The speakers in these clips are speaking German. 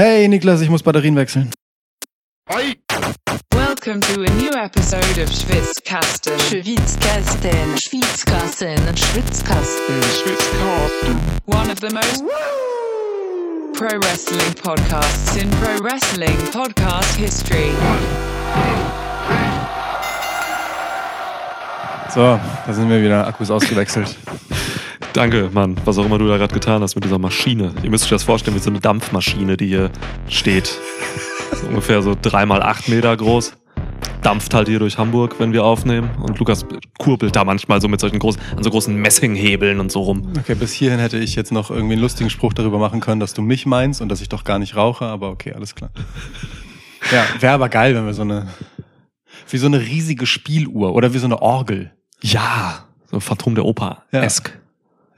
Hey Niklas, ich muss Batterien wechseln. Welcome to a new episode of Schwitzkasten. Schwitzkasten, Schwitzkasten, Schwitzkasten, Schwitzkasten. One of the most pro wrestling podcasts in pro wrestling podcast history. So, da sind wir wieder. Akkus ausgewechselt. Danke, Mann, was auch immer du da gerade getan hast mit dieser Maschine. Ihr müsst euch das vorstellen wie so eine Dampfmaschine, die hier steht. Ungefähr so dreimal acht Meter groß. Dampft halt hier durch Hamburg, wenn wir aufnehmen. Und Lukas kurbelt da manchmal so mit solchen großen, an so großen Messinghebeln und so rum. Okay, bis hierhin hätte ich jetzt noch irgendwie einen lustigen Spruch darüber machen können, dass du mich meinst und dass ich doch gar nicht rauche, aber okay, alles klar. Ja, wäre aber geil, wenn wir so eine, wie so eine riesige Spieluhr oder wie so eine Orgel. Ja, so Phantom der Oper-esk. Ja.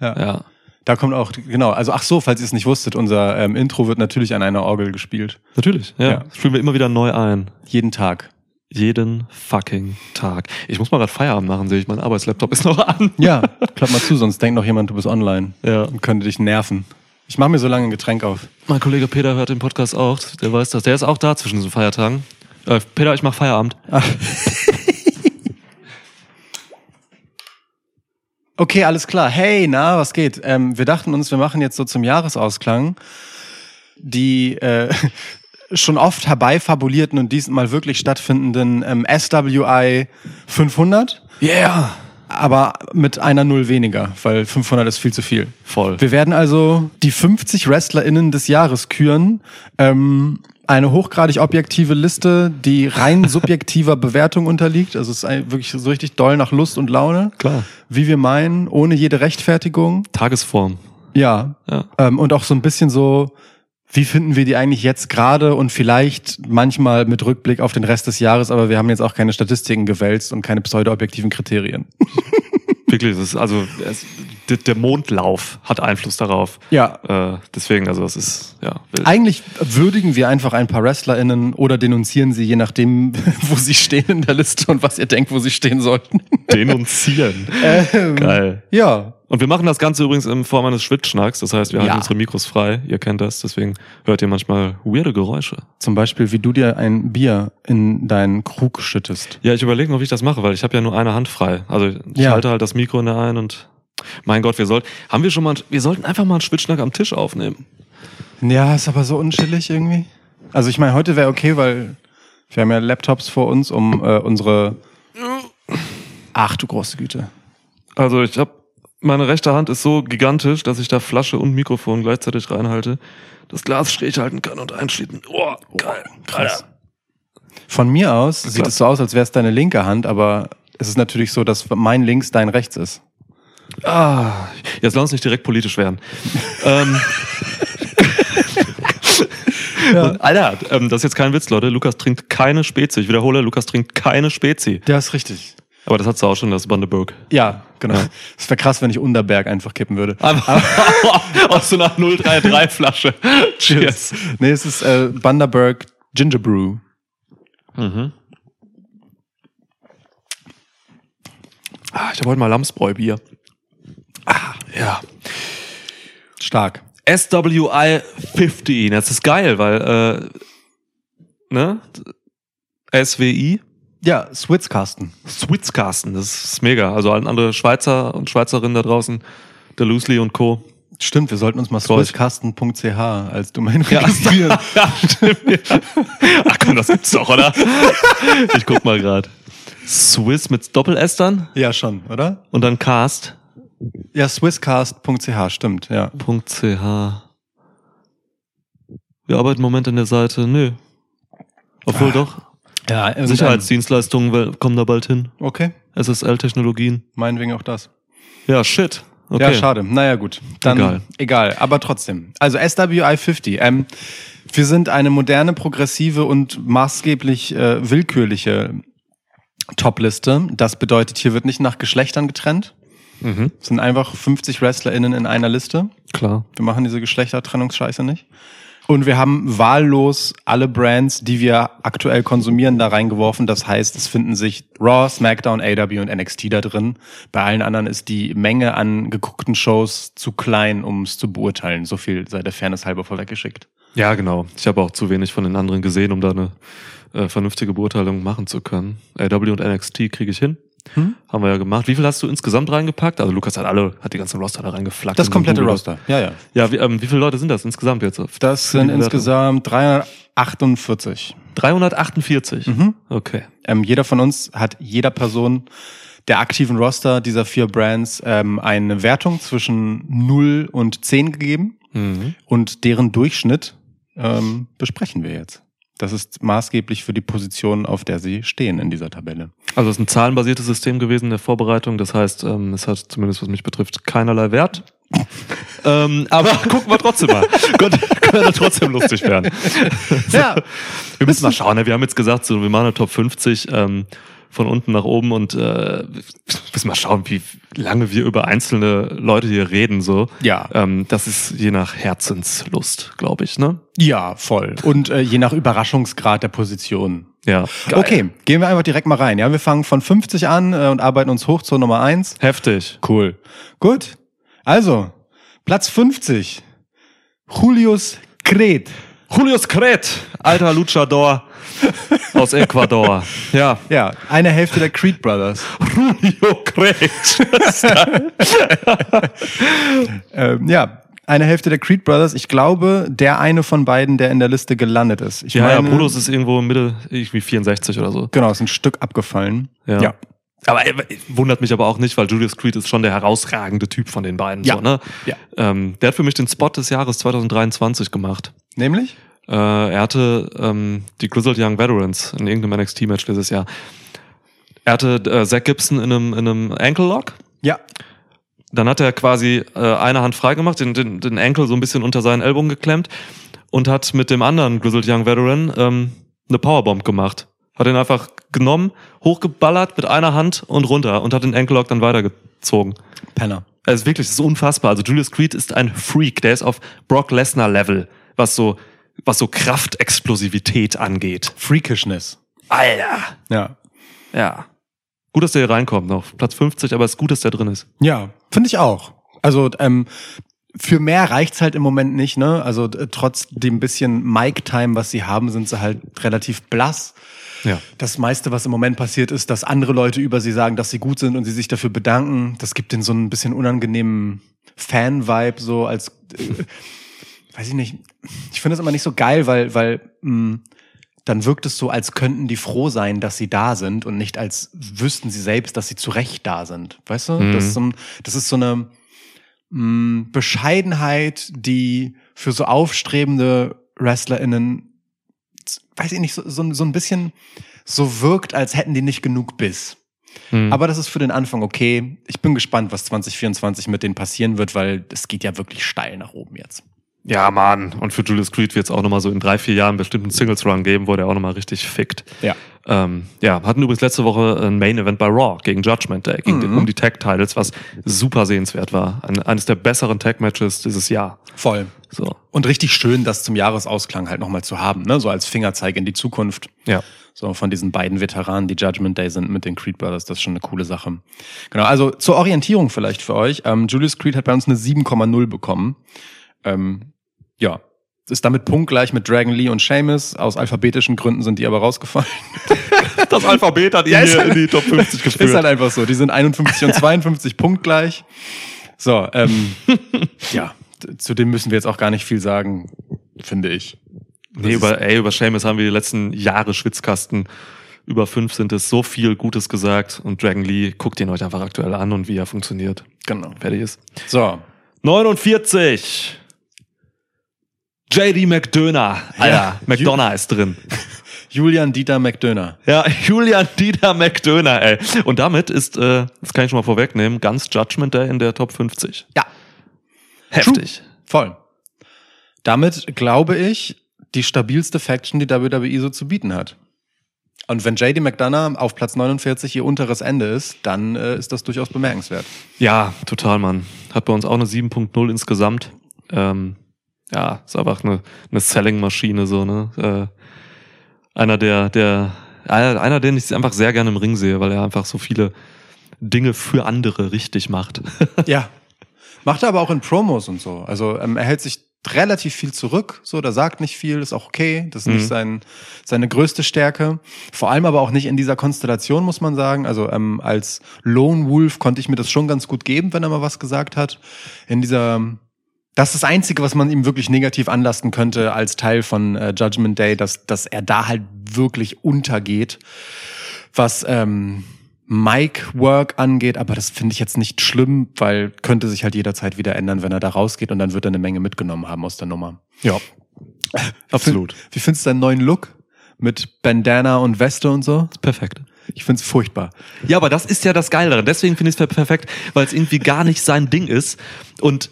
Ja. Da kommt auch, genau, also ach so, falls ihr es nicht wusstet, unser ähm, Intro wird natürlich an einer Orgel gespielt. Natürlich, ja. Ja. Das spielen wir immer wieder neu ein. Jeden Tag. Jeden fucking Tag. Ich muss mal gerade Feierabend machen, sehe ich. Mein Arbeitslaptop ist noch an. Ja, klapp mal zu, sonst denkt noch jemand, du bist online Ja. und könnte dich nerven. Ich mache mir so lange ein Getränk auf. Mein Kollege Peter hört den Podcast auch. Der weiß das. Der ist auch da zwischen diesen Feiertagen. Äh, Peter, ich mach Feierabend. Okay, alles klar. Hey, na, was geht? Ähm, wir dachten uns, wir machen jetzt so zum Jahresausklang die äh, schon oft herbeifabulierten und diesmal wirklich stattfindenden ähm, SWI 500, Yeah! aber mit einer Null weniger, weil 500 ist viel zu viel. Voll. Wir werden also die 50 WrestlerInnen des Jahres küren. Ähm, eine hochgradig objektive Liste, die rein subjektiver Bewertung unterliegt. Also es ist wirklich so richtig doll nach Lust und Laune. Klar. Wie wir meinen, ohne jede Rechtfertigung. Tagesform. Ja. Ja. Ähm, und auch so ein bisschen so, wie finden wir die eigentlich jetzt gerade und vielleicht manchmal mit Rückblick auf den Rest des Jahres, aber wir haben jetzt auch keine Statistiken gewälzt und keine pseudo-objektiven Kriterien. Wirklich, es ist also es, der, der Mondlauf hat Einfluss darauf. Ja. Äh, deswegen, also es ist ja wild. Eigentlich würdigen wir einfach ein paar WrestlerInnen oder denunzieren sie, je nachdem, wo sie stehen in der Liste und was ihr denkt, wo sie stehen sollten. denunzieren. Ähm, Geil. Ja. Und wir machen das Ganze übrigens in Form eines Schwitzschnacks. Das heißt, wir halten Ja. unsere Mikros frei. Ihr kennt das. Deswegen hört ihr manchmal weirde Geräusche. Zum Beispiel, wie du dir ein Bier in deinen Krug schüttest. Ja, ich überlege noch, wie ich das mache, weil ich habe ja nur eine Hand frei. Also ich Ja. halte halt das Mikro in der einen und mein Gott, wir sollten, haben wir schon mal, wir sollten einfach mal einen Schwitzschnack am Tisch aufnehmen. Ja, ist aber so unschillig irgendwie. Also ich meine, heute wäre okay, weil wir haben ja Laptops vor uns, um äh, unsere... Ach du große Güte. Also ich habe meine rechte Hand ist so gigantisch, dass ich da Flasche und Mikrofon gleichzeitig reinhalte, das Glas schräg halten kann und einschließen. Oh, geil. Krass. Von mir aus sieht es so aus, als wäre es deine linke Hand, aber es ist natürlich so, dass mein links dein rechts ist. Ah, jetzt lass uns nicht direkt politisch werden. ähm, und, Alter, ähm, das ist jetzt kein Witz, Leute. Lukas trinkt keine Spezi. Ich wiederhole, Lukas trinkt keine Spezi. Ja, ist richtig. Aber das hast du auch schon, das Bundaberg. Ja, genau. Es wäre krass, wenn ich Unterberg einfach kippen würde. Aus so einer 033 Flasche. Cheers. Nee, es ist äh, Bundaberg Ginger Brew. Mhm. Ah, ich habe heute mal Lamsbräu-Bier. Ah, ja. Stark. SWI 15. Das ist geil, weil, äh, ne? SWI, Ja, Switzkasten. Switzkasten, das ist mega. Also allen andere Schweizer und Schweizerinnen da draußen, der Loosely und Co. Stimmt, wir sollten uns mal Freut. switzkasten.ch als Domain registrieren. ja, stimmt. Ja. Ach komm, das gibt's doch, oder? Ich guck mal grad. Swiss mit Doppel-S dann Ja, schon, oder? und dann cast. Ja, swisscast.ch, stimmt, ja. .ch. Wir arbeiten im Moment an der Seite. Nö. Obwohl doch. Ja, irgendein- Sicherheitsdienstleistungen wel- kommen da bald hin. Okay, SSL-Technologien. meinetwegen auch das. Ja, shit. Okay. Ja, schade. Naja, gut. Dann Egal. egal. Aber trotzdem. Also SWI 50. Ähm, wir sind eine moderne, progressive und maßgeblich äh, willkürliche Topliste. Das bedeutet, hier wird nicht nach Geschlechtern getrennt. Mhm. Es sind einfach 50 WrestlerInnen in einer Liste. Klar. Wir machen diese Geschlechtertrennungsscheiße nicht. Und wir haben wahllos alle Brands, die wir aktuell konsumieren, da reingeworfen. Das heißt, es finden sich Raw, SmackDown, AW und NXT da drin. Bei allen anderen ist die Menge an geguckten Shows zu klein, um es zu beurteilen. So viel sei der Fairness halber vorweggeschickt. Ja, genau. Ich habe auch zu wenig von den anderen gesehen, um da eine äh, vernünftige Beurteilung machen zu können. AW und NXT kriege ich hin. Hm? Haben wir ja gemacht. Wie viel hast du insgesamt reingepackt? Also Lukas hat alle, hat die ganzen Roster da reingeflackt. Das komplette Roster. Ja, ja. Ja, wie, ähm, wie viele Leute sind das insgesamt jetzt? Das sind insgesamt 348. 348. Mhm. Okay. Ähm, jeder von uns hat jeder Person der aktiven Roster dieser vier Brands ähm, eine Wertung zwischen 0 und 10 gegeben Mhm. und deren Durchschnitt ähm, besprechen wir jetzt. Das ist maßgeblich für die Position, auf der sie stehen in dieser Tabelle. Also es ist ein zahlenbasiertes System gewesen in der Vorbereitung. Das heißt, ähm, es hat zumindest was mich betrifft keinerlei Wert. ähm, aber gucken wir trotzdem mal. Gott, könnte trotzdem lustig werden. Ja, Wir müssen mal schauen. Ne? Wir haben jetzt gesagt, so, wir machen eine Top 50 ähm, von unten nach oben und äh, müssen mal schauen, wie lange wir über einzelne Leute hier reden. So, Ja. ähm, das ist je nach Herzenslust, glaube ich. Ne? ja, voll. Und äh, je nach Überraschungsgrad der Position. Ja. Okay, gehen wir einfach direkt mal rein. Ja, wir fangen von 50 an äh, und arbeiten uns hoch zur Nummer 1. Heftig. Cool. Gut. Also, Platz 50. Julius Kret. Julius Kret, alter Luchador aus Ecuador. Ja. Ja, eine Hälfte der Creed Brothers. Julio Kret. Ähm, ja, eine Hälfte der Creed Brothers. Ich glaube, der eine von beiden, der in der Liste gelandet ist. Ich Ja, ja, meine, Brutus ist irgendwo Mitte, irgendwie 64 oder so. Genau, ist ein Stück abgefallen. Ja. ja. Aber äh, wundert mich aber auch nicht, weil Julius Creed ist schon der herausragende Typ von den beiden. Ja. So, ne? Ja. ähm, der hat für mich den Spot des Jahres 2023 gemacht. Nämlich? Äh, er hatte ähm, die Grizzled Young Veterans in irgendeinem NXT-Match dieses Jahr. Er hatte äh, Zach Gibson in einem, in einem Ankle Lock. Ja. Dann hat er quasi äh, eine Hand freigemacht, den, den, den Ankle so ein bisschen unter seinen Ellbogen geklemmt und hat mit dem anderen Grizzled Young Veteran ähm, eine Powerbomb gemacht. Hat ihn einfach genommen, hochgeballert mit einer Hand und runter und hat den Ankle Lock dann weitergezogen. Penner. Also wirklich, das ist unfassbar. Also Julius Creed ist ein Freak. Der ist auf Brock Lesnar Level, was so, was so Kraftexplosivität angeht. Freakishness. Alter. Ja. Ja. Gut, dass der hier reinkommt noch. Platz 50, aber es ist gut, dass der drin ist. Ja, finde ich auch. Also ähm, für mehr reicht's halt im Moment nicht, ne? Also trotz dem bisschen Mic-Time, was sie haben, sind sie halt relativ blass. Ja. Das meiste, was im Moment passiert, ist, dass andere Leute über sie sagen, dass sie gut sind und sie sich dafür bedanken. Das gibt den so ein bisschen unangenehmen Fan-Vibe, so als, äh, weiß ich nicht. Ich finde das immer nicht so geil, weil, weil mh, dann wirkt es so, als könnten die froh sein, dass sie da sind und nicht als wüssten sie selbst, dass sie zu Recht da sind. Weißt du? Mhm. Das, ist so, ein- das ist so eine mh, Bescheidenheit, die für so aufstrebende WrestlerInnen, weiß ich nicht, so, so, so ein bisschen so wirkt, als hätten die nicht genug Biss. Hm. Aber das ist für den Anfang okay. Ich bin gespannt, was 2024 mit denen passieren wird, weil es geht ja wirklich steil nach oben jetzt. Ja, Mann. Und für Julius Creed wird es auch nochmal so in drei, vier Jahren bestimmt einen Singles-Run geben, wo der auch nochmal richtig fickt. Ja. Ähm, ja, hatten übrigens letzte Woche ein Main-Event bei Raw gegen Judgment Day, gegen Mhm. um die Tag-Titles, was super sehenswert war. Ein, eines der besseren Tag-Matches dieses Jahr. Voll. So, Und richtig schön, das zum Jahresausklang halt nochmal zu haben, ne? So als Fingerzeig in die Zukunft. ja. So von diesen beiden Veteranen, die Judgment Day sind mit den Creed Brothers, das ist schon eine coole Sache. Genau, also zur Orientierung vielleicht für euch. Ähm, Julius Creed hat bei uns eine 7,0 bekommen. Ähm, ja, ist damit punktgleich mit Dragon Lee und Seamus. Aus alphabetischen Gründen sind die aber rausgefallen. Das Alphabet hat ihn Ja, hier halt- in die Top 50 geführt. Ist halt einfach so. Die sind 51 und 52 punktgleich. So, ähm, ja, zu dem müssen wir jetzt auch gar nicht viel sagen, finde ich. Nee, über, ey, über Seamus haben wir die letzten Jahre Schwitzkasten. Über fünf sind es so viel Gutes gesagt. Und Dragon Lee, guckt ihn euch einfach aktuell an und wie er funktioniert. Genau. Fertig ist. So, 49. JD McDoner. Alter, Ja. McDonough ist drin. Julian Dieter McDöner. Ja, Julian Dieter McDoner, ey. Und damit ist, äh, das kann ich schon mal vorwegnehmen, ganz Judgment Day in der Top 50. Ja. Heftig. Voll. Damit glaube ich, die stabilste Faction, die WWE so zu bieten hat. Und wenn JD McDonough auf Platz 49 ihr unteres Ende ist, dann äh, ist das durchaus bemerkenswert. Ja, total, Mann. Hat bei uns auch eine 7.0 insgesamt. Ähm, ja, ist einfach eine, eine Selling-Maschine, so, ne? Äh, einer der, der, einer, einer, den ich einfach sehr gerne im Ring sehe, weil er einfach so viele Dinge für andere richtig macht. Ja. Macht er aber auch in Promos und so. Also ähm, er hält sich relativ viel zurück, so, der sagt nicht viel, ist auch okay, das ist Mhm. nicht sein, seine größte Stärke. Vor allem aber auch nicht in dieser Konstellation, muss man sagen. Also ähm, als Lone Wolf konnte ich mir das schon ganz gut geben, wenn er mal was gesagt hat. In dieser, das ist das Einzige, was man ihm wirklich negativ anlasten könnte als Teil von äh, Judgment Day, dass, dass er da halt wirklich untergeht, was ähm, Mic-Work angeht, aber das finde ich jetzt nicht schlimm, weil könnte sich halt jederzeit wieder ändern, wenn er da rausgeht und dann wird er eine Menge mitgenommen haben aus der Nummer. Ja. Absolut. Wie findest du deinen neuen Look? Mit Bandana und Weste und so? Perfekt. Ich find's furchtbar. Ja, aber das ist ja das Geilere. Deswegen finde ich es perfekt, weil es irgendwie gar nicht sein Ding ist. Und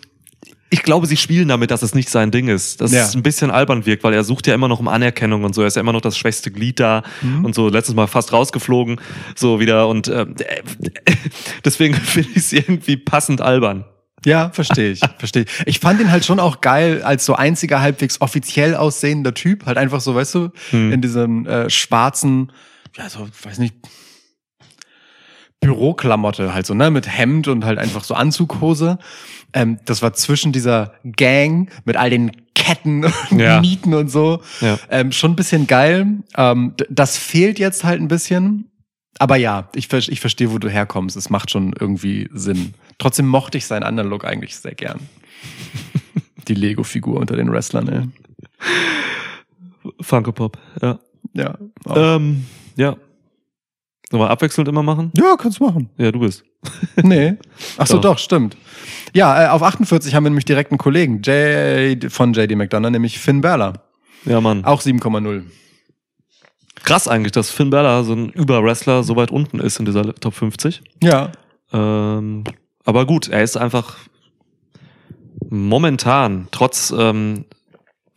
ich glaube, sie spielen damit, dass es nicht sein Ding ist. Dass Ja. es ein bisschen albern wirkt, weil er sucht ja immer noch um Anerkennung und so. Er ist ja immer noch das schwächste Glied da und so. Letztes Mal fast rausgeflogen, so wieder. Und ähm, deswegen finde ich es irgendwie passend albern. Ja, verstehe ich, verstehe ich. Ich fand ihn halt schon auch geil als so einziger halbwegs offiziell aussehender Typ. Halt einfach so, weißt du, in diesem äh, schwarzen, ja, so, weiß nicht, Büroklamotte halt so, ne, mit Hemd und halt einfach so Anzughose. Ähm, das war zwischen dieser Gang mit all den Ketten und Ja. Nieten und so. Ja. Ähm, schon ein bisschen geil. Ähm, das fehlt jetzt halt ein bisschen. Aber ja, ich, ich verstehe, wo du herkommst. Es macht schon irgendwie Sinn. Trotzdem mochte ich seinen anderen Look eigentlich sehr gern. Die Lego-Figur unter den Wrestlern, ey. Funko Pop, ja. Ja. auch. Ähm, ja. Sollen wir abwechselnd immer machen? ja, kannst machen. Ja, du bist. Nee. Ach so, Doch. doch, stimmt. Ja, äh, auf 48 haben wir nämlich direkt einen Kollegen J von JD McDonough, nämlich Finn Balor. Ja, Mann. Auch 7,0. Krass eigentlich, dass Finn Balor, so ein Überwrestler, so weit unten ist in dieser Top 50. Ja. Ähm, aber gut, er ist einfach momentan, trotz ähm,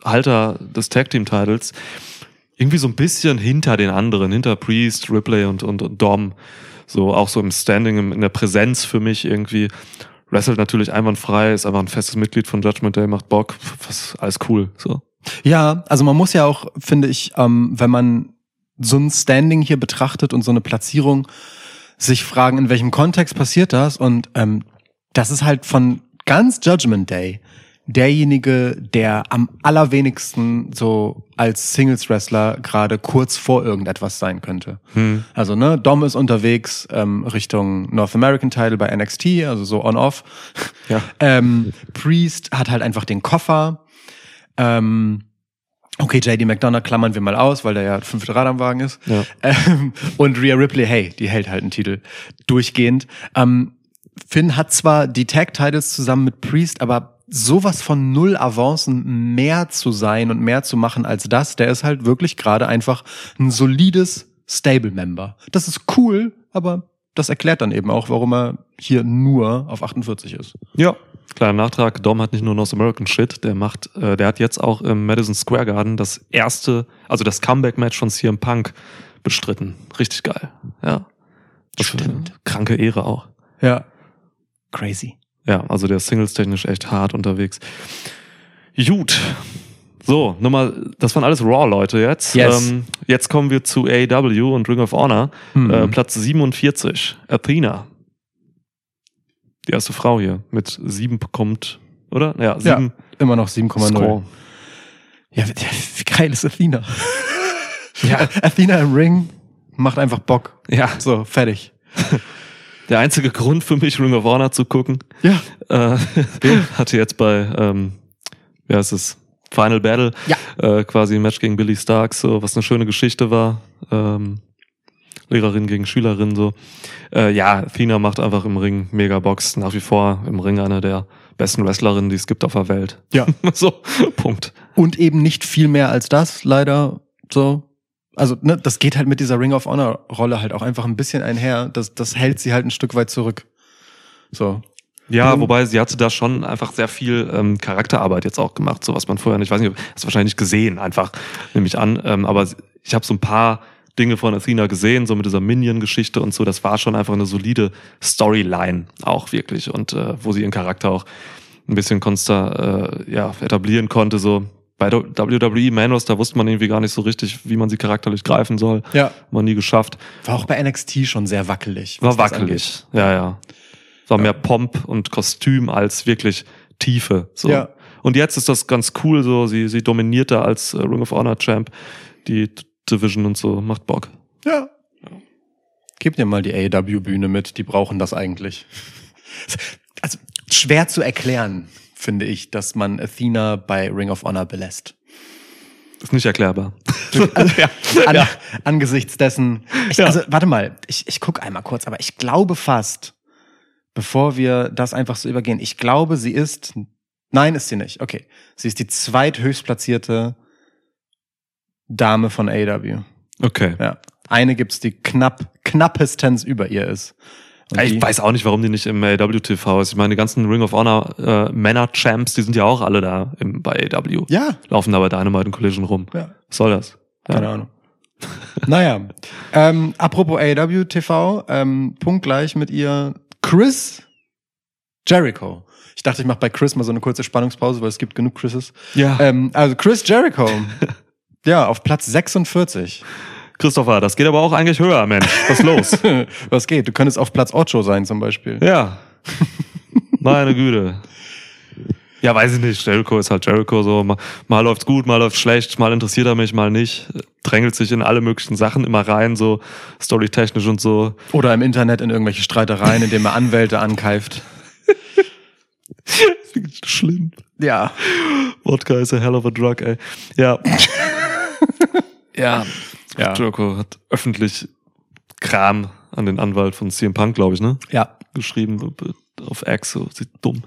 Halter des Tag Team Titles, irgendwie so ein bisschen hinter den anderen, hinter Priest, Ripley und, und, und Dom. So auch so im Standing, in der Präsenz für mich irgendwie. Wrestelt natürlich einwandfrei, ist einfach ein festes Mitglied von Judgment Day, macht Bock, was, alles cool. So. Ja, also man muss ja auch, finde ich, ähm, wenn man so ein Standing hier betrachtet und so eine Platzierung, sich fragen, in welchem Kontext passiert das? Und ähm, das ist halt von ganz Judgment Day derjenige, der am allerwenigsten so als Singles-Wrestler gerade kurz vor irgendetwas sein könnte. Hm. Also, ne, Dom ist unterwegs ähm, Richtung North American Title bei NXT, also so on-off. Ja. ähm, Priest hat halt einfach den Koffer. Ähm, okay, JD McDonough klammern wir mal aus, weil der ja fünfte Rad am Wagen ist. Ja. Ähm, und Rhea Ripley, hey, die hält halt einen Titel durchgehend. Ähm, Finn hat zwar die Tag-Titles zusammen mit Priest, aber sowas von null Avancen mehr zu sein und mehr zu machen als das, der ist halt wirklich gerade einfach ein solides Stable-Member. Das ist cool, aber das erklärt dann eben auch, warum er hier nur auf 48 ist. Ja. Kleiner Nachtrag, Dom hat nicht nur North American Shit, der macht, äh, der hat jetzt auch im Madison Square Garden das erste, also das Comeback-Match von CM Punk bestritten. Richtig geil. Ja. Eine Stimmt. Kranke Ehre auch. Ja. Crazy. Ja, also der Singles technisch echt hart unterwegs. Gut. So, Nummer, das waren alles Raw Leute jetzt. Yes. Ähm, jetzt kommen wir zu AEW und Ring of Honor. Mhm. Äh, Platz 47, Athena. Die erste Frau hier mit sieben bekommt, oder? Ja, Ja, sieben immer noch 7,0. Score. Ja, wie, wie geil ist Athena? ja. Athena im Ring macht einfach Bock. Ja, So, fertig. Der einzige Grund für mich, Ring of Honor zu gucken, Ja. äh, hatte jetzt bei, ähm, wie heißt es, Final Battle, Ja. äh, quasi ein Match gegen Billy Starks, so, was eine schöne Geschichte war. Ähm, Lehrerin gegen Schülerin, so. Äh, ja, Athena macht einfach im Ring mega Box, nach wie vor im Ring eine der besten Wrestlerinnen, die es gibt auf der Welt. Ja. so, Punkt. Und eben nicht viel mehr als das, leider. So. Also, ne, das geht halt mit dieser Ring of Honor Rolle halt auch einfach ein bisschen einher. Das, das hält sie halt ein Stück weit zurück. So. Ja, wobei sie hatte da schon einfach sehr viel ähm, Charakterarbeit jetzt auch gemacht, so was man vorher nicht, ich weiß nicht, hast du wahrscheinlich nicht gesehen, einfach, nehme ich an. Ähm, aber ich habe so ein paar Dinge von Athena gesehen, so mit dieser Minion-Geschichte und so. Das war schon einfach eine solide Storyline auch wirklich und äh, wo sie ihren Charakter auch ein bisschen konsta äh, ja, etablieren konnte. So bei WWE Manos, da wusste man irgendwie gar nicht so richtig, wie man sie charakterlich greifen soll. Ja. Hat man nie geschafft. War auch bei NXT schon sehr wackelig. War wackelig. Ja, ja. War mehr Pomp und Kostüm als wirklich Tiefe. So. Ja. Und jetzt ist das ganz cool, so sie, sie dominiert da als äh, Ring of Honor Champ die Division und so, macht Bock. Ja. Gib dir mal die AEW-Bühne mit, die brauchen das eigentlich. Also schwer zu erklären, finde ich, dass man Athena bei Ring of Honor belässt. Ist nicht erklärbar. Also, ja, an, Ja. Angesichts dessen. Ich, Ja. Also, warte mal, ich, ich gucke einmal kurz, aber ich glaube fast, bevor wir das einfach so übergehen, ich glaube, sie ist. Nein, ist sie nicht. Okay. Sie ist die zweithöchstplatzierte Dame von AEW. Okay. Ja. Eine gibt's, die knapp, knappestens über ihr ist. Ich weiß auch nicht, warum die nicht im AW TV ist. Ich meine, die ganzen Ring of Honor äh, Männer-Champs, die sind ja auch alle da im, bei AW. Ja, Laufen da bei Dynamite und Collision rum. ja. Was soll das? Ja. Keine Ahnung. naja, ähm, apropos AEW TV, ähm, punktgleich mit ihr Chris Jericho. Ich dachte, ich mache bei Chris mal so eine kurze Spannungspause, weil es gibt genug Chrises. Ja. Ähm, also Chris Jericho, ja, auf Platz 46. Christopher, das geht aber auch eigentlich höher, Mensch. Was ist los? Was geht? Du könntest auf Platz 8 sein zum Beispiel. ja. Meine Güte. Ja, weiß ich nicht. Jericho ist halt Jericho so. Mal, mal läuft's gut, mal läuft's schlecht, mal interessiert er mich, mal nicht. Drängelt sich in alle möglichen Sachen immer rein, so storytechnisch und so. Oder im Internet in irgendwelche Streitereien, indem er Anwälte ankeift. Schlimm. Ja. Wodka is a hell of a drug, ey. Ja. ja. Ja. Jericho hat öffentlich Kram an den Anwalt von CM Punk, glaube ich, ne? Ja. Geschrieben auf X, so sieht dumm.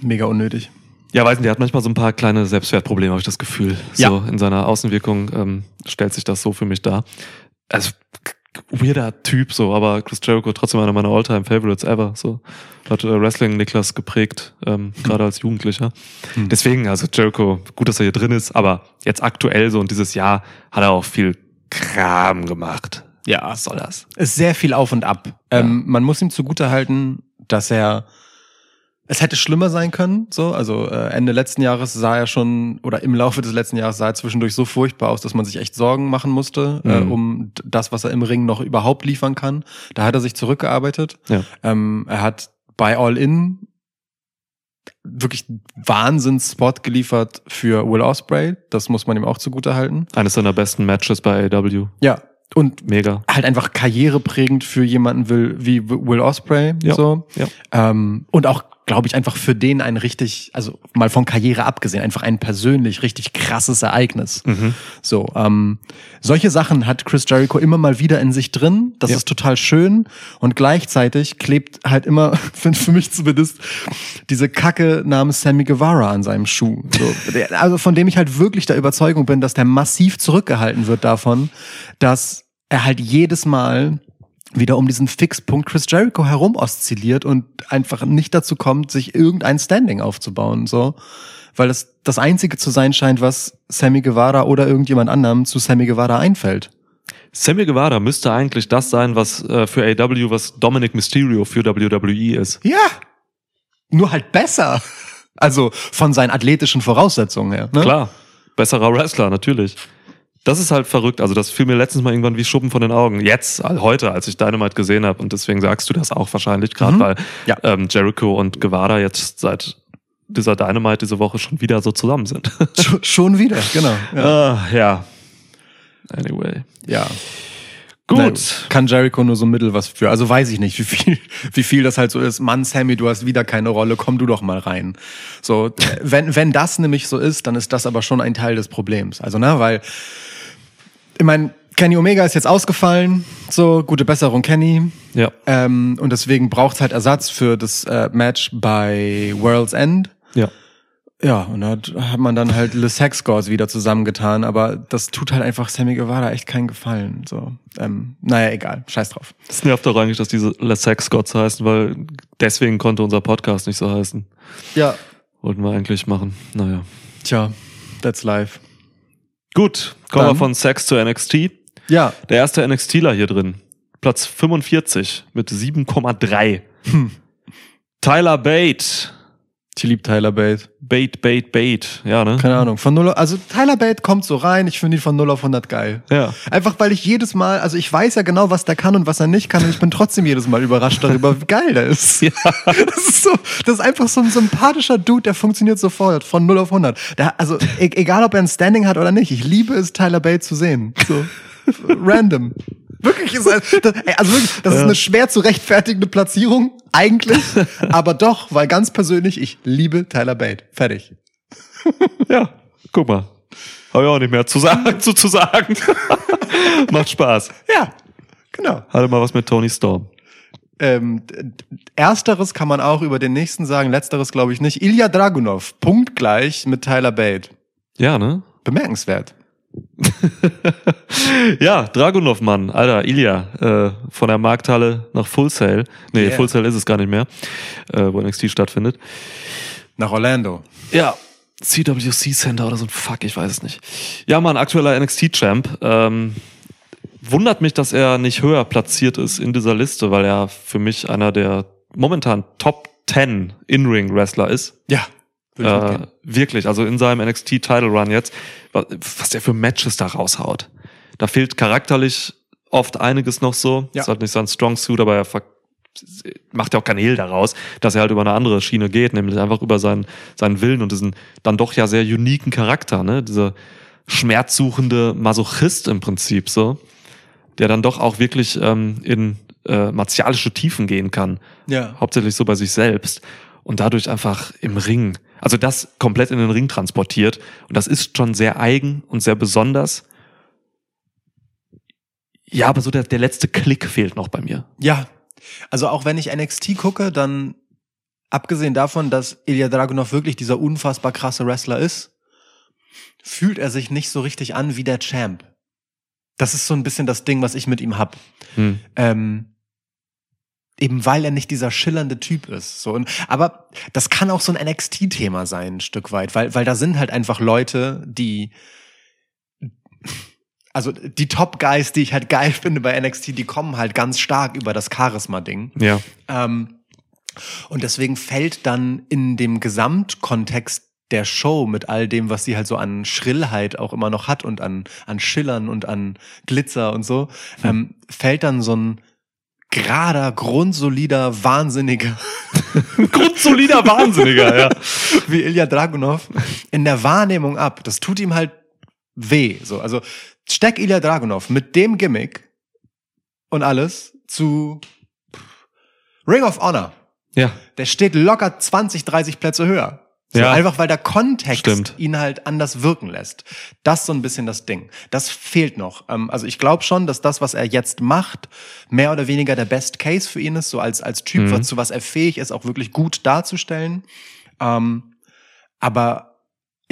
Mega unnötig. Ja, weiß nicht, der hat manchmal so ein paar kleine Selbstwertprobleme, habe ich das Gefühl. Ja. So in seiner Außenwirkung ähm, stellt sich das so für mich dar. Also weirder Typ so, aber Chris Jericho trotzdem einer meiner Alltime Favorites ever. So hat äh, Wrestling Niklas geprägt, ähm, gerade als Jugendlicher. Hm. Deswegen, also Jericho, gut, dass er hier drin ist, aber jetzt aktuell so und dieses Jahr hat er auch viel Kram gemacht. Ja. Was soll das? ist sehr viel auf und ab. Ähm, man muss ihm zugute halten, dass er es hätte schlimmer sein können. So, also äh, Ende letzten Jahres sah er schon oder im Laufe des letzten Jahres sah er zwischendurch so furchtbar aus, dass man sich echt Sorgen machen musste, äh, Mhm. um d- das, was er im Ring noch überhaupt liefern kann. Da hat er sich zurückgearbeitet. Ja. Ähm, er hat bei All In wirklich Wahnsinns-Spot geliefert für Will Osprey. Das muss man ihm auch zugute halten. Eines seiner besten Matches bei AW. Ja. Und Mega. halt einfach karriereprägend für jemanden will, wie Will Osprey. Ja, So. ja. Ähm, und auch, glaube ich, einfach für den ein richtig, also mal von Karriere abgesehen, einfach ein persönlich richtig krasses Ereignis. Mhm. So, ähm, solche Sachen hat Chris Jericho immer mal wieder in sich drin. Das Ja. ist total schön. Und gleichzeitig klebt halt immer, für, für mich zumindest, diese Kacke namens Sammy Guevara an seinem Schuh. So, also von dem ich halt wirklich der Überzeugung bin, dass der massiv zurückgehalten wird davon, dass er halt jedes Mal wieder um diesen Fixpunkt Chris Jericho herum oszilliert und einfach nicht dazu kommt, sich irgendein Standing aufzubauen, so. Weil das das einzige zu sein scheint, was Sammy Guevara oder irgendjemand anderem zu Sammy Guevara einfällt. Sammy Guevara müsste eigentlich das sein, was äh, für AW, was Dominic Mysterio für WWE ist. Ja. Nur halt besser. Also von seinen athletischen Voraussetzungen her. Ne? Klar, besserer Wrestler, natürlich. Das ist halt verrückt. Also das fiel mir letztens mal irgendwann wie Schuppen von den Augen. Jetzt, heute, als ich Dynamite gesehen habe. Und deswegen sagst du das auch wahrscheinlich, gerade Mhm. weil Ja. ähm, Jericho und Guevara jetzt seit dieser Dynamite diese Woche schon wieder so zusammen sind. Sch- Schon wieder, genau. Ja. ah, ja. Anyway. ja. Gut. Na, kann Jericho nur so mittel was für. Also weiß ich nicht, wie viel, wie viel das halt so ist. Mann, Sammy, du hast wieder keine Rolle, komm du doch mal rein. So, wenn, wenn das nämlich so ist, dann ist das aber schon ein Teil des Problems. Also, ne, weil, ich meine, Kenny Omega ist jetzt ausgefallen, so, gute Besserung, Kenny. Ja. Ähm, und deswegen braucht's halt Ersatz für das äh, Match bei World's End. Ja. Ja, und da hat, hat man dann halt Le Sex Gods wieder zusammengetan, aber das tut halt einfach Sammy Guevara echt keinen Gefallen. So, ähm, naja, egal, scheiß drauf. Es nervt doch eigentlich, dass diese Les Sex Gods heißen, weil deswegen konnte unser Podcast nicht so heißen. Ja, Wollten wir eigentlich machen. Naja. tja, that's life. Gut, kommen Dann- wir von Sex zu NXT. Ja, Der erste NXTler hier drin. Platz 45 mit 7,3. Hm. Tyler Bate Ich liebe Tyler Bate. Bait, Bait, Bait. Ja, ne? Keine Ahnung. Von null, also Tyler Bate kommt so rein. Ich finde ihn von 0 auf 100 geil. Ja. Einfach weil ich jedes Mal, also ich weiß ja genau, was der kann und was er nicht kann und ich bin trotzdem jedes Mal überrascht darüber, wie geil der ist. Ja. Das ist so, das ist einfach so ein sympathischer Dude, der funktioniert sofort, von 0 auf 100. Der, also e egal, ob er ein Standing hat oder nicht, ich liebe es, Tyler Bate zu sehen. So, random. Wirklich ist das, das, also wirklich, das ist eine schwer zu rechtfertigende Platzierung, eigentlich, aber doch, weil ganz persönlich, ich liebe Tyler Bate. Fertig. Ja, guck mal. Habe ich auch nicht mehr zu sagen, zu, zu sagen. Macht Spaß. Ja, genau. Hatte mal was mit Tony Storm. Ähm, ersteres kann man auch über den nächsten sagen, letzteres glaube ich nicht. Ilya Dragunov, punktgleich mit Tyler Bate. Ja, ne? Bemerkenswert. Ja, Dragunov, Mann. Alter, Ilya, äh, von der Markthalle nach Full Sail. Nee, Yeah. Full Sail ist es gar nicht mehr, äh, wo NXT stattfindet. Nach Orlando. Ja, CWC Center oder so ein Fuck, ich weiß es nicht. Ja, Mann, aktueller NXT-Champ. Ähm, wundert mich, dass er nicht höher platziert ist in dieser Liste, weil er für mich einer der momentan Top 10 In-Ring-Wrestler ist. Ja. Äh, wirklich, also in seinem NXT-Title Run jetzt, was der für Matches da raushaut. Da fehlt charakterlich oft einiges noch so. Ja. Ist halt nicht sein Strong Suit, aber er macht ja auch keinen Hehl daraus, dass er halt über eine andere Schiene geht, nämlich einfach über seinen, seinen Willen und diesen dann doch ja sehr uniken Charakter, ne? Dieser schmerzsuchende Masochist im Prinzip so, der dann doch auch wirklich ähm, in äh, martialische Tiefen gehen kann Ja. hauptsächlich so bei sich selbst und dadurch einfach im Ring, also das komplett in den Ring transportiert und das ist schon sehr eigen und sehr besonders. Ja, aber so der, der letzte Klick fehlt noch bei mir. Ja. Also auch wenn ich NXT gucke, dann abgesehen davon, dass Ilya Dragunov wirklich dieser unfassbar krasse Wrestler ist, fühlt er sich nicht so richtig an wie der Champ. Das ist so ein bisschen das Ding, was ich mit ihm hab. Hm. Ähm, eben weil er nicht dieser schillernde Typ ist. So, und, aber das kann auch so ein NXT-Thema sein, ein Stück weit, weil, weil da sind halt einfach Leute, die also die Top-Guys, die ich halt geil finde bei NXT, die kommen halt ganz stark über das Charisma-Ding. Ja. Ähm, und deswegen fällt dann in dem Gesamtkontext der Show mit all dem, was sie halt so an Schrillheit auch immer noch hat und an, an Schillern und an Glitzer und so, ähm, fällt dann so ein gerader, grundsolider, wahnsinniger Grundsolider Wahnsinniger, ja. wie Ilya Dragunov in der Wahrnehmung ab. Das tut ihm halt weh. So, also steck Ilya Dragunov mit dem Gimmick und alles zu Ring of Honor. Ja. Der steht locker 20, 30 Plätze höher. So, Ja. Einfach weil der Kontext Stimmt. ihn halt anders wirken lässt. Das ist so ein bisschen das Ding. Das fehlt noch. Ähm, Also ich glaube schon, dass das, was er jetzt macht, mehr oder weniger der Best Case für ihn ist, so als, als Typ, Mhm. was, zu was er fähig ist, auch wirklich gut darzustellen. Ähm, aber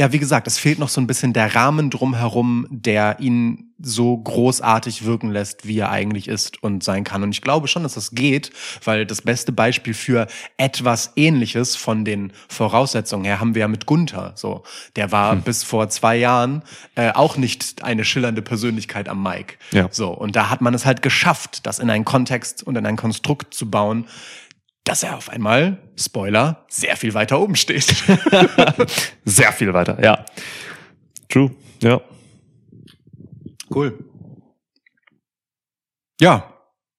ja, wie gesagt, es fehlt noch so ein bisschen der Rahmen drumherum, der ihn so großartig wirken lässt, wie er eigentlich ist und sein kann. Und ich glaube schon, dass das geht, weil das beste Beispiel für etwas Ähnliches von den Voraussetzungen her haben wir ja mit Gunther. So, der war bis vor zwei Jahren äh, auch nicht eine schillernde Persönlichkeit am Mic. Ja. So, und da hat man es halt geschafft, das in einen Kontext und in ein Konstrukt zu bauen, dass er auf einmal, Spoiler, sehr viel weiter oben steht. Sehr viel weiter, ja. True, ja. Cool. Ja,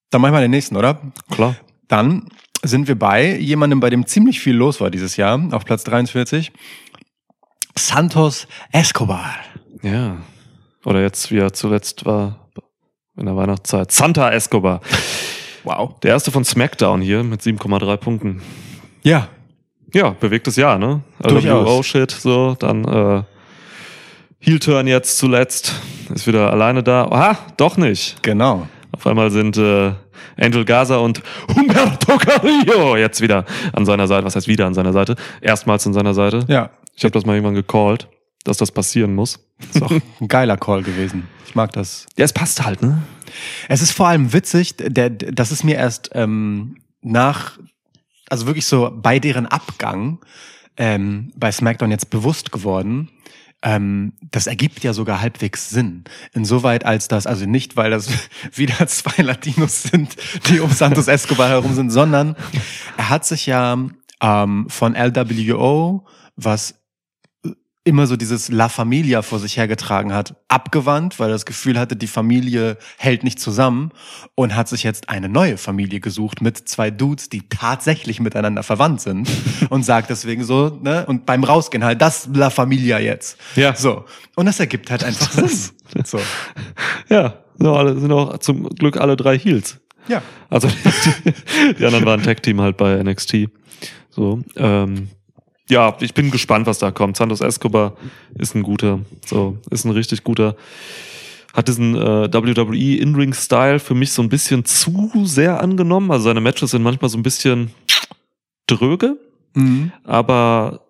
dann machen wir den nächsten, oder? Klar. Dann sind wir bei jemandem, bei dem ziemlich viel los war dieses Jahr, auf Platz 43. Santos Escobar. Ja. Oder jetzt, wie er zuletzt war, in der Weihnachtszeit. Santa Escobar. Wow. Der erste von SmackDown hier mit 7,3 Punkten. Ja, Ja, bewegtes Jahr, ne? Durchaus. Oh shit, so, dann äh, Heel-Turn jetzt zuletzt. Ist wieder alleine da. Aha, doch nicht. genau. Auf einmal sind äh, Angel Gaza und Humberto Carrillo jetzt wieder an seiner Seite. Was heißt wieder an seiner Seite? Erstmals an seiner Seite. Ja, Ich habe das mal irgendwann gecallt, dass das passieren muss. ist auch ein geiler Call gewesen. Ich mag das. Ja, es passt halt, ne? Es ist vor allem witzig, der, das ist mir erst ähm, nach, also wirklich so bei deren Abgang ähm, bei SmackDown jetzt bewusst geworden. Ähm, das ergibt ja sogar halbwegs Sinn. Insoweit als das, also nicht, weil das wieder zwei Latinos sind, die um Santos Escobar herum sind, sondern er hat sich ja ähm, von LWO, was immer so dieses La Familia vor sich hergetragen hat, abgewandt, weil er das Gefühl hatte, die Familie hält nicht zusammen und hat sich jetzt eine neue Familie gesucht mit zwei Dudes, die tatsächlich miteinander verwandt sind und sagt deswegen so, ne, und beim Rausgehen halt, das La Familia jetzt. Ja. So. Und das ergibt halt einfach Sinn. So. Ja, sind auch, alle, sind auch zum Glück alle drei Heels. Ja. Also die, die anderen waren Tag-Team halt bei NXT. So, ähm, ja, ich bin gespannt, was da kommt. Santos Escobar ist ein guter, so, ist ein richtig guter. Hat diesen äh, WWE In-Ring-Style für mich so ein bisschen zu sehr angenommen. Also seine Matches sind manchmal so ein bisschen dröge, Mhm. aber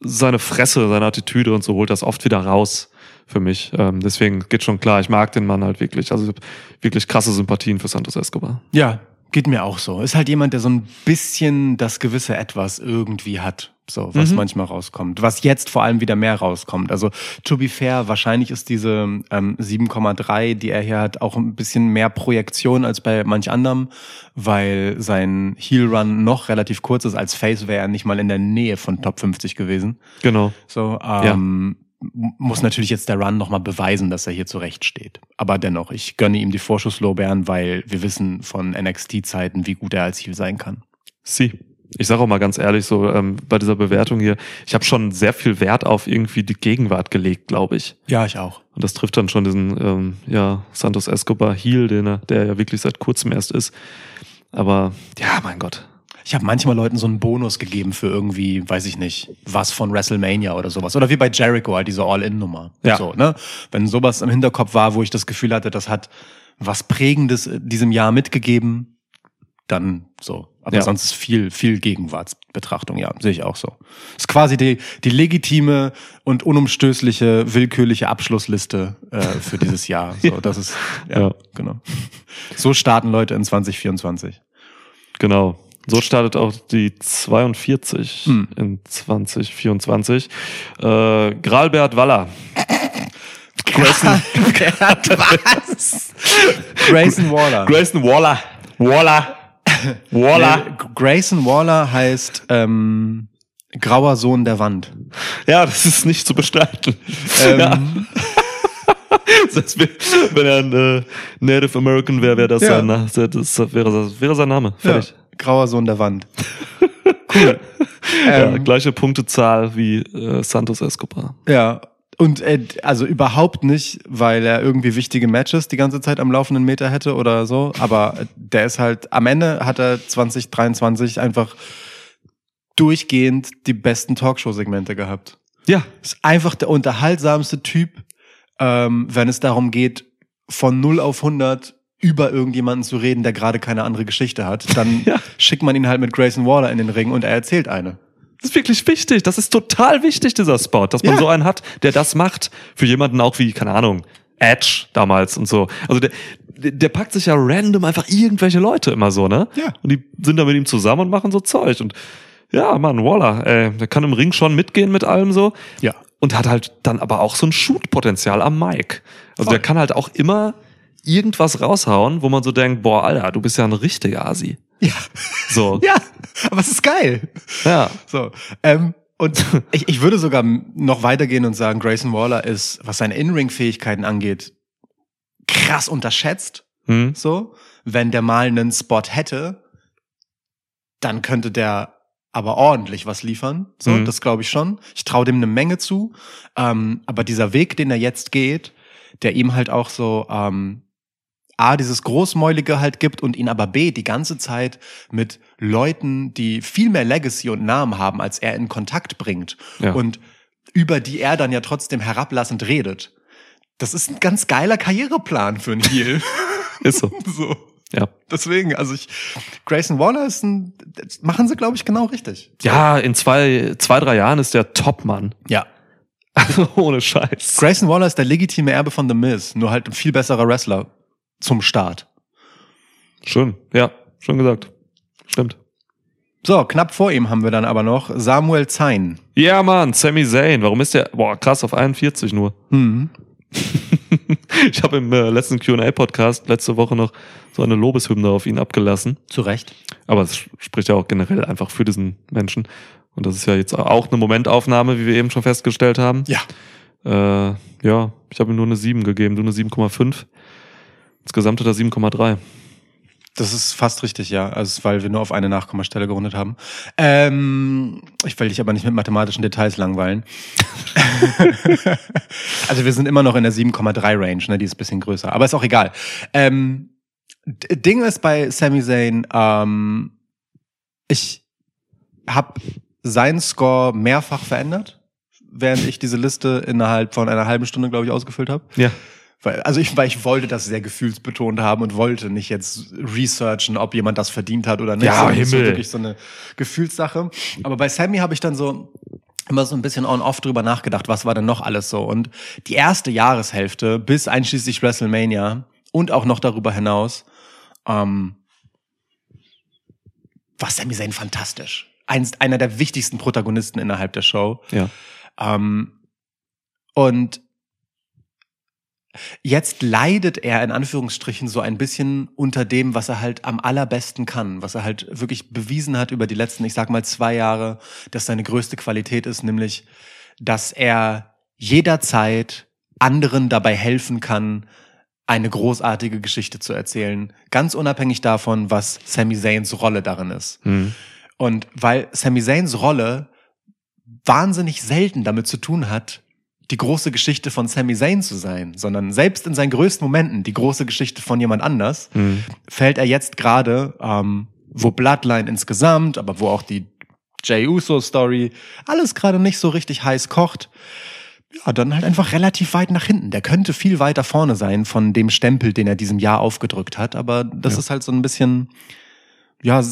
seine Fresse, seine Attitüde und so holt das oft wieder raus für mich. Ähm, deswegen geht schon klar, ich mag den Mann halt wirklich. Also wirklich krasse Sympathien für Santos Escobar. Ja, geht mir auch so. Ist halt jemand, der so ein bisschen das gewisse Etwas irgendwie hat. So, was Mhm. manchmal rauskommt. Was jetzt vor allem wieder mehr rauskommt. Also, to be fair, wahrscheinlich ist diese ähm, 7,3, die er hier hat, auch ein bisschen mehr Projektion als bei manch anderem, weil sein Heel Run noch relativ kurz ist. Als Face wäre er nicht mal in der Nähe von Top 50 gewesen. Genau. So, ähm, m- muss natürlich jetzt der Run nochmal beweisen, dass er hier zurecht steht. Aber dennoch, ich gönne ihm die Vorschusslorbeeren, weil wir wissen von NXT-Zeiten, wie gut er als Heel sein kann. Sie. Ich sage auch mal ganz ehrlich, so ähm, bei dieser Bewertung hier, ich habe schon sehr viel Wert auf irgendwie die Gegenwart gelegt, glaube ich. Ja, ich auch. Und das trifft dann schon diesen, ähm, ja, Santos Escobar Heel, den er, der ja wirklich seit kurzem erst ist. Aber ja, mein Gott. Ich habe manchmal Leuten so einen Bonus gegeben für irgendwie, weiß ich nicht, was von WrestleMania oder sowas. Oder wie bei Jericho, halt diese All-In-Nummer. Ja. So, ne? Wenn sowas im Hinterkopf war, wo ich das Gefühl hatte, das hat was Prägendes äh, diesem Jahr mitgegeben, dann so. Aber Ja. sonst ist viel, viel Gegenwartsbetrachtung, ja, sehe ich auch so. Ist quasi die, die legitime und unumstößliche, willkürliche Abschlussliste äh, für dieses Jahr. So, das ist, ja, Ja. genau. So starten Leute in 2024. Genau. So startet auch die 42 Hm. in 2024. Äh, Gralbert Waller. Grayson? Grayson Waller. Grayson Waller. Waller. Waller. Grayson Waller heißt ähm, grauer Sohn der Wand. Ja, das ist nicht zu bestreiten. Ähm, Ja. Wär, wenn er ein äh, Native American wäre, wäre das, Ja. sein, Na- das wäre, das wäre sein Name. ja, Fertig. grauer Sohn der Wand. Cool. Ja, Ähm, gleiche Punktezahl wie äh, Santos Escobar. ja. Und äh, also überhaupt nicht, weil er irgendwie wichtige Matches die ganze Zeit am laufenden Meter hätte oder so. Aber der ist halt, am Ende hat er 2023 einfach durchgehend die besten Talkshow-Segmente gehabt. Ja. Ist einfach der unterhaltsamste Typ, ähm, wenn es darum geht, von 0 auf 100 über irgendjemanden zu reden, der gerade keine andere Geschichte hat. Dann Ja. schickt man ihn halt mit Grayson Waller in den Ring und er erzählt eine. Das ist wirklich wichtig. Das ist total wichtig, dieser Spot, dass man Ja. so einen hat, der das macht. Für jemanden auch wie, keine Ahnung, Edge damals und so. Also der, der packt sich ja random einfach irgendwelche Leute immer so, ne? Ja. Und die sind da mit ihm zusammen und machen so Zeug. Und ja, Mann, Waller, ey, der kann im Ring schon mitgehen mit allem so. Ja. Und hat halt dann aber auch so ein Shoot-Potenzial am Mic. Also Voll. der kann halt auch immer irgendwas raushauen, wo man so denkt, boah, Alter, du bist ja ein richtiger Asi. Ja. So. Ja, aber es ist geil. ja. So. Ähm, und ich, ich würde sogar noch weitergehen und sagen, Grayson Waller ist, was seine In-Ring-Fähigkeiten angeht, krass unterschätzt. Hm? So, wenn der mal einen Spot hätte, dann könnte der aber ordentlich was liefern. So, Mhm. das glaube ich schon. Ich traue dem eine Menge zu. Ähm, aber dieser Weg, den er jetzt geht, der ihm halt auch so ähm, A, dieses Großmäulige halt gibt und ihn aber B, die ganze Zeit mit Leuten, die viel mehr Legacy und Namen haben, als er in Kontakt bringt. Ja. Und über die er dann ja trotzdem herablassend redet. Das ist ein ganz geiler Karriereplan für einen Heel. Ist so. so. Ja. Deswegen, also ich, Grayson Waller ist ein, machen sie, glaube ich, genau richtig. Ja, in zwei, zwei, drei Jahren ist der Top-Mann. Ja. Ohne Scheiß. Grayson Waller ist der legitime Erbe von The Miz, nur halt ein viel besserer Wrestler zum Start. Schön. Ja, schon gesagt. Stimmt. So, knapp vor ihm haben wir dann aber noch Samuel Zayn. Ja, Mann, Sami Zayn. Warum ist der? Boah, krass, auf 41 nur. Mhm. Ich habe im äh, letzten Q&A-Podcast letzte Woche noch so eine Lobeshymne auf ihn abgelassen. Zu Recht. Aber es spricht ja auch generell einfach für diesen Menschen. Und das ist ja jetzt auch eine Momentaufnahme, wie wir eben schon festgestellt haben. Ja. Äh, ja, ich habe ihm nur eine 7 gegeben, du eine 7,5. Insgesamt hat er 7,3. Das ist fast richtig, ja. Also, weil wir nur auf eine Nachkommastelle gerundet haben. Ähm, ich will dich aber nicht mit mathematischen Details langweilen. also wir sind immer noch in der 7,3 Range, ne? Die ist ein bisschen größer. Aber ist auch egal. Ähm, Ding ist bei Sami Zayn, ähm, ich habe seinen Score mehrfach verändert, während ich diese Liste innerhalb von einer halben Stunde, glaube ich, ausgefüllt habe. Ja. Weil, also ich, weil ich wollte das sehr gefühlsbetont haben und wollte nicht jetzt researchen, ob jemand das verdient hat oder nicht. Ja, sondern es ist so Himmel. wirklich so eine Gefühlssache. Aber bei Sammy habe ich dann so immer so ein bisschen on-off drüber nachgedacht, was war denn noch alles so. Und die erste Jahreshälfte bis einschließlich WrestleMania und auch noch darüber hinaus, ähm, war Sami Zayn fantastisch. Eins, einer der wichtigsten Protagonisten innerhalb der Show. Ja. Ähm, und jetzt leidet er in Anführungsstrichen so ein bisschen unter dem, was er halt am allerbesten kann, was er halt wirklich bewiesen hat über die letzten, ich sag mal, zwei Jahre, dass seine größte Qualität ist, nämlich, dass er jederzeit anderen dabei helfen kann, eine großartige Geschichte zu erzählen, ganz unabhängig davon, was Sami Zayns Rolle darin ist. Hm. Und weil Sami Zayns Rolle wahnsinnig selten damit zu tun hat, die große Geschichte von Sami Zayn zu sein, sondern selbst in seinen größten Momenten die große Geschichte von jemand anders, Hm. fällt er jetzt gerade, ähm, wo Bloodline insgesamt, aber wo auch die Jay Uso Story, alles gerade nicht so richtig heiß kocht, ja, dann halt einfach relativ weit nach hinten. Der könnte viel weiter vorne sein von dem Stempel, den er diesem Jahr aufgedrückt hat, aber das Ja. ist halt so ein bisschen, ja,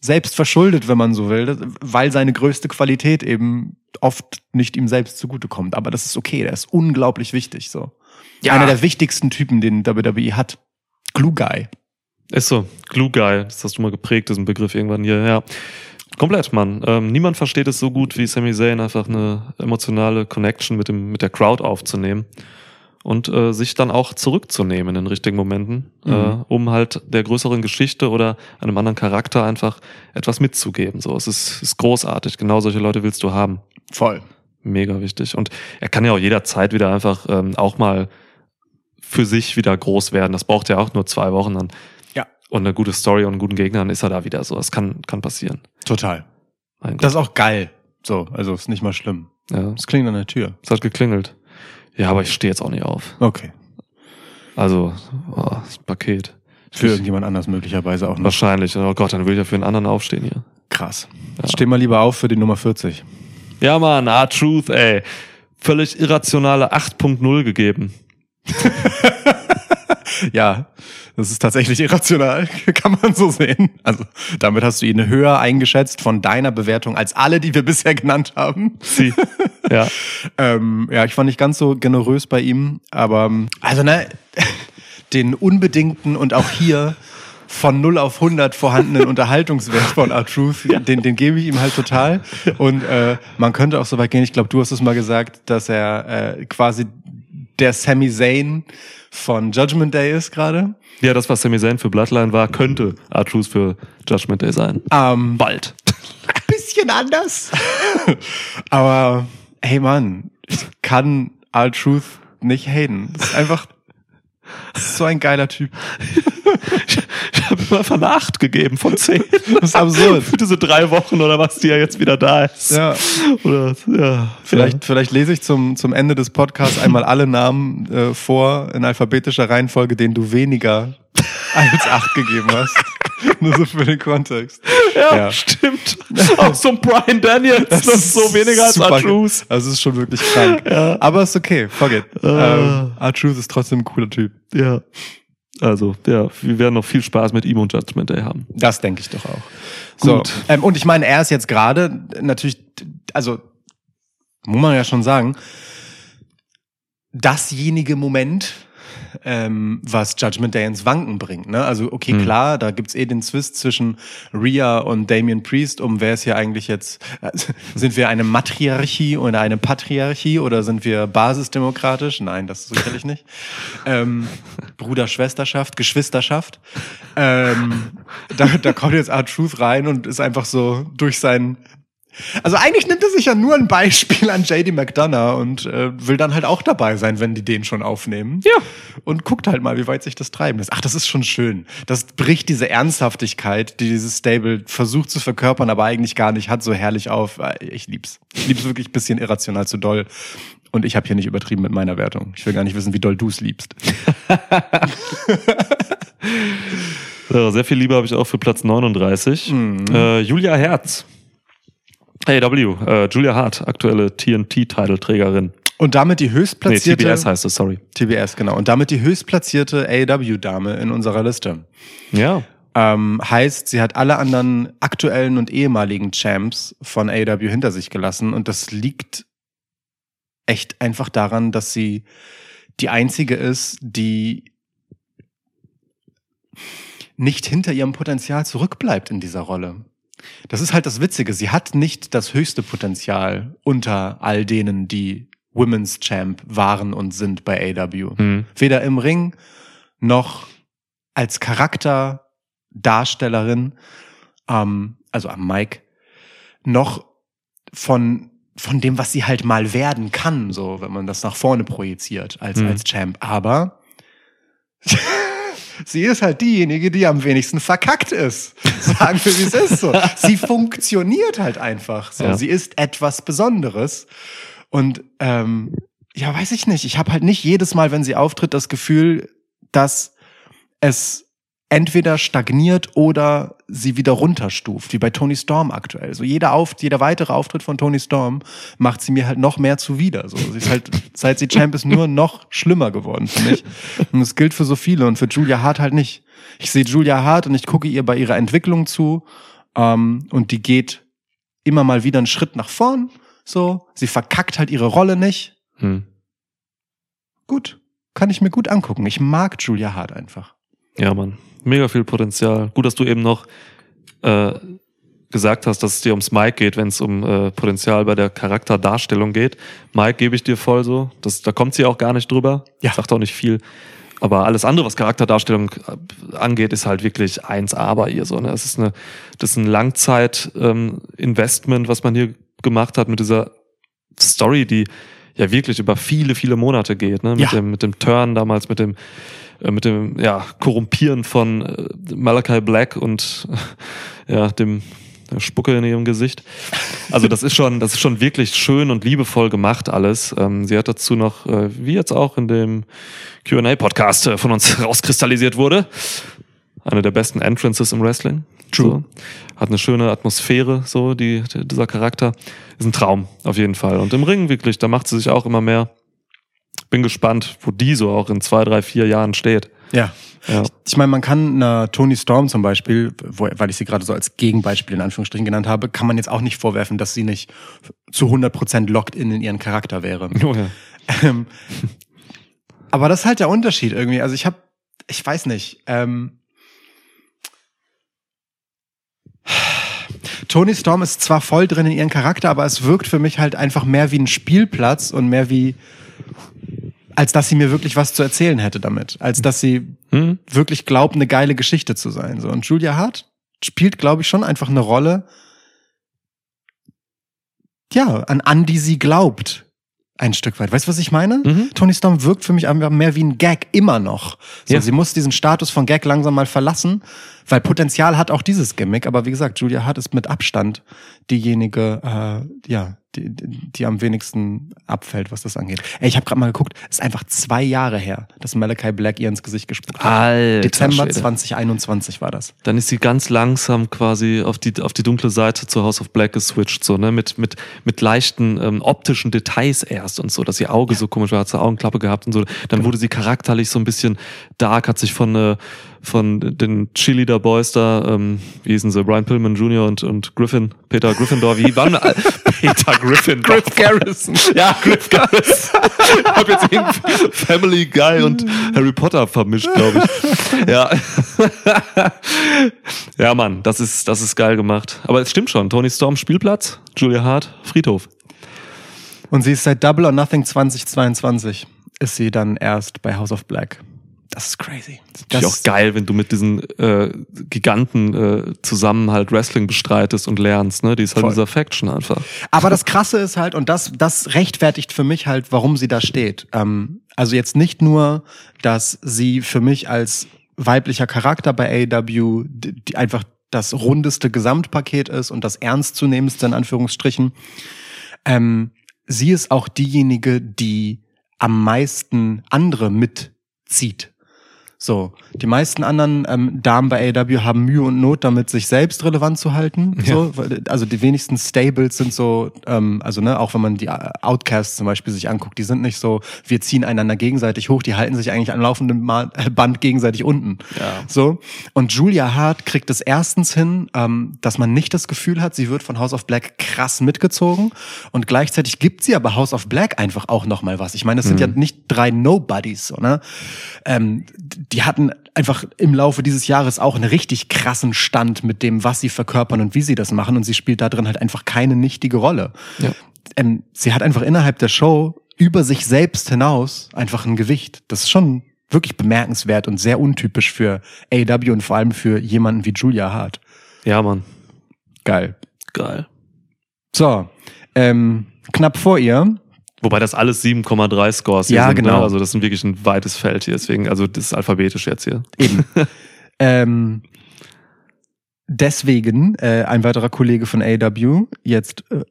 selbst verschuldet, wenn man so will, weil seine größte Qualität eben oft nicht ihm selbst zugutekommt. Aber das ist okay, der ist unglaublich wichtig, so. Ja. Einer der wichtigsten Typen, den WWE hat. Glue Guy. Ist so. Glue Guy, das hast du mal geprägt, diesen Begriff irgendwann hier, ja. Komplett, Mann. Ähm, niemand versteht es so gut wie Sami Zayn, einfach eine emotionale Connection mit, dem, mit der Crowd aufzunehmen und äh, sich dann auch zurückzunehmen in den richtigen Momenten, Mhm. äh, um halt der größeren Geschichte oder einem anderen Charakter einfach etwas mitzugeben. So, es ist, ist großartig. Genau solche Leute willst du haben. Voll. Mega wichtig. Und er kann ja auch jederzeit wieder einfach ähm, auch mal für sich wieder groß werden. Das braucht ja auch nur zwei Wochen dann. Ja. Und eine gute Story und einen guten Gegner, dann ist er da wieder so. Das kann, kann passieren. Total. Das ist auch geil. So, also ist nicht mal schlimm. ja, Es klingt an der Tür. es hat geklingelt. Ja, aber ich stehe jetzt auch nicht auf. Okay. Also, oh, das Paket. Für Ich- irgendjemand anders möglicherweise auch noch. Wahrscheinlich. Oh Gott, dann will ich ja für einen anderen aufstehen hier. Krass. Steh mal lieber auf für die Nummer 40. Ja, Mann, ah, Truth, ey. Völlig irrationale 8.0 gegeben. Ja, das ist tatsächlich irrational, kann man so sehen. Also damit hast du ihn höher eingeschätzt von deiner Bewertung als alle, die wir bisher genannt haben. Sie. ja. Ähm, ja, ich war nicht ganz so generös bei ihm, aber ähm, also ne, den unbedingten und auch hier von 0 auf 100 vorhandenen Unterhaltungswert von R-Truth, den, den gebe ich ihm halt total. Und äh, man könnte auch so weit gehen, ich glaube, du hast es mal gesagt, dass er äh, quasi der Sami Zayn von Judgment Day ist gerade. Ja, das, was Sami Zayn für Bloodline war, könnte R-Truth für Judgment Day sein. Ähm, Bald. bisschen anders. Aber hey Mann, ich kann R-Truth nicht haten. Das ist einfach so ein geiler Typ. Ich habe ihm einfach eine 8 gegeben von 10. Das ist absurd. Für diese drei Wochen oder was, die ja jetzt wieder da ist. Ja. Oder, ja. Vielleicht, vielleicht lese ich zum, zum Ende des Podcasts einmal alle Namen äh, vor in alphabetischer Reihenfolge, denen du weniger als acht gegeben hast. Nur so für den Kontext. Ja, Ja. stimmt. Auch so ein Brian Daniels, das, ist so weniger als super- R-Truth. Also es ist schon wirklich krank. Aber ist okay, fuck it. Ähm, R-Truth ist trotzdem ein cooler Typ. Ja. Also, ja, wir werden noch viel Spaß mit ihm und Judgment Day haben. Das denke ich doch auch. So, Gut. ähm, und ich meine, er ist jetzt gerade natürlich, also muss man ja schon sagen, dasjenige Moment ähm, was Judgment Day ins Wanken bringt. Ne? Also okay, klar, da gibt's eh den Zwist zwischen Rhea und Damien Priest, um wer ist hier eigentlich jetzt, äh, sind wir eine Matriarchie oder eine Patriarchie oder sind wir basisdemokratisch? Nein, das sicherlich nicht. Ähm, Bruder-Schwesterschaft, Geschwisterschaft. Ähm, da, da kommt jetzt R-Truth rein und ist einfach so durch sein also eigentlich nimmt er sich ja nur ein Beispiel an JD McDonough und äh, will dann halt auch dabei sein, wenn die den schon aufnehmen. Ja. Und guckt halt mal, wie weit sich das treiben lässt. Ach, das ist schon schön. Das bricht diese Ernsthaftigkeit, die dieses Stable versucht zu verkörpern, aber eigentlich gar nicht hat, so herrlich auf. Äh, Ich lieb's. Ich lieb's wirklich ein bisschen irrational zu doll. Und ich habe hier nicht übertrieben mit meiner Wertung. Ich will gar nicht wissen, wie doll du's liebst. Ja, sehr viel Liebe habe ich auch für Platz 39. Mhm. Äh, Julia Herz. AW, äh, Julia Hart, aktuelle TNT-Titelträgerin. Und damit die Nee, höchstplatzierte TBS heißt es, sorry. TBS, genau. Und damit die höchstplatzierte AEW-Dame in unserer Liste. Ja. Ähm, heißt, sie hat alle anderen aktuellen und ehemaligen Champs von AEW hinter sich gelassen. Und das liegt echt einfach daran, dass sie die einzige ist, die nicht hinter ihrem Potenzial zurückbleibt in dieser Rolle. Das ist halt das Witzige. Sie hat nicht das höchste Potenzial unter all denen, die Women's Champ waren und sind bei AEW. Hm. Weder im Ring noch als Charakterdarstellerin, ähm, also am Mike, noch von von dem, was sie halt mal werden kann, so wenn man das nach vorne projiziert als Mhm. als Champ. Aber sie ist halt diejenige, die am wenigsten verkackt ist. Sagen wir, wie es ist. So. Sie funktioniert halt einfach. So. Ja. Sie ist etwas Besonderes. Und ähm, ja, weiß ich nicht. Ich habe halt nicht jedes Mal, wenn sie auftritt, das Gefühl, dass es entweder stagniert oder sie wieder runterstuft, wie bei Tony Storm aktuell. So jeder, auf, jeder weitere Auftritt von Tony Storm macht sie mir halt noch mehr zuwider. So, sie ist halt, seit sie Champ ist, nur noch schlimmer geworden für mich. Und das gilt für so viele und für Julia Hart halt nicht. Ich sehe Julia Hart und ich gucke ihr bei ihrer Entwicklung zu ähm, und die geht immer mal wieder einen Schritt nach vorn. So, sie verkackt halt ihre Rolle nicht. Hm. Gut, kann ich mir gut angucken. Ich mag Julia Hart einfach. Ja, Mann. Mega viel Potenzial. Gut, dass du eben noch äh, gesagt hast, dass es dir ums Mike geht, wenn es um äh, Potenzial bei der Charakterdarstellung geht. Mike gebe ich dir voll so. Das, da kommt sie auch gar nicht drüber. Ja. Sagt auch nicht viel. Aber alles andere, was Charakterdarstellung äh, angeht, ist halt wirklich 1A bei ihr so. Ne? Das ist eine, das ist ein Langzeit-Investment, was man hier gemacht hat mit dieser Story, die ja wirklich über viele, viele Monate geht. Ne? Mit, Ja. dem, mit dem Turn damals, mit dem mit dem ja, Korrumpieren von äh, Malachi Black und äh, ja, dem Spucke in ihrem Gesicht. Also das ist schon, das ist schon wirklich schön und liebevoll gemacht alles. Ähm, sie hat dazu noch, äh, wie jetzt auch in dem Q&A-Podcast äh, von uns rauskristallisiert wurde, eine der besten Entrances im Wrestling. True. So. Hat eine schöne Atmosphäre, so die, dieser Charakter. Ist ein Traum, auf jeden Fall. Und im Ring wirklich, da macht sie sich auch immer mehr. Bin gespannt, wo die so auch in zwei, drei, vier Jahren steht. Ja. Ja. Ich meine, man kann einer Tony Storm zum Beispiel, wo, weil ich sie gerade so als Gegenbeispiel in Anführungsstrichen genannt habe, kann man jetzt auch nicht vorwerfen, dass sie nicht zu 100% locked in in ihren Charakter wäre. Oh ja. Ähm, aber das ist halt der Unterschied irgendwie. Also ich habe, ich weiß nicht. Ähm, Tony Storm ist zwar voll drin in ihren Charakter, aber es wirkt für mich halt einfach mehr wie ein Spielplatz und mehr wie, als dass sie mir wirklich was zu erzählen hätte damit. Als dass sie Hm? wirklich glaubt, eine geile Geschichte zu sein. So. Und Julia Hart spielt, glaube ich, schon einfach eine Rolle, ja, an, an die sie glaubt. Ein Stück weit. Weißt du, was ich meine? Mhm. Tony Storm wirkt für mich einfach mehr wie ein Gag, immer noch. So, Ja. Sie muss diesen Status von Gag langsam mal verlassen, weil Potenzial hat auch dieses Gimmick. Aber wie gesagt, Julia Hart ist mit Abstand diejenige, äh, ja, die, die, am wenigsten abfällt, was das angeht. Ey, ich habe gerade mal geguckt, es ist einfach zwei Jahre her, dass Malachi Black ihr ins Gesicht gespuckt hat. Alter Dezember Schwede. 2021 war das. Dann ist sie ganz langsam quasi auf die, auf die dunkle Seite zu House of Black geswitcht, so, ne, mit, mit, mit leichten ähm, optischen Details erst und so, dass ihr Auge so komisch war, hat sie Augenklappe gehabt und so. Dann wurde sie charakterlich so ein bisschen dark, hat sich von, äh, von den Cheerleader Boys da, ähm, wie hießen sie, Brian Pillman Jr. und, und Griffin, Peter Gryffindor, wie waren wir? Peter Gryffindor. Griff Garrison. Ja, Griff Garrison. Ich hab jetzt irgendwie Family Guy und Harry Potter vermischt, glaube ich. Ja. ja, Mann, das ist, das ist geil gemacht. Aber es stimmt schon. Tony Storm Spielplatz, Julia Hart Friedhof. Und sie ist seit Double or Nothing 2022 ist sie dann erst bei House of Black. Das ist crazy. Das ist auch geil, wenn du mit diesen äh, Giganten äh, zusammen halt Wrestling bestreitest und lernst, ne? Die ist halt Voll. dieser Faction einfach. Aber das Krasse ist halt, und das, das rechtfertigt für mich halt, warum sie da steht. Ähm, also jetzt nicht nur, dass sie für mich als weiblicher Charakter bei AEW die, die einfach das rundeste Gesamtpaket ist und das ernstzunehmendste in Anführungsstrichen. Ähm, sie ist auch diejenige, die am meisten andere mitzieht. So, die meisten anderen ähm, Damen bei AEW haben Mühe und Not damit, sich selbst relevant zu halten. Ja. So, also die wenigsten Stables sind so, ähm, also ne, auch wenn man die äh, Outcasts zum Beispiel sich anguckt, die sind nicht so, wir ziehen einander gegenseitig hoch, die halten sich eigentlich an laufendem äh, Band gegenseitig unten. Ja. So. Und Julia Hart kriegt es erstens hin, ähm, dass man nicht das Gefühl hat, sie wird von House of Black krass mitgezogen. Und gleichzeitig gibt sie aber House of Black einfach auch nochmal was. Ich meine, es sind ja nicht drei Nobodies, so, ne? Ähm, die hatten einfach im Laufe dieses Jahres auch einen richtig krassen Stand mit dem, was sie verkörpern und wie sie das machen. Und sie spielt da drin halt einfach keine nichtige Rolle. Ja. Ähm, sie hat einfach innerhalb der Show über sich selbst hinaus einfach ein Gewicht. Das ist schon wirklich bemerkenswert und sehr untypisch für AEW und vor allem für jemanden wie Julia Hart. Ja, Mann. Geil. Geil. So, ähm, knapp vor ihr Wobei das alles 7,3 Scores hier Ja, sind. genau. Ne? Also das ist wirklich ein weites Feld hier. Deswegen, also das ist alphabetisch jetzt hier. Eben. ähm, deswegen äh, ein weiterer Kollege von AW jetzt äh,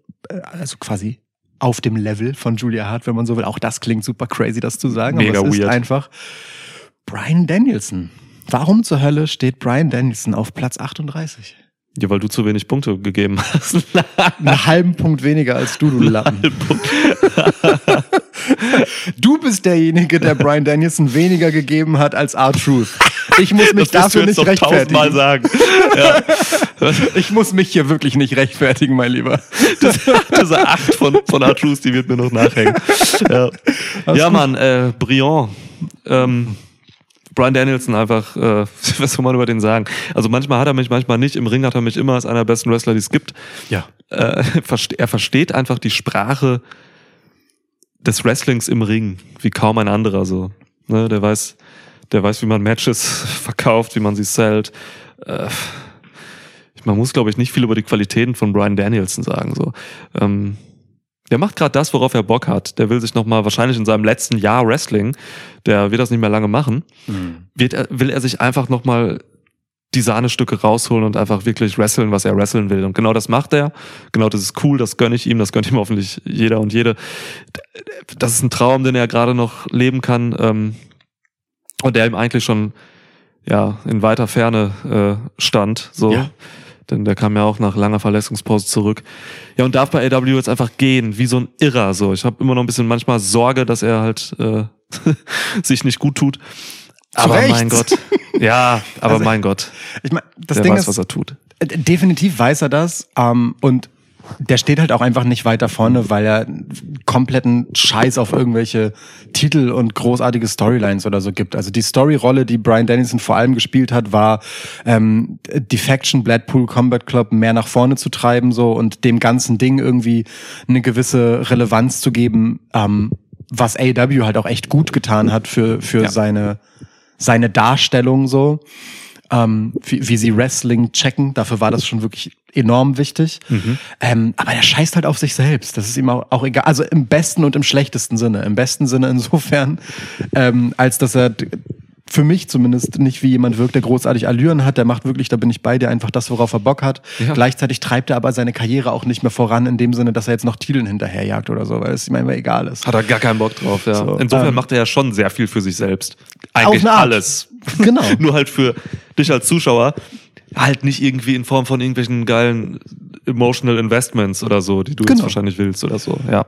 also quasi auf dem Level von Julia Hart, wenn man so will. Auch das klingt super crazy, das zu sagen. Mega aber es ist weird. einfach Brian Danielson. Warum zur Hölle steht Brian Danielson auf Platz 38? Ja, weil du zu wenig Punkte gegeben hast. Einen halben Punkt weniger als du, du Lappen. Du bist derjenige, der Brian Danielson weniger gegeben hat als R-Truth. Ich muss mich das dafür nicht rechtfertigen. sagen. Ja. Ich muss mich hier wirklich nicht rechtfertigen, mein Lieber. Diese acht von, von Artrus, die wird mir noch nachhängen. Ja, ja Mann, äh, Briand. Ähm, Brian Danielson einfach, äh, was soll man über den sagen? Also manchmal hat er mich, manchmal nicht. Im Ring hat er mich immer als einer der besten Wrestler, die es gibt. Ja. Äh, er versteht einfach die Sprache des Wrestlings im Ring, wie kaum ein anderer so. Ne, der weiß, der weiß, wie man Matches verkauft, wie man sie sellt. Äh, man muss, glaube ich, nicht viel über die Qualitäten von Brian Danielson sagen. So. Ähm, der macht gerade das, worauf er Bock hat. Der will sich nochmal, wahrscheinlich in seinem letzten Jahr Wrestling, der wird das nicht mehr lange machen, wird er, will er sich einfach nochmal die Sahnestücke rausholen und einfach wirklich wresteln, was er wresteln will. Und genau das macht er. Genau das ist cool, das gönne ich ihm, das gönnt ihm hoffentlich jeder und jede. Das ist ein Traum, den er gerade noch leben kann ähm, und der ihm eigentlich schon ja in weiter Ferne äh, stand. So. Ja. Denn der kam ja auch nach langer Verletzungspause zurück. Ja, und darf bei AW jetzt einfach gehen, wie so ein Irrer. So, ich habe immer noch ein bisschen manchmal Sorge, dass er halt äh, sich nicht gut tut. Aber Recht. mein Gott. Ja, aber Also, mein Gott. Ich meine, das Der Ding weiß, ist, was er tut. Äh, Definitiv weiß er das. Ähm, und der steht halt auch einfach nicht weiter vorne, weil er kompletten Scheiß auf irgendwelche Titel und großartige Storylines oder so gibt. Also die Storyrolle, die Brian Dennison vor allem gespielt hat, war ähm, die Faction Blackpool Combat Club mehr nach vorne zu treiben so und dem ganzen Ding irgendwie eine gewisse Relevanz zu geben, ähm, was AW halt auch echt gut getan hat für für Ja. seine seine Darstellung so ähm, wie, wie sie Wrestling checken. Dafür war das schon wirklich enorm wichtig. Ähm, aber der scheißt halt auf sich selbst. Das ist ihm auch, auch egal. Also im besten und im schlechtesten Sinne. Im besten Sinne insofern, ähm, als dass er für mich zumindest nicht wie jemand wirkt, der großartig Allüren hat. Der macht wirklich, da bin ich bei dir, einfach das, worauf er Bock hat. Ja. Gleichzeitig treibt er aber seine Karriere auch nicht mehr voran, in dem Sinne, dass er jetzt noch Titeln hinterherjagt oder so, weil es ihm immer egal ist. Hat er gar keinen Bock drauf, ja. So, Insofern ähm, macht er ja schon sehr viel für sich selbst. Eigentlich alles. Genau. Nur halt für dich als Zuschauer halt nicht irgendwie in Form von irgendwelchen geilen emotional Investments oder so, die du jetzt Genau. wahrscheinlich willst oder so, ja.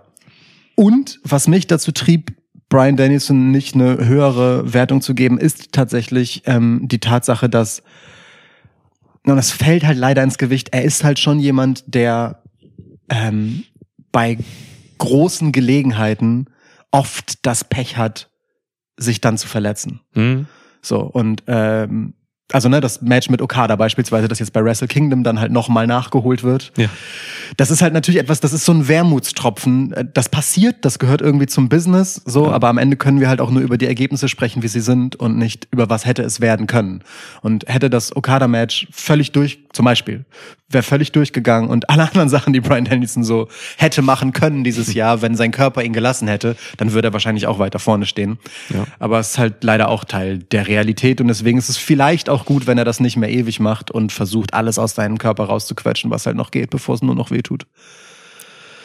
Und was mich dazu trieb, Brian Danielson nicht eine höhere Wertung zu geben, ist tatsächlich ähm, die Tatsache, dass und das fällt halt leider ins Gewicht. Er ist halt schon jemand, der ähm, bei großen Gelegenheiten oft das Pech hat, sich dann zu verletzen. Hm? So, und ähm, also ne, das Match mit Okada beispielsweise, das jetzt bei Wrestle Kingdom dann halt nochmal nachgeholt wird. Ja. Das ist halt natürlich etwas, das ist so ein Wermutstropfen. Äh, Das passiert, das gehört irgendwie zum Business, so, Ja. aber am Ende können wir halt auch nur über die Ergebnisse sprechen, wie sie sind und nicht über was hätte es werden können. Und hätte das Okada-Match völlig durch, zum Beispiel, wäre völlig durchgegangen und alle anderen Sachen, die Brian Danielson so hätte machen können dieses Jahr, wenn sein Körper ihn gelassen hätte, dann würde er wahrscheinlich auch weiter vorne stehen. Ja. Aber es ist halt leider auch Teil der Realität und deswegen ist es vielleicht auch gut, wenn er das nicht mehr ewig macht und versucht, alles aus seinem Körper rauszuquetschen, was halt noch geht, bevor es nur noch wehtut.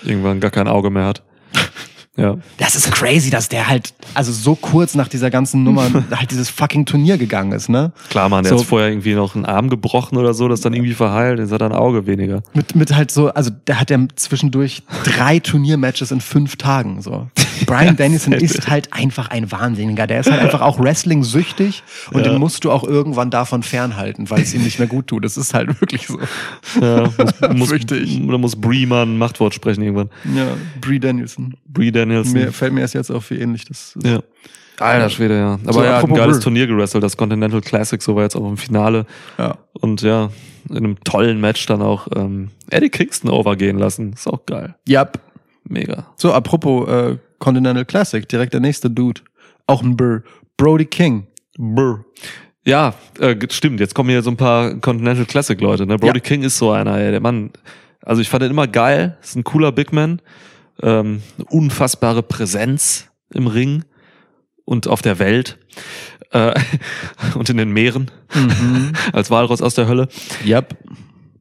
Irgendwann gar kein Auge mehr hat. Ja. Das ist crazy, dass der halt, also so kurz nach dieser ganzen Nummer halt dieses fucking Turnier gegangen ist, ne? Klar, Mann, der So. hat vorher irgendwie noch einen Arm gebrochen oder so, das dann irgendwie verheilt, jetzt hat er ein Auge weniger. Mit, mit halt so, also der hat ja zwischendurch drei Turniermatches in fünf Tagen, so. Brian Dennison ist halt einfach ein Wahnsinniger. Der ist halt einfach auch Wrestling-süchtig und Ja. den musst du auch irgendwann davon fernhalten, weil es ihm nicht mehr gut tut. Das ist halt wirklich so. Ja, muss, muss. Oder muss Bree mal ein Machtwort sprechen irgendwann. Ja, Brie Danielson. Bree Danielson. Mir fällt mir erst jetzt auf, wie ähnlich das ist. Ja. Alter Schwede, ja. Aber So, er hat ein geiles. Turnier gerestelt, das Continental Classic, so war jetzt auch im Finale. Ja. Und ja, in einem tollen Match dann auch ähm, Eddie Kingston overgehen lassen. Ist auch geil. Yep. Mega. So, apropos äh, Continental Classic, direkt der nächste Dude. Auch ein Burr. Brody King. Brr. Ja, äh, stimmt. Jetzt kommen hier so ein paar Continental Classic Leute. Ne? Brody Ja. King ist so einer, ey. Der Mann, also ich fand ihn immer geil. Ist ein cooler Big Man. Ähm, unfassbare Präsenz im Ring und auf der Welt. Äh, und in den Meeren. Als Walross aus der Hölle. Yep.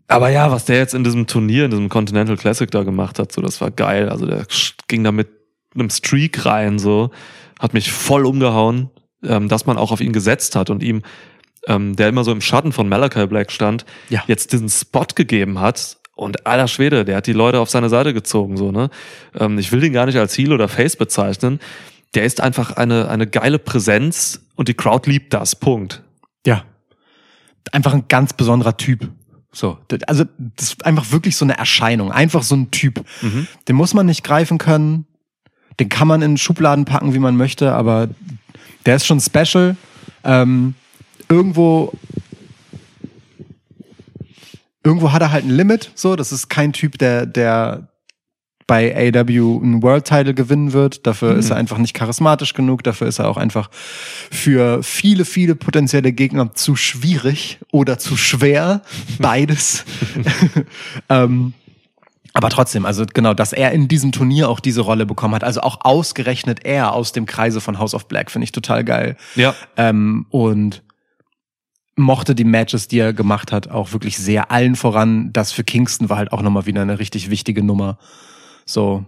Aber ja, was der jetzt in diesem Turnier, in diesem Continental Classic da gemacht hat, so, das war geil. Also der ging da mit einem Streak rein, so, hat mich voll umgehauen, ähm, dass man auch auf ihn gesetzt hat und ihm, ähm, der immer so im Schatten von Malachi Black stand, Ja. jetzt diesen Spot gegeben hat. Und aller Schwede, der hat die Leute auf seine Seite gezogen, so, ne? Ähm, ich will den gar nicht als Heel oder Face bezeichnen. Der ist einfach eine, eine geile Präsenz und die Crowd liebt das. Punkt. Ja. Einfach ein ganz besonderer Typ. So, also das ist einfach wirklich so eine Erscheinung, einfach so ein Typ. Mhm. Den muss man nicht greifen können, den kann man in Schubladen packen, wie man möchte, aber der ist schon special. Ähm, irgendwo irgendwo hat er halt ein Limit, so, das ist kein Typ, der der bei AW einen World Title gewinnen wird. Dafür ist er einfach nicht charismatisch genug. Dafür ist er auch einfach für viele, viele potenzielle Gegner zu schwierig oder zu schwer. Beides. ähm, aber trotzdem, also genau, dass er in diesem Turnier auch diese Rolle bekommen hat. Also auch ausgerechnet er aus dem Kreise von House of Black, finde ich total geil. Ja. Ähm, und mochte die Matches, die er gemacht hat, auch wirklich sehr. Allen voran, das für Kingston war halt auch nochmal wieder eine richtig wichtige Nummer. So,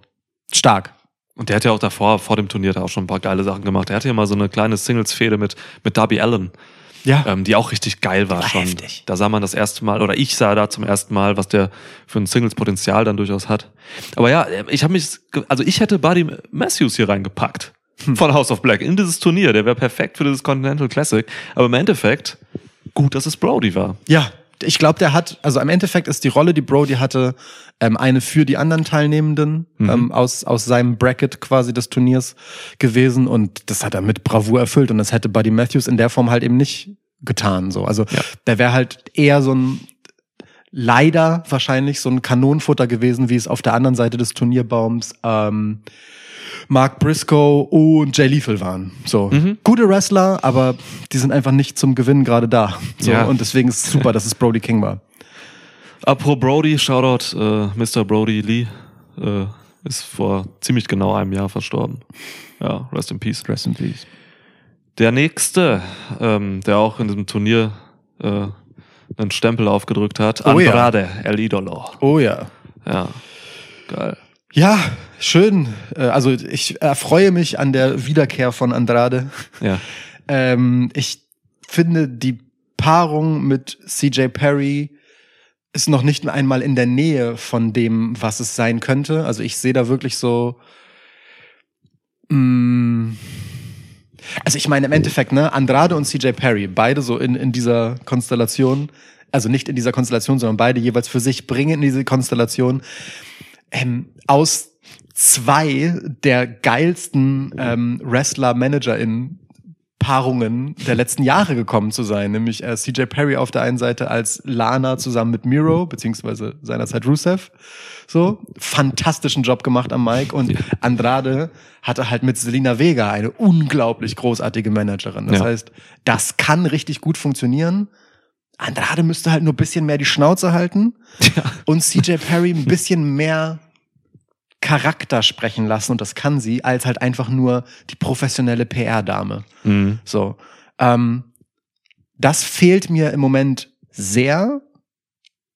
stark. Und der hat ja auch davor, vor dem Turnier, da auch schon ein paar geile Sachen gemacht. Er hatte ja mal so eine kleine Singles-Fehde mit, mit Darby Allen, Ja. ähm, die auch richtig geil war, war schon. heftig. Da sah man das erste Mal, oder ich sah da zum ersten Mal, was der für ein Singles-Potenzial dann durchaus hat. Aber ja, ich habe mich, also ich hätte Buddy Matthews hier reingepackt. Hm. Von House of Black in dieses Turnier. Der wäre perfekt für dieses Continental Classic. Aber im Endeffekt, gut, dass es Brody war. Ja, ich glaube, der hat, also im Endeffekt ist die Rolle, die Brody hatte, ähm, eine für die anderen Teilnehmenden ähm, aus, aus seinem Bracket quasi des Turniers gewesen und das hat er mit Bravour erfüllt und das hätte Buddy Matthews in der Form halt eben nicht getan. So. Also Ja. der wäre halt eher so ein leider wahrscheinlich so ein Kanonenfutter gewesen, wie es auf der anderen Seite des Turnierbaums ähm, Mark Briscoe und Jay Lethal waren. So Mhm. gute Wrestler, aber die sind einfach nicht zum Gewinnen gerade da. So, Ja. Und deswegen ist es super, dass es Brody King war. Apropos Brody, Shoutout, äh, Mr. Brody Lee, äh, ist vor ziemlich genau einem Jahr verstorben. Ja, rest in peace. Rest in peace. Der nächste, ähm, der auch in diesem Turnier äh, einen Stempel aufgedrückt hat, Oh ja. Andrade, El Idolo. Oh ja. Ja, geil. Ja, schön. Äh, Also ich erfreue mich an der Wiederkehr von Andrade. Ja, Ähm, ich finde, die Paarung mit CJ Perry ist noch nicht einmal in der Nähe von dem, was es sein könnte. Also ich sehe da wirklich so Mm. Also ich meine im Endeffekt, ne, Andrade und CJ Perry, beide so in, in dieser Konstellation, also nicht in dieser Konstellation, sondern beide jeweils für sich bringen in diese Konstellation ähm, aus zwei der geilsten ähm, Wrestler-ManagerInnen Paarungen der letzten Jahre gekommen zu sein, nämlich äh, CJ Perry auf der einen Seite als Lana zusammen mit Miro, beziehungsweise seinerzeit Rusev. So, fantastischen Job gemacht am Mike und Andrade hatte halt mit Selina Vega eine unglaublich großartige Managerin. Das Ja. heißt, das kann richtig gut funktionieren. Andrade müsste halt nur ein bisschen mehr die Schnauze halten und CJ Perry ein bisschen mehr Charakter sprechen lassen und das kann sie, als halt einfach nur die professionelle PR-Dame. Mhm. So. Ähm, das fehlt mir im Moment sehr.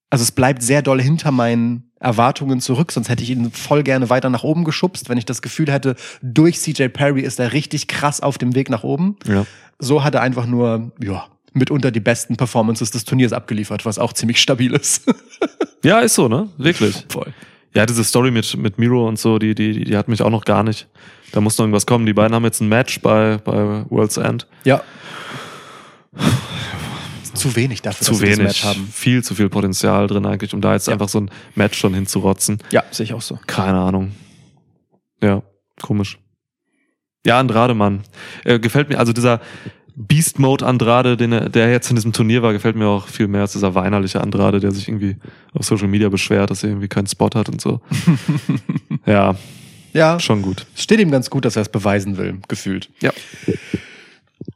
Also es bleibt sehr doll hinter meinen Erwartungen zurück, sonst hätte ich ihn voll gerne weiter nach oben geschubst, wenn ich das Gefühl hätte, durch CJ Perry ist er richtig krass auf dem Weg nach oben. Ja. So hat er einfach nur, ja, mitunter die besten Performances des Turniers abgeliefert, was auch ziemlich stabil ist. ja, ist so, ne? Wirklich. Voll. Ja, diese Story mit, mit Miro und so, die, die, die hat mich auch noch gar nicht. Da muss noch irgendwas kommen. Die beiden haben jetzt ein Match bei, bei World's End. Ja. Zu wenig dafür, Zu dass sie das wenig. Match haben. Viel zu viel Potenzial drin eigentlich, um da jetzt Ja. einfach so ein Match schon hinzurotzen. Ja, sehe ich auch so. Keine Ahnung. Ja, komisch. Ja, Andrade, Mann. Äh, gefällt mir, also dieser Beast Mode Andrade, den er, der jetzt in diesem Turnier war, gefällt mir auch viel mehr als dieser weinerliche Andrade, der sich irgendwie auf Social Media beschwert, dass er irgendwie keinen Spot hat und so. ja, Ja, schon gut. es steht ihm ganz gut, dass er es beweisen will, gefühlt. Ja.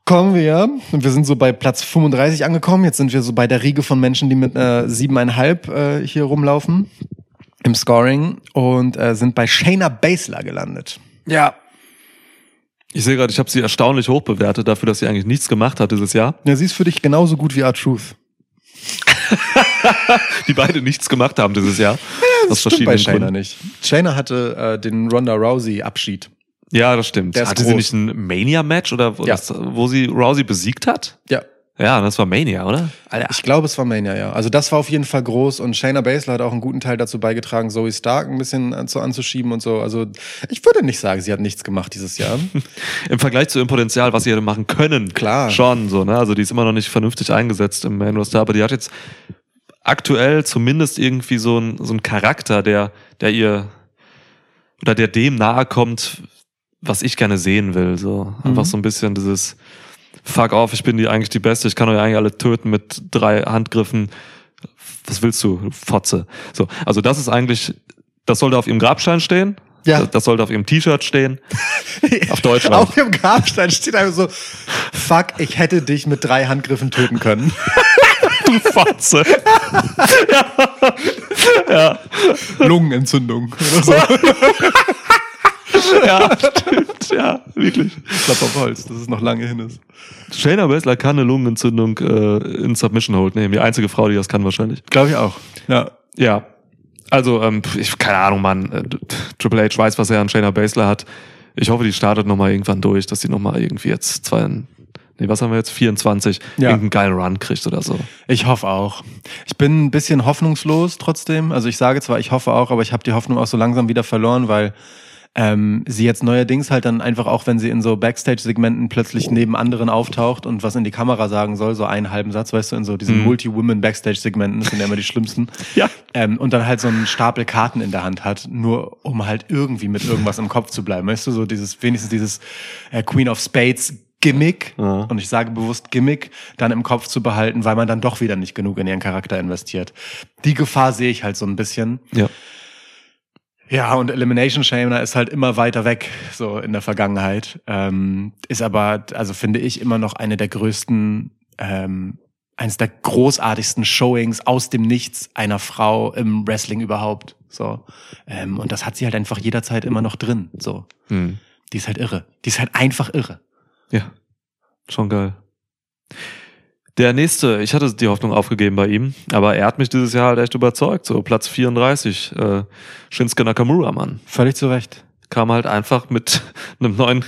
Kommen wir, und wir sind so bei Platz 35 angekommen. Jetzt sind wir so bei der Riege von Menschen, die mit äh, siebeneinhalb äh, hier rumlaufen im Scoring und äh, sind bei Shayna Baszler gelandet. Ja. Ich sehe gerade, ich habe sie erstaunlich hoch bewertet dafür, dass sie eigentlich nichts gemacht hat dieses Jahr. Ja, sie ist für dich genauso gut wie R-Truth. Die beide nichts gemacht haben dieses Jahr. Das stimmt bei Shayna Gründen. nicht. Shayna hatte äh, den Ronda Rousey Abschied. Ja, das stimmt. Der Hatte sie nicht ein Mania-Match oder Ja. das, wo sie Rousey besiegt hat? Ja, Ja, das war Mania, oder? Alter. ich glaube, es war Mania, ja. Also das war auf jeden Fall groß und Shayna Baszler hat auch einen guten Teil dazu beigetragen, Zoe Stark ein bisschen an, so anzuschieben und so. Also ich würde nicht sagen, sie hat nichts gemacht dieses Jahr. Im Vergleich zu ihrem Potenzial, was sie hätte machen können. Klar. Schon so, ne? Also die ist immer noch nicht vernünftig eingesetzt im Main Roster, aber die hat jetzt aktuell zumindest irgendwie so ein so Charakter, der, der ihr oder der dem nahe kommt, was ich gerne sehen will. So einfach Mhm. so ein bisschen dieses Fuck off, ich bin die eigentlich die Beste, ich kann euch eigentlich alle töten mit drei Handgriffen. Was willst du, Fotze? So, also das ist eigentlich, das sollte auf ihrem Grabstein stehen. Ja. Das, das sollte auf ihrem T-Shirt stehen. Auf Deutschland. Auf dem Grabstein steht einfach so, fuck, ich hätte dich mit drei Handgriffen töten können. du Fotze. Lungenentzündung. Oder so. ja, stimmt, ja, wirklich. Klapp auf Holz, dass es noch lange hin ist. Shayna Baszler kann eine Lungenentzündung äh, in Submission Hold nehmen. Die einzige Frau, die das kann wahrscheinlich. Glaube ich auch. Ja. Ja. Also, ähm, ich, keine Ahnung, Mann. Äh, Triple H weiß, was er an Shayna Baszler hat. Ich hoffe, die startet nochmal irgendwann durch, dass sie nochmal irgendwie jetzt zwei, nee, was haben wir jetzt? 24, Ja. irgendeinen geilen Run kriegt oder so. Ich hoffe auch. Ich bin ein bisschen hoffnungslos trotzdem. Also ich sage zwar, ich hoffe auch, aber ich habe die Hoffnung auch so langsam wieder verloren, weil ähm, sie jetzt neuerdings halt dann einfach auch, wenn sie in so Backstage-Segmenten plötzlich neben anderen auftaucht und was in die Kamera sagen soll, so einen halben Satz, weißt du, in so diesen Mhm. Multi-Women-Backstage-Segmenten, das sind ja immer die schlimmsten. Ja. Ähm, und dann halt so einen Stapel Karten in der Hand hat, nur um halt irgendwie mit irgendwas im Kopf zu bleiben. Weißt du, so dieses, wenigstens dieses äh, Queen of Spades Gimmick, Ja. und ich sage bewusst Gimmick, dann im Kopf zu behalten, weil man dann doch wieder nicht genug in ihren Charakter investiert. Die Gefahr sehe ich halt so ein bisschen. Ja. Ja, und Elimination Chamber ist halt immer weiter weg, so in der Vergangenheit. Ähm, ist aber, also finde ich, immer noch eine der größten, ähm, eines der großartigsten Showings aus dem Nichts einer Frau im Wrestling überhaupt. So. Ähm, und das hat sie halt einfach jederzeit immer noch drin. So. Hm. Die ist halt irre. Die ist halt einfach irre. Ja. Schon geil. Der nächste, ich hatte die Hoffnung aufgegeben bei ihm, aber er hat mich dieses Jahr halt echt überzeugt. So Platz 34, äh, Shinsuke Nakamura, Mann. Völlig zu Recht. Kam halt einfach mit einem neuen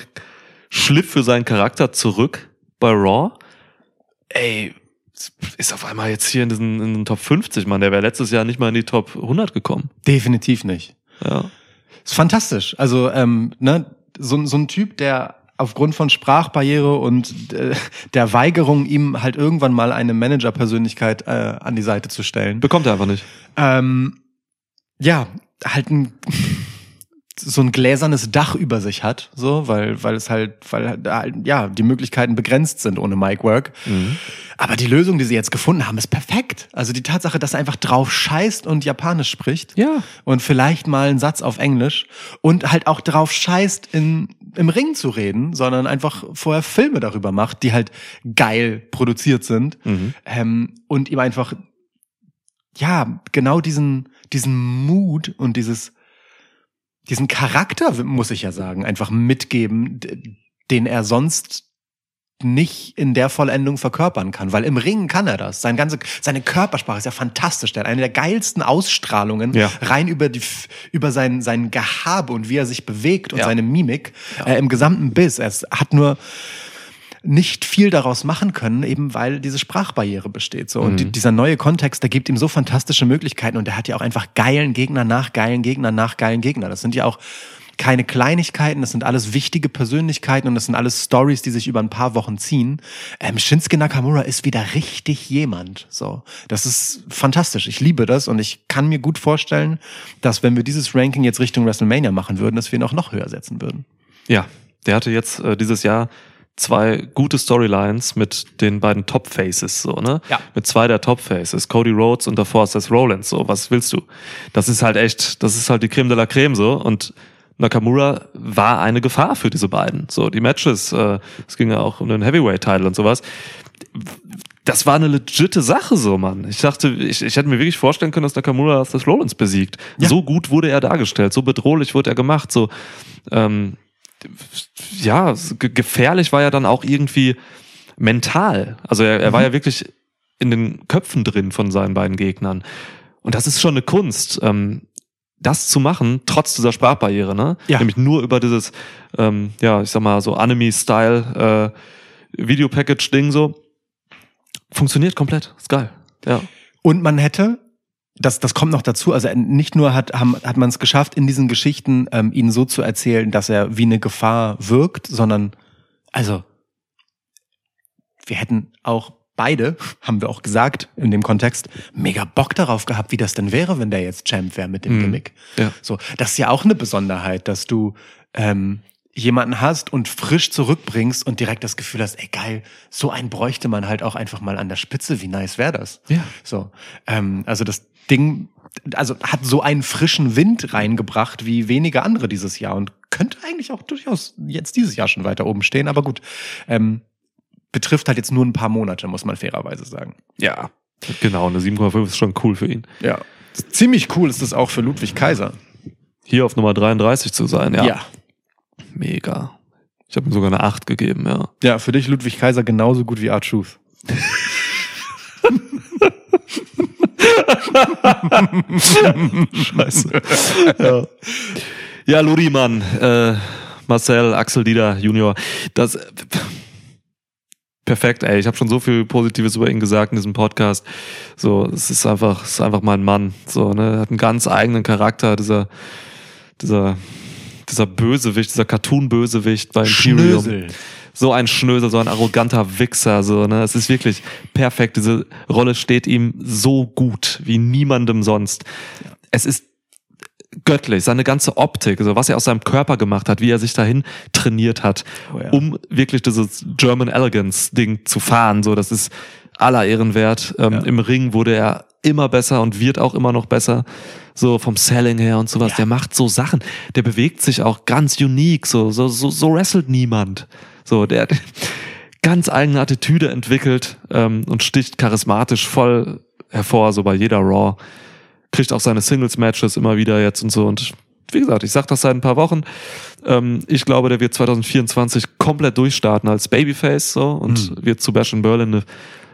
Schliff für seinen Charakter zurück bei Raw. Ey, ist auf einmal jetzt hier in diesen in den Top 50, Mann. Der wäre letztes Jahr nicht mal in die Top 100 gekommen. Definitiv nicht. Ja. Ist fantastisch. Also, ähm, ne, so, so ein Typ, der aufgrund von Sprachbarriere und äh, der Weigerung, ihm halt irgendwann mal eine Managerpersönlichkeit äh, an die Seite zu stellen, Bekommt er einfach nicht. ähm, ja, halt ein, so ein gläsernes Dach über sich hat, so, weil, weil es halt, weil halt, ja, die Möglichkeiten begrenzt sind ohne Mic Work. Aber die Lösung, die sie jetzt gefunden haben, ist perfekt. Also die Tatsache, dass er einfach drauf scheißt und Japanisch spricht. Ja. Und vielleicht mal einen Satz auf Englisch und halt auch drauf scheißt, in, im Ring zu reden, sondern einfach vorher Filme darüber macht, die halt geil produziert sind. Ähm, und ihm einfach ja, genau diesen, diesen Mut und dieses, diesen Charakter, muss ich ja sagen, einfach mitgeben, den er sonst nicht in der Vollendung verkörpern kann, weil im Ringen kann er das. Sein ganze, seine Körpersprache ist ja fantastisch. Der hat eine der geilsten Ausstrahlungen Ja. rein über die, über sein, sein Gehabe und wie er sich bewegt und Ja. seine Mimik äh, im gesamten Biss. Er hat nur nicht viel daraus machen können, eben weil diese Sprachbarriere besteht. So. Und die, dieser neue Kontext, der gibt ihm so fantastische Möglichkeiten und er hat ja auch einfach geilen Gegner nach geilen Gegner nach geilen Gegner. Das sind ja auch keine Kleinigkeiten, das sind alles wichtige Persönlichkeiten und das sind alles Stories, die sich über ein paar Wochen ziehen. Ähm, Shinsuke Nakamura ist wieder richtig jemand. So, das ist fantastisch. Ich liebe das und ich kann mir gut vorstellen, dass wenn wir dieses Ranking jetzt Richtung WrestleMania machen würden, dass wir ihn auch noch höher setzen würden. Ja, der hatte jetzt äh, dieses Jahr zwei gute Storylines mit den beiden Top Faces, so, ne? Ja. Mit zwei der Top Faces, Cody Rhodes und davor Seth Rollins, so, was willst du? Das ist halt echt, das ist halt die Creme de la Creme, so, und Nakamura war eine Gefahr für diese beiden. So, die Matches, äh, es ging ja auch um den Heavyweight-Title und sowas. Das war eine legitte Sache, so, Mann. Ich dachte, ich, ich hätte mir wirklich vorstellen können, dass Nakamura Seth Rollins besiegt. Ja. So gut wurde er dargestellt, so bedrohlich wurde er gemacht, so, ähm, ja, gefährlich war er dann auch irgendwie mental. Also er, er war ja wirklich in den Köpfen drin von seinen beiden Gegnern. Und das ist schon eine Kunst, ähm, das zu machen, trotz dieser Sprachbarriere, ne? Ja. Nämlich nur über dieses, ähm, ja, ich sag mal, so Anime-Style äh, Video-Package-Ding so. Funktioniert komplett. Ist geil. Ja. Und man hätte, das, das kommt noch dazu, also nicht nur hat, haben, hat man es geschafft, in diesen Geschichten ähm, ihn so zu erzählen, dass er wie eine Gefahr wirkt, sondern, also, wir hätten auch beide, haben wir auch gesagt in dem Kontext, mega Bock darauf gehabt, wie das denn wäre, wenn der jetzt Champ wäre mit dem Mhm. Gimmick. Ja. So, das ist ja auch eine Besonderheit, dass du ähm, jemanden hast und frisch zurückbringst und direkt das Gefühl hast, ey geil, so einen bräuchte man halt auch einfach mal an der Spitze. Wie nice wäre das? Ja. So, ähm, also das Ding, also hat so einen frischen Wind reingebracht wie wenige andere dieses Jahr und könnte eigentlich auch durchaus jetzt dieses Jahr schon weiter oben stehen. Aber gut, ähm, betrifft halt jetzt nur ein paar Monate, muss man fairerweise sagen. Ja. Genau, eine 7,5 ist schon cool für ihn. Ja. Ziemlich cool ist das auch für Ludwig Kaiser. Hier auf Nummer 33 zu sein, ja. ja. Mega. Ich habe ihm sogar eine 8 gegeben, ja. Ja, für dich Ludwig Kaiser genauso gut wie Art Truth. Scheiße. ja. ja, Ludi, Mann. Äh, Marcel, Axel Dieter Junior. Das. Perfekt, ey. Ich habe schon so viel Positives über ihn gesagt in diesem Podcast. So, es ist einfach, es ist einfach mein Mann. So, ne, hat einen ganz eigenen Charakter. Dieser, dieser, dieser Bösewicht, dieser Cartoon-Bösewicht bei Imperium. Schnösel. So ein Schnösel, so ein arroganter Wichser, so, ne? Es ist wirklich perfekt. Diese Rolle steht ihm so gut wie niemandem sonst. Es ist göttlich, seine ganze Optik, also was er aus seinem Körper gemacht hat, wie er sich dahin trainiert hat, Oh ja. um wirklich dieses German Elegance Ding zu fahren, so, das ist aller Ehren wert. Ähm, Ja. Im Ring wurde er immer besser und wird auch immer noch besser. So vom Selling her und sowas. Ja. Der macht so Sachen. Der bewegt sich auch ganz unique. So, so, so, so wrestelt niemand. So, der hat ganz eigene Attitüde entwickelt ähm, und sticht charismatisch voll hervor, so bei jeder Raw. Kriegt auch seine Singles-Matches immer wieder jetzt und so. Und wie gesagt, ich sag das seit ein paar Wochen. Ähm, ich glaube, der wird 2024 komplett durchstarten als Babyface so und wird zu Bash in Berlin eine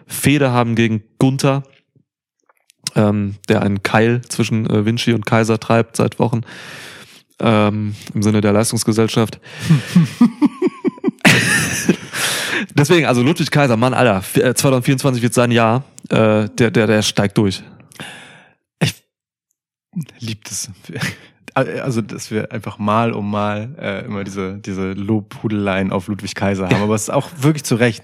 Fehde haben gegen Gunther, ähm, der einen Keil zwischen äh, Vinci und Kaiser treibt seit Wochen. Ähm, Im Sinne der Leistungsgesellschaft. Deswegen, also Ludwig Kaiser, Mann, Alter, f- äh, 2024 wird sein Jahr. Äh, der, der, der steigt durch. liebt es. äh, also dass wir einfach mal um mal äh, immer diese, diese Lobhudeleien auf Ludwig Kaiser haben, aber es ist auch wirklich zu Recht.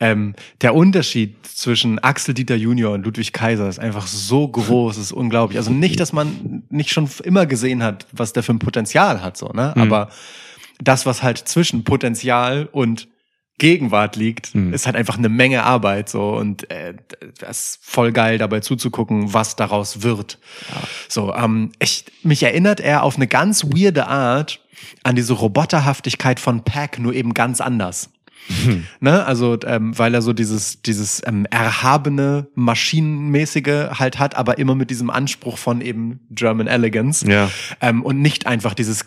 Ähm, der Unterschied zwischen Axel Dieter Junior und Ludwig Kaiser ist einfach so groß, ist unglaublich. Also nicht, dass man nicht schon immer gesehen hat, was der für ein Potenzial hat, so, ne? Mhm. Aber das, was halt zwischen Potenzial und Gegenwart liegt, Mhm. ist halt einfach eine Menge Arbeit so und äh, das ist voll geil dabei zuzugucken, was daraus wird. So, ähm, ich, mich erinnert er auf eine ganz weirde Art an diese Roboterhaftigkeit von Pack, nur eben ganz anders. Ne? Also, ähm, weil er so dieses, dieses ähm, erhabene, maschinenmäßige halt hat, aber immer mit diesem Anspruch von eben German Elegance. Ja. Ähm, und nicht einfach dieses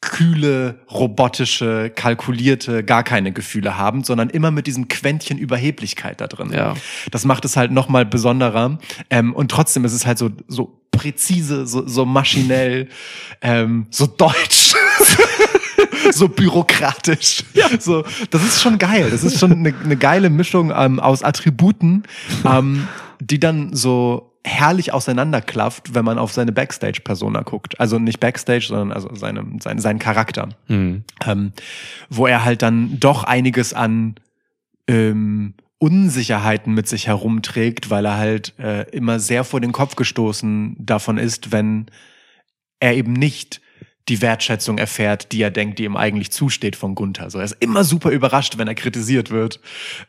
kühle, robotische, kalkulierte, gar keine Gefühle haben, sondern immer mit diesem Quäntchen Überheblichkeit da drin. Ja. Das macht es halt nochmal besonderer. Ähm, und trotzdem ist es halt so, so präzise, so, so maschinell, ähm, so deutsch. so bürokratisch. So, das ist schon geil. Das ist schon eine, eine geile Mischung ähm, aus Attributen, ähm, die dann so herrlich auseinanderklafft, wenn man auf seine Backstage-Persona guckt. Also nicht Backstage, sondern also seine, seine, seinen Charakter. Mhm. Ähm, wo er halt dann doch einiges an ähm, Unsicherheiten mit sich herumträgt, weil er halt äh, immer sehr vor den Kopf gestoßen davon ist, wenn er eben nicht die Wertschätzung erfährt, die er denkt, die ihm eigentlich zusteht von Gunther. So, er ist immer super überrascht, wenn er kritisiert wird.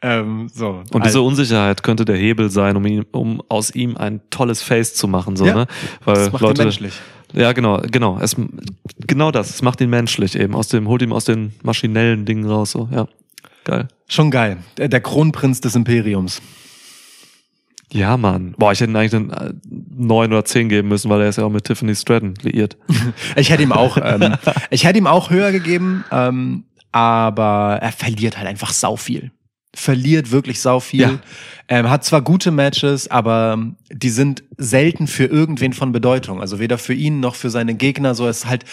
Ähm, so. Und diese Unsicherheit könnte der Hebel sein, um ihn, um aus ihm ein tolles Face zu machen, so, Ja, ne? Weil das macht ihn Leute, menschlich. Ja, genau, genau. Es, genau das. Es macht ihn menschlich eben. Aus dem, holt ihm aus den maschinellen Dingen raus, so, ja. Geil. Schon geil. Der, der Kronprinz des Imperiums. Ja, Mann. Boah, ich hätte ihm eigentlich einen äh, neun oder zehn geben müssen, weil er ist ja auch mit Tiffany Stratton liiert. Ich hätte ihm auch, ähm, ich hätte ihm auch höher gegeben, ähm, aber er verliert halt einfach sau viel. Verliert wirklich sau viel. Ja. Ähm, hat zwar gute Matches, aber die sind selten für irgendwen von Bedeutung. Also weder für ihn noch für seine Gegner. So es halt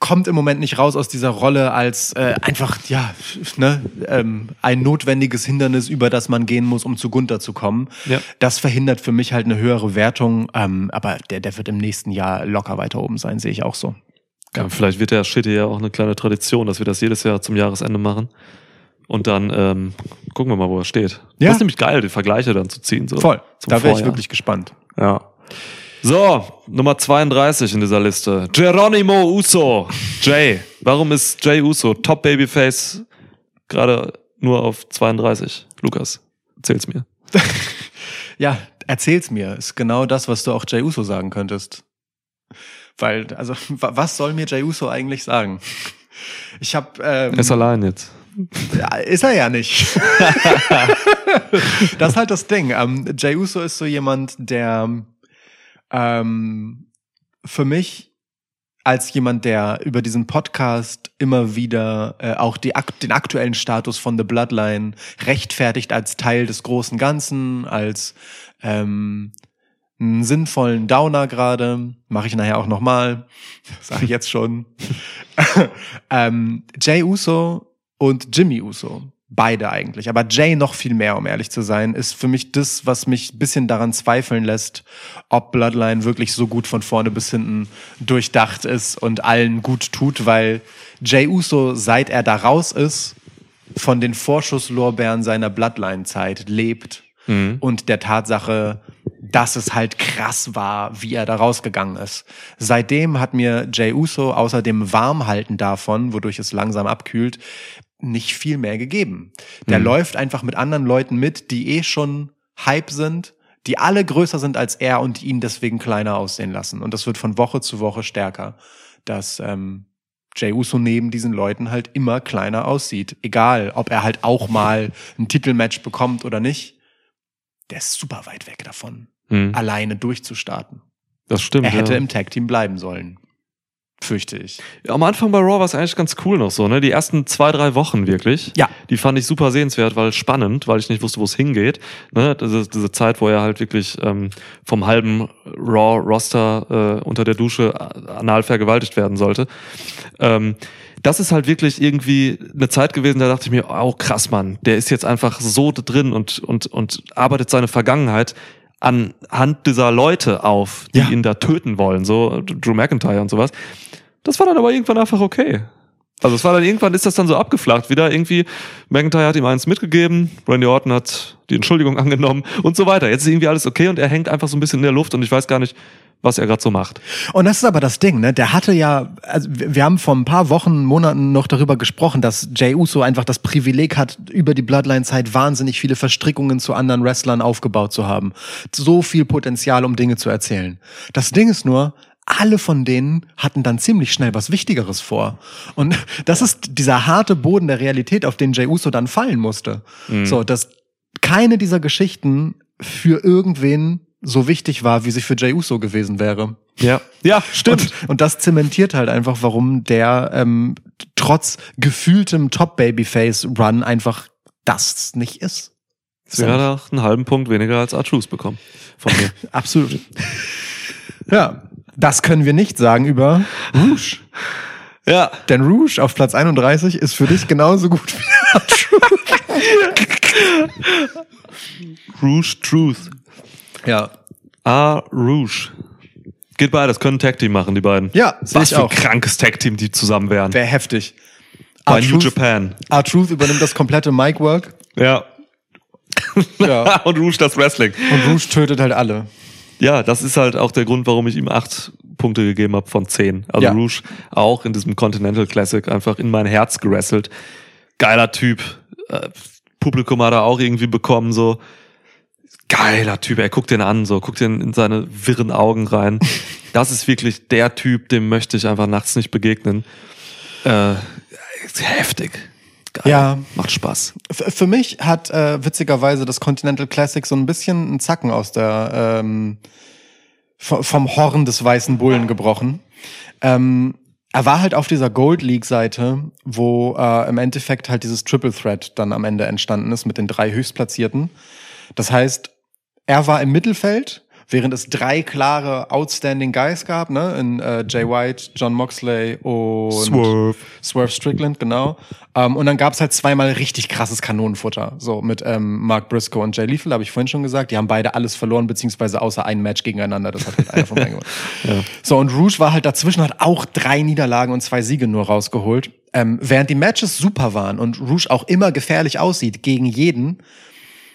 kommt im Moment nicht raus aus dieser Rolle als äh, einfach ja ne, ähm, ein notwendiges Hindernis, über das man gehen muss, um zu Gunther zu kommen. Ja. Das verhindert für mich halt eine höhere Wertung. Ähm, aber der, der wird im nächsten Jahr locker weiter oben sein, sehe ich auch so. Ja, vielleicht wird der Shit ja auch eine kleine Tradition, dass wir das jedes Jahr zum Jahresende machen. Und dann ähm, gucken wir mal, wo er steht. Ja. Das ist nämlich geil, die Vergleiche dann zu ziehen. So, Voll. zum Da wäre ich wirklich gespannt. Ja. So, Nummer 32 in dieser Liste. Geronimo Uso. Jay. Warum ist Jay Uso Top Babyface gerade nur auf 32? Lukas, erzähl's mir. Ja, erzähl's mir. Ist genau das, was du auch Jay Uso sagen könntest. Weil, also, wa- was soll mir Jay Uso eigentlich sagen? Ich habe, ähm, Er ist allein jetzt. ja, ist er ja nicht. das ist halt das Ding. Ähm, Jay Uso ist so jemand, der ähm, für mich als jemand, der über diesen Podcast immer wieder äh, auch die, den aktuellen Status von The Bloodline rechtfertigt als Teil des großen Ganzen, als ähm, einen sinnvollen Downer gerade, mache ich nachher auch nochmal, sage ich jetzt schon. ähm, Jay Uso und Jimmy Uso, beide eigentlich, aber Jay noch viel mehr, um ehrlich zu sein, ist für mich das, was mich ein bisschen daran zweifeln lässt, ob Bloodline wirklich so gut von vorne bis hinten durchdacht ist und allen gut tut, weil Jay Uso, seit er da raus ist, von den Vorschusslorbeeren seiner Bloodline-Zeit lebt Mhm. und der Tatsache, dass es halt krass war, wie er da rausgegangen ist. Seitdem hat mir Jay Uso außer dem Warmhalten davon, wodurch es langsam abkühlt, nicht viel mehr gegeben. Der Mhm. läuft einfach mit anderen Leuten mit, die eh schon Hype sind, die alle größer sind als er und ihn deswegen kleiner aussehen lassen. Und das wird von Woche zu Woche stärker, dass ähm, Jay Uso neben diesen Leuten halt immer kleiner aussieht. Egal, ob er halt auch mal ein Titelmatch bekommt oder nicht. Der ist super weit weg davon, Mhm. alleine durchzustarten. Das stimmt. Er hätte ja. im Tag-Team bleiben sollen. Fürchte ich. Am Anfang bei Raw war es eigentlich ganz cool noch so, ne? Die ersten zwei, drei Wochen wirklich. Ja. Die fand ich super sehenswert, weil spannend, weil ich nicht wusste, wo es hingeht. Ne? Das ist diese Zeit, wo er halt wirklich ähm, vom halben Raw-Roster äh, unter der Dusche anal vergewaltigt werden sollte. Ähm, das ist halt wirklich irgendwie eine Zeit gewesen, da dachte ich mir, oh krass, Mann, der ist jetzt einfach so drin und, und, und arbeitet seine Vergangenheit anhand dieser Leute auf, die Ja. ihn da töten wollen, so Drew McIntyre und sowas. Das war dann aber irgendwann einfach okay. Also es war dann irgendwann ist das dann so abgeflacht wieder irgendwie. McIntyre hat ihm eins mitgegeben, Randy Orton hat die Entschuldigung angenommen und so weiter. Jetzt ist irgendwie alles okay und er hängt einfach so ein bisschen in der Luft und ich weiß gar nicht, was er gerade so macht. Und das ist aber das Ding, ne? Der hatte ja, also wir haben vor ein paar Wochen, Monaten noch darüber gesprochen, dass Jay Uso einfach das Privileg hat, über die Bloodline-Zeit wahnsinnig viele Verstrickungen zu anderen Wrestlern aufgebaut zu haben. So viel Potenzial, um Dinge zu erzählen. Das Ding ist nur, alle von denen hatten dann ziemlich schnell was Wichtigeres vor. Und das ist dieser harte Boden der Realität, auf den Jay Uso dann fallen musste. So, dass keine dieser Geschichten für irgendwen so wichtig war, wie sie für Jay Uso gewesen wäre. Ja, ja, stimmt. Und, und das zementiert halt einfach, warum der ähm, trotz gefühltem Top-Babyface-Run einfach das nicht ist. Sie hat auch einen halben Punkt weniger als R-Truth bekommen von mir. Absolut. ja, das können wir nicht sagen über Rouge. ja, Denn Rouge auf Platz 31 ist für dich genauso gut wie Rouge Truth. Ja. Ah, Rouge. Geht beides, können ein Tag-Team machen, die beiden. Ja, Was für ein auch. krankes Tag-Team, die zusammen wären. Wäre heftig. Bei New Japan. R-Truth übernimmt das komplette Mic-Work. Ja. Ja. Und Rouge das Wrestling. Und Rouge tötet halt alle. Ja, das ist halt auch der Grund, warum ich ihm acht Punkte gegeben habe von zehn. Also Ja. Rouge auch in diesem Continental Classic einfach in mein Herz gerasselt. Geiler Typ. Äh, Publikum hat er auch irgendwie bekommen, so. Geiler Typ, ey, guck den an, so, guck den in seine wirren Augen rein. Das ist wirklich der Typ, dem möchte ich einfach nachts nicht begegnen. Äh, ist Geil. Ja. Macht Spaß. F- Für mich hat äh, witzigerweise das Continental Classic so ein bisschen einen Zacken aus der ähm, vom Horn des weißen Bullen gebrochen. Ähm, er war halt auf dieser Gold League Seite, wo äh, im Endeffekt halt dieses Triple Threat dann am Ende entstanden ist mit den drei Höchstplatzierten. Das heißt, er war im Mittelfeld, während es drei klare Outstanding Guys gab, ne, in äh, Jay White, John Moxley und Swerve. Swerve Strickland, genau. Ähm, und dann gab's halt zweimal richtig krasses Kanonenfutter. So mit ähm, Mark Briscoe und Jay Lethal, habe ich vorhin schon gesagt. Die haben beide alles verloren, beziehungsweise außer ein Match gegeneinander. Das hat halt einer von beiden gewonnen. So, und Rouge war halt dazwischen, hat auch drei Niederlagen und zwei Siege nur rausgeholt. Ähm, während die Matches super waren und Rouge auch immer gefährlich aussieht gegen jeden,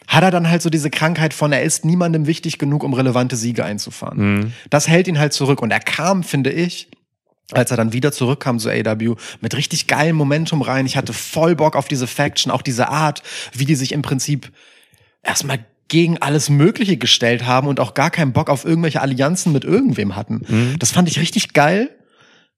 hat er dann halt so diese Krankheit von, er ist niemandem wichtig genug, um relevante Siege einzufahren. Das hält ihn halt zurück. Und er kam, finde ich, als er dann wieder zurückkam zu AW, mit richtig geilem Momentum rein. Ich hatte voll Bock auf diese Faction, auch diese Art, wie die sich im Prinzip erstmal gegen alles Mögliche gestellt haben und auch gar keinen Bock auf irgendwelche Allianzen mit irgendwem hatten. Das fand ich richtig geil.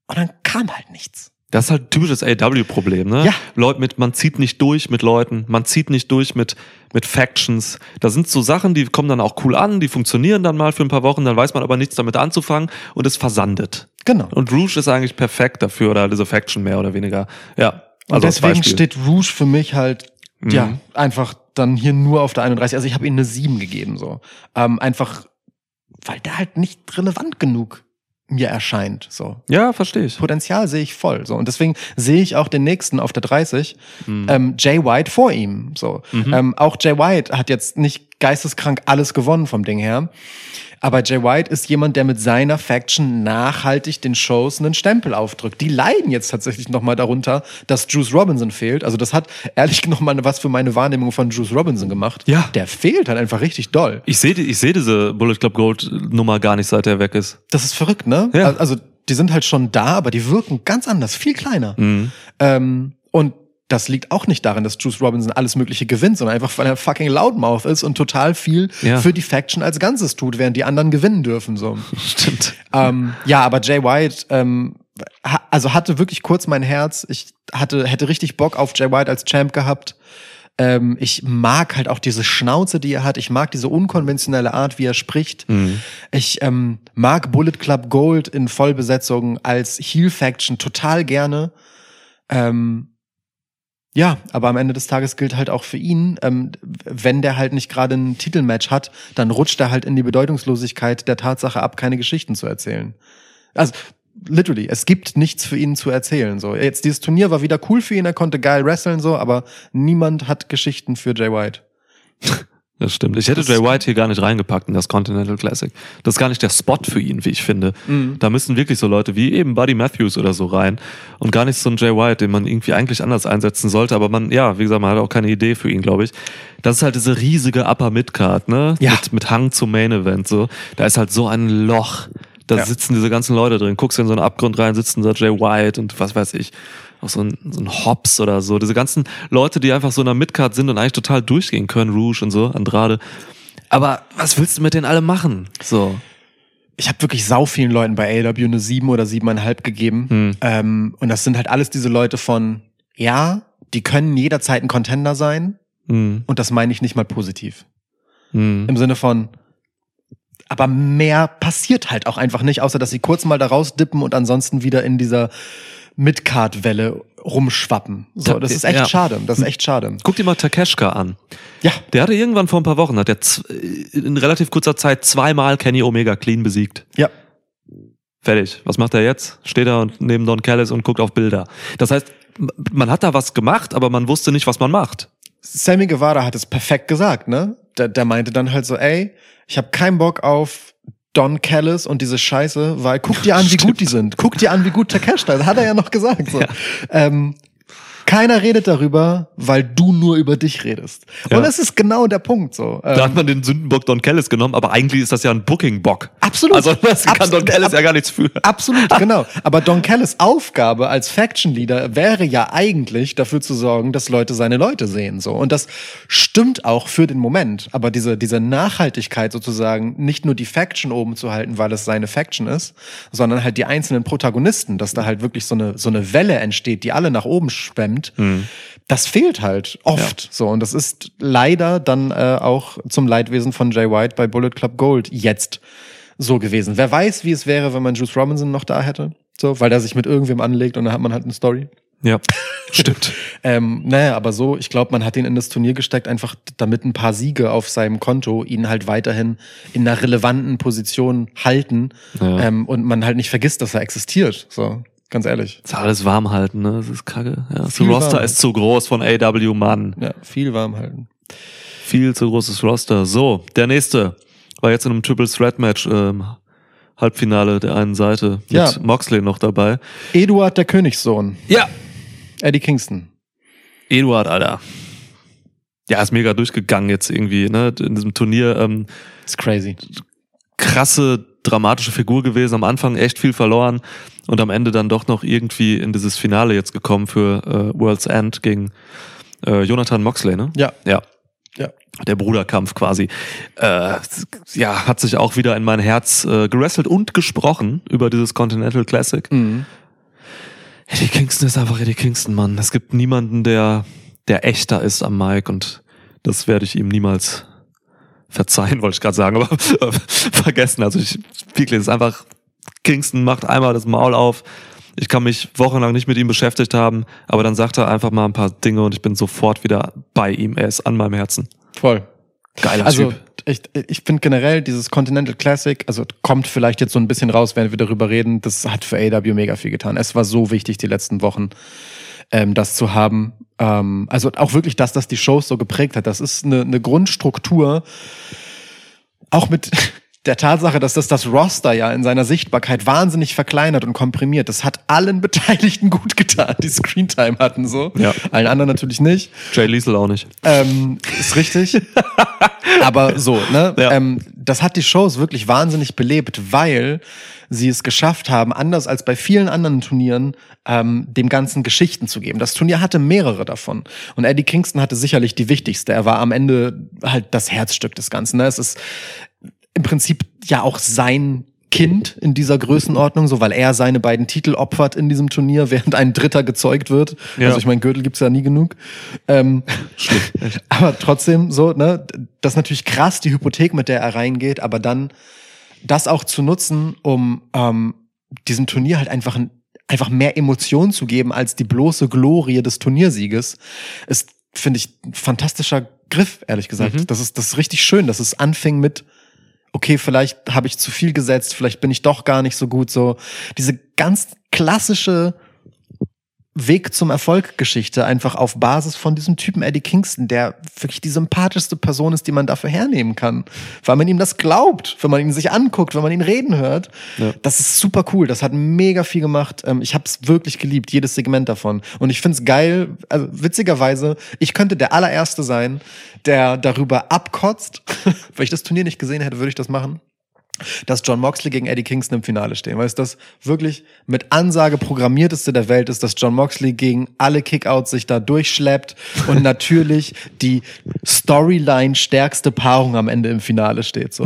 Und dann kam halt nichts. Das ist halt ein typisches AW-Problem, ne? Ja. Leute mit, man zieht nicht durch mit Leuten, man zieht nicht durch mit, mit Factions. Da sind so Sachen, die kommen dann auch cool an, die funktionieren dann mal für ein paar Wochen, dann weiß man aber nichts damit anzufangen und es versandet. Genau. Und Rouge ist eigentlich perfekt dafür, oder diese Faction mehr oder weniger. Ja. Und Also als deswegen steht Rouge für mich halt, ja, Mhm. einfach dann hier nur auf der 31. Also ich habe ihm eine 7 gegeben, so. Ähm, einfach, weil der halt nicht relevant genug mir erscheint, so. Ja, verstehe ich. Potenzial sehe ich voll, so. Und deswegen sehe ich auch den nächsten auf der 30, ähm, Jay White vor ihm, so. Ähm, auch Jay White hat jetzt nicht geisteskrank alles gewonnen vom Ding her. Aber Jay White ist jemand, der mit seiner Faction nachhaltig den Shows einen Stempel aufdrückt. Die leiden jetzt tatsächlich nochmal darunter, dass Juice Robinson fehlt. Also das hat ehrlich nochmal was für meine Wahrnehmung von Juice Robinson gemacht. Ja. Der fehlt halt einfach richtig doll. Ich sehe ich seh diese Bullet Club Gold Nummer gar nicht, seit er weg ist. Das ist verrückt, ne? Ja. Also die sind halt schon da, aber die wirken ganz anders, viel kleiner. Mhm. Ähm, und das liegt auch nicht daran, dass Juice Robinson alles Mögliche gewinnt, sondern einfach, weil er fucking Loudmouth ist und total viel Ja. für die Faction als Ganzes tut, während die anderen gewinnen dürfen. So. Stimmt. ähm, ja, aber Jay White, ähm, ha also hatte wirklich kurz mein Herz. Ich hatte, hätte richtig Bock auf Jay White als Champ gehabt. Ähm, ich mag halt auch diese Schnauze, die er hat. Ich mag diese unkonventionelle Art, wie er spricht. Ich ähm, mag Bullet Club Gold in Vollbesetzung als Heel Faction total gerne. Ähm, ja, aber am Ende des Tages gilt halt auch für ihn, ähm, wenn der halt nicht gerade ein Titelmatch hat, dann rutscht er halt in die Bedeutungslosigkeit der Tatsache ab, keine Geschichten zu erzählen. Also literally, es gibt nichts für ihn zu erzählen. So jetzt dieses Turnier war wieder cool für ihn, er konnte geil wresteln so, aber niemand hat Geschichten für Jay White. Das stimmt. Ich hätte Jay White hier gar nicht reingepackt in das Continental Classic. Das ist gar nicht der Spot für ihn, wie ich finde. Da müssen wirklich so Leute wie eben Buddy Matthews oder so rein und gar nicht so ein Jay White, den man irgendwie eigentlich anders einsetzen sollte. Aber man, ja, wie gesagt, man hat auch keine Idee für ihn, glaube ich. Das ist halt diese riesige Upper Midcard, ne? Ja. Mit, mit Hang zum Main Event, so. Da ist halt so ein Loch. Da Ja. sitzen diese ganzen Leute drin. Guckst in so einen Abgrund rein, sitzen da Jay White und was weiß ich. Auch so ein, so ein Hobbs oder so. Diese ganzen Leute, die einfach so in der Midcard sind und eigentlich total durchgehen können. Rouge und so, Andrade. Aber was willst du mit denen alle machen? So. ich habe wirklich sau vielen Leuten bei AW eine sieben oder siebeneinhalb gegeben. Hm. Ähm, und das sind halt alles diese Leute von, ja, die können jederzeit ein Contender sein. Hm. Und das meine ich nicht mal positiv. Hm. Im Sinne von, aber mehr passiert halt auch einfach nicht, außer dass sie kurz mal da rausdippen und ansonsten wieder in dieser Midcard-Welle rumschwappen. So, das ist echt Ja. schade. Das ist echt schade. Guck dir mal Takeshka an. Ja, Der hatte irgendwann vor ein paar Wochen, hat er in relativ kurzer Zeit zweimal Kenny Omega clean besiegt. ja. Fertig. Was macht er jetzt? Steht er neben Don Callis und guckt auf Bilder. Das heißt, man hat da was gemacht, aber man wusste nicht, was man macht. Sammy Guevara hat es perfekt gesagt, ne? Der, der meinte dann halt so, ey, ich habe keinen Bock auf Don Callis und diese Scheiße, weil guck dir an, wie gut die sind. Guck dir an, wie gut Takeshita ist. Hat er ja noch gesagt. So. Ähm, keiner redet darüber, weil du nur über dich redest. Ja. Und das ist genau der Punkt. So. Da Ähm, hat man den Sündenbock Don Callis genommen, aber eigentlich ist das ja ein Booking-Bock. Absolut. Also das kann Absolut. Don Callis ja gar nichts für. Absolut, genau. Aber Don Callis Aufgabe als Faction Leader wäre ja eigentlich dafür zu sorgen, dass Leute seine Leute sehen, so. Und das stimmt auch für den Moment. Aber diese, diese Nachhaltigkeit sozusagen, nicht nur die Faction oben zu halten, weil es seine Faction ist, sondern halt die einzelnen Protagonisten, dass da halt wirklich so eine, so eine Welle entsteht, die alle nach oben schwemmt, das fehlt halt oft, so. Und das ist leider dann äh, auch zum Leidwesen von Jay White bei Bullet Club Gold jetzt so gewesen. Wer weiß, wie es wäre, wenn man Juice Robinson noch da hätte. So, weil der sich mit irgendwem anlegt und dann hat man halt eine Story. Ja, stimmt. Ähm, naja, aber so, ich glaube, man hat ihn in das Turnier gesteckt, einfach damit ein paar Siege auf seinem Konto ihn halt weiterhin in einer relevanten Position halten Ja. ähm, und man halt nicht vergisst, dass er existiert. So, ganz ehrlich. Das ist alles warm halten, ne? Das ist kacke. Ja, das Viel Roster warm. ist zu groß von AW, Mann. Ja, viel warm halten. Viel zu großes Roster. So, der nächste war jetzt in einem Triple Threat Match, ähm, Halbfinale der einen Seite mit Ja. Moxley noch dabei. Eduard der Königssohn, Ja. Eddie Kingston. Eduard, Alter. Ja, ist mega durchgegangen jetzt irgendwie, ne? In diesem Turnier, ähm, Ist crazy. krasse, dramatische Figur gewesen, am Anfang echt viel verloren und am Ende dann doch noch irgendwie in dieses Finale jetzt gekommen für äh, World's End gegen äh, Jonathan Moxley, ne? Ja. Ja. Ja. Der Bruderkampf quasi. Äh, ja, hat sich auch wieder in mein Herz äh, gerestelt und gesprochen über dieses Continental Classic. Mhm. Eddie Kingston ist einfach Eddie Kingston, Mann. Es gibt niemanden, der, der echter ist am Mic und das werde ich ihm niemals verzeihen, wollte ich gerade sagen, aber äh, vergessen. Also ich wirklich, es ist einfach, Kingston macht einmal das Maul auf. Ich kann mich wochenlang nicht mit ihm beschäftigt haben, aber dann sagt er einfach mal ein paar Dinge und ich bin sofort wieder bei ihm. Er ist an meinem Herzen. Voll. Geiler Also Typ. ich, ich finde generell dieses Continental Classic, also kommt vielleicht jetzt so ein bisschen raus, wenn wir darüber reden, das hat für AW mega viel getan. Es war so wichtig die letzten Wochen, ähm, das zu haben. Ähm, also auch wirklich das, dass die Shows so geprägt hat. Das ist eine, eine Grundstruktur, auch mit der Tatsache, dass das das Roster ja in seiner Sichtbarkeit wahnsinnig verkleinert und komprimiert. Das hat allen Beteiligten gut getan, die Screentime hatten so. Ja. Allen anderen natürlich nicht. Jay Liesel auch nicht. Ähm, ist richtig. Aber so, ne? Ja. Ähm, das hat die Shows wirklich wahnsinnig belebt, weil sie es geschafft haben, anders als bei vielen anderen Turnieren, ähm, dem Ganzen Geschichten zu geben. Das Turnier hatte mehrere davon. Und Eddie Kingston hatte sicherlich die wichtigste. Er war am Ende halt das Herzstück des Ganzen. Ne? Es ist im Prinzip ja auch sein Kind in dieser Größenordnung, so weil er seine beiden Titel opfert in diesem Turnier, während ein Dritter gezeugt wird. Ja. Also ich meine, Gürtel gibt's ja nie genug. Ähm, aber trotzdem so, ne, das ist natürlich krass, die Hypothek, mit der er reingeht, aber dann das auch zu nutzen, um ähm, diesem Turnier halt einfach ein, einfach mehr Emotionen zu geben als die bloße Glorie des Turniersieges, ist, finde ich, ein fantastischer Griff, ehrlich gesagt. Mhm. Das ist, das ist richtig schön, dass es anfing mit, okay, vielleicht habe ich zu viel gesetzt, vielleicht bin ich doch gar nicht so gut, so. Diese ganz klassische Weg zum Erfolg Geschichte einfach auf Basis von diesem Typen Eddie Kingston, der wirklich die sympathischste Person ist, die man dafür hernehmen kann, weil man ihm das glaubt, wenn man ihn sich anguckt, wenn man ihn reden hört. Ja. Das ist super cool. Das hat mega viel gemacht. Ähm, Ich habe es wirklich geliebt, jedes Segment davon. Und ich find's geil. Also witzigerweise, ich könnte der allererste sein, der darüber abkotzt. Wenn ich das Turnier nicht gesehen hätte, würde ich das machen dass John Moxley gegen Eddie Kingston im Finale stehen, weil es das wirklich mit Ansage programmierteste der Welt ist, dass John Moxley gegen alle Kickouts sich da durchschleppt und natürlich die Storyline stärkste Paarung am Ende im Finale steht. So.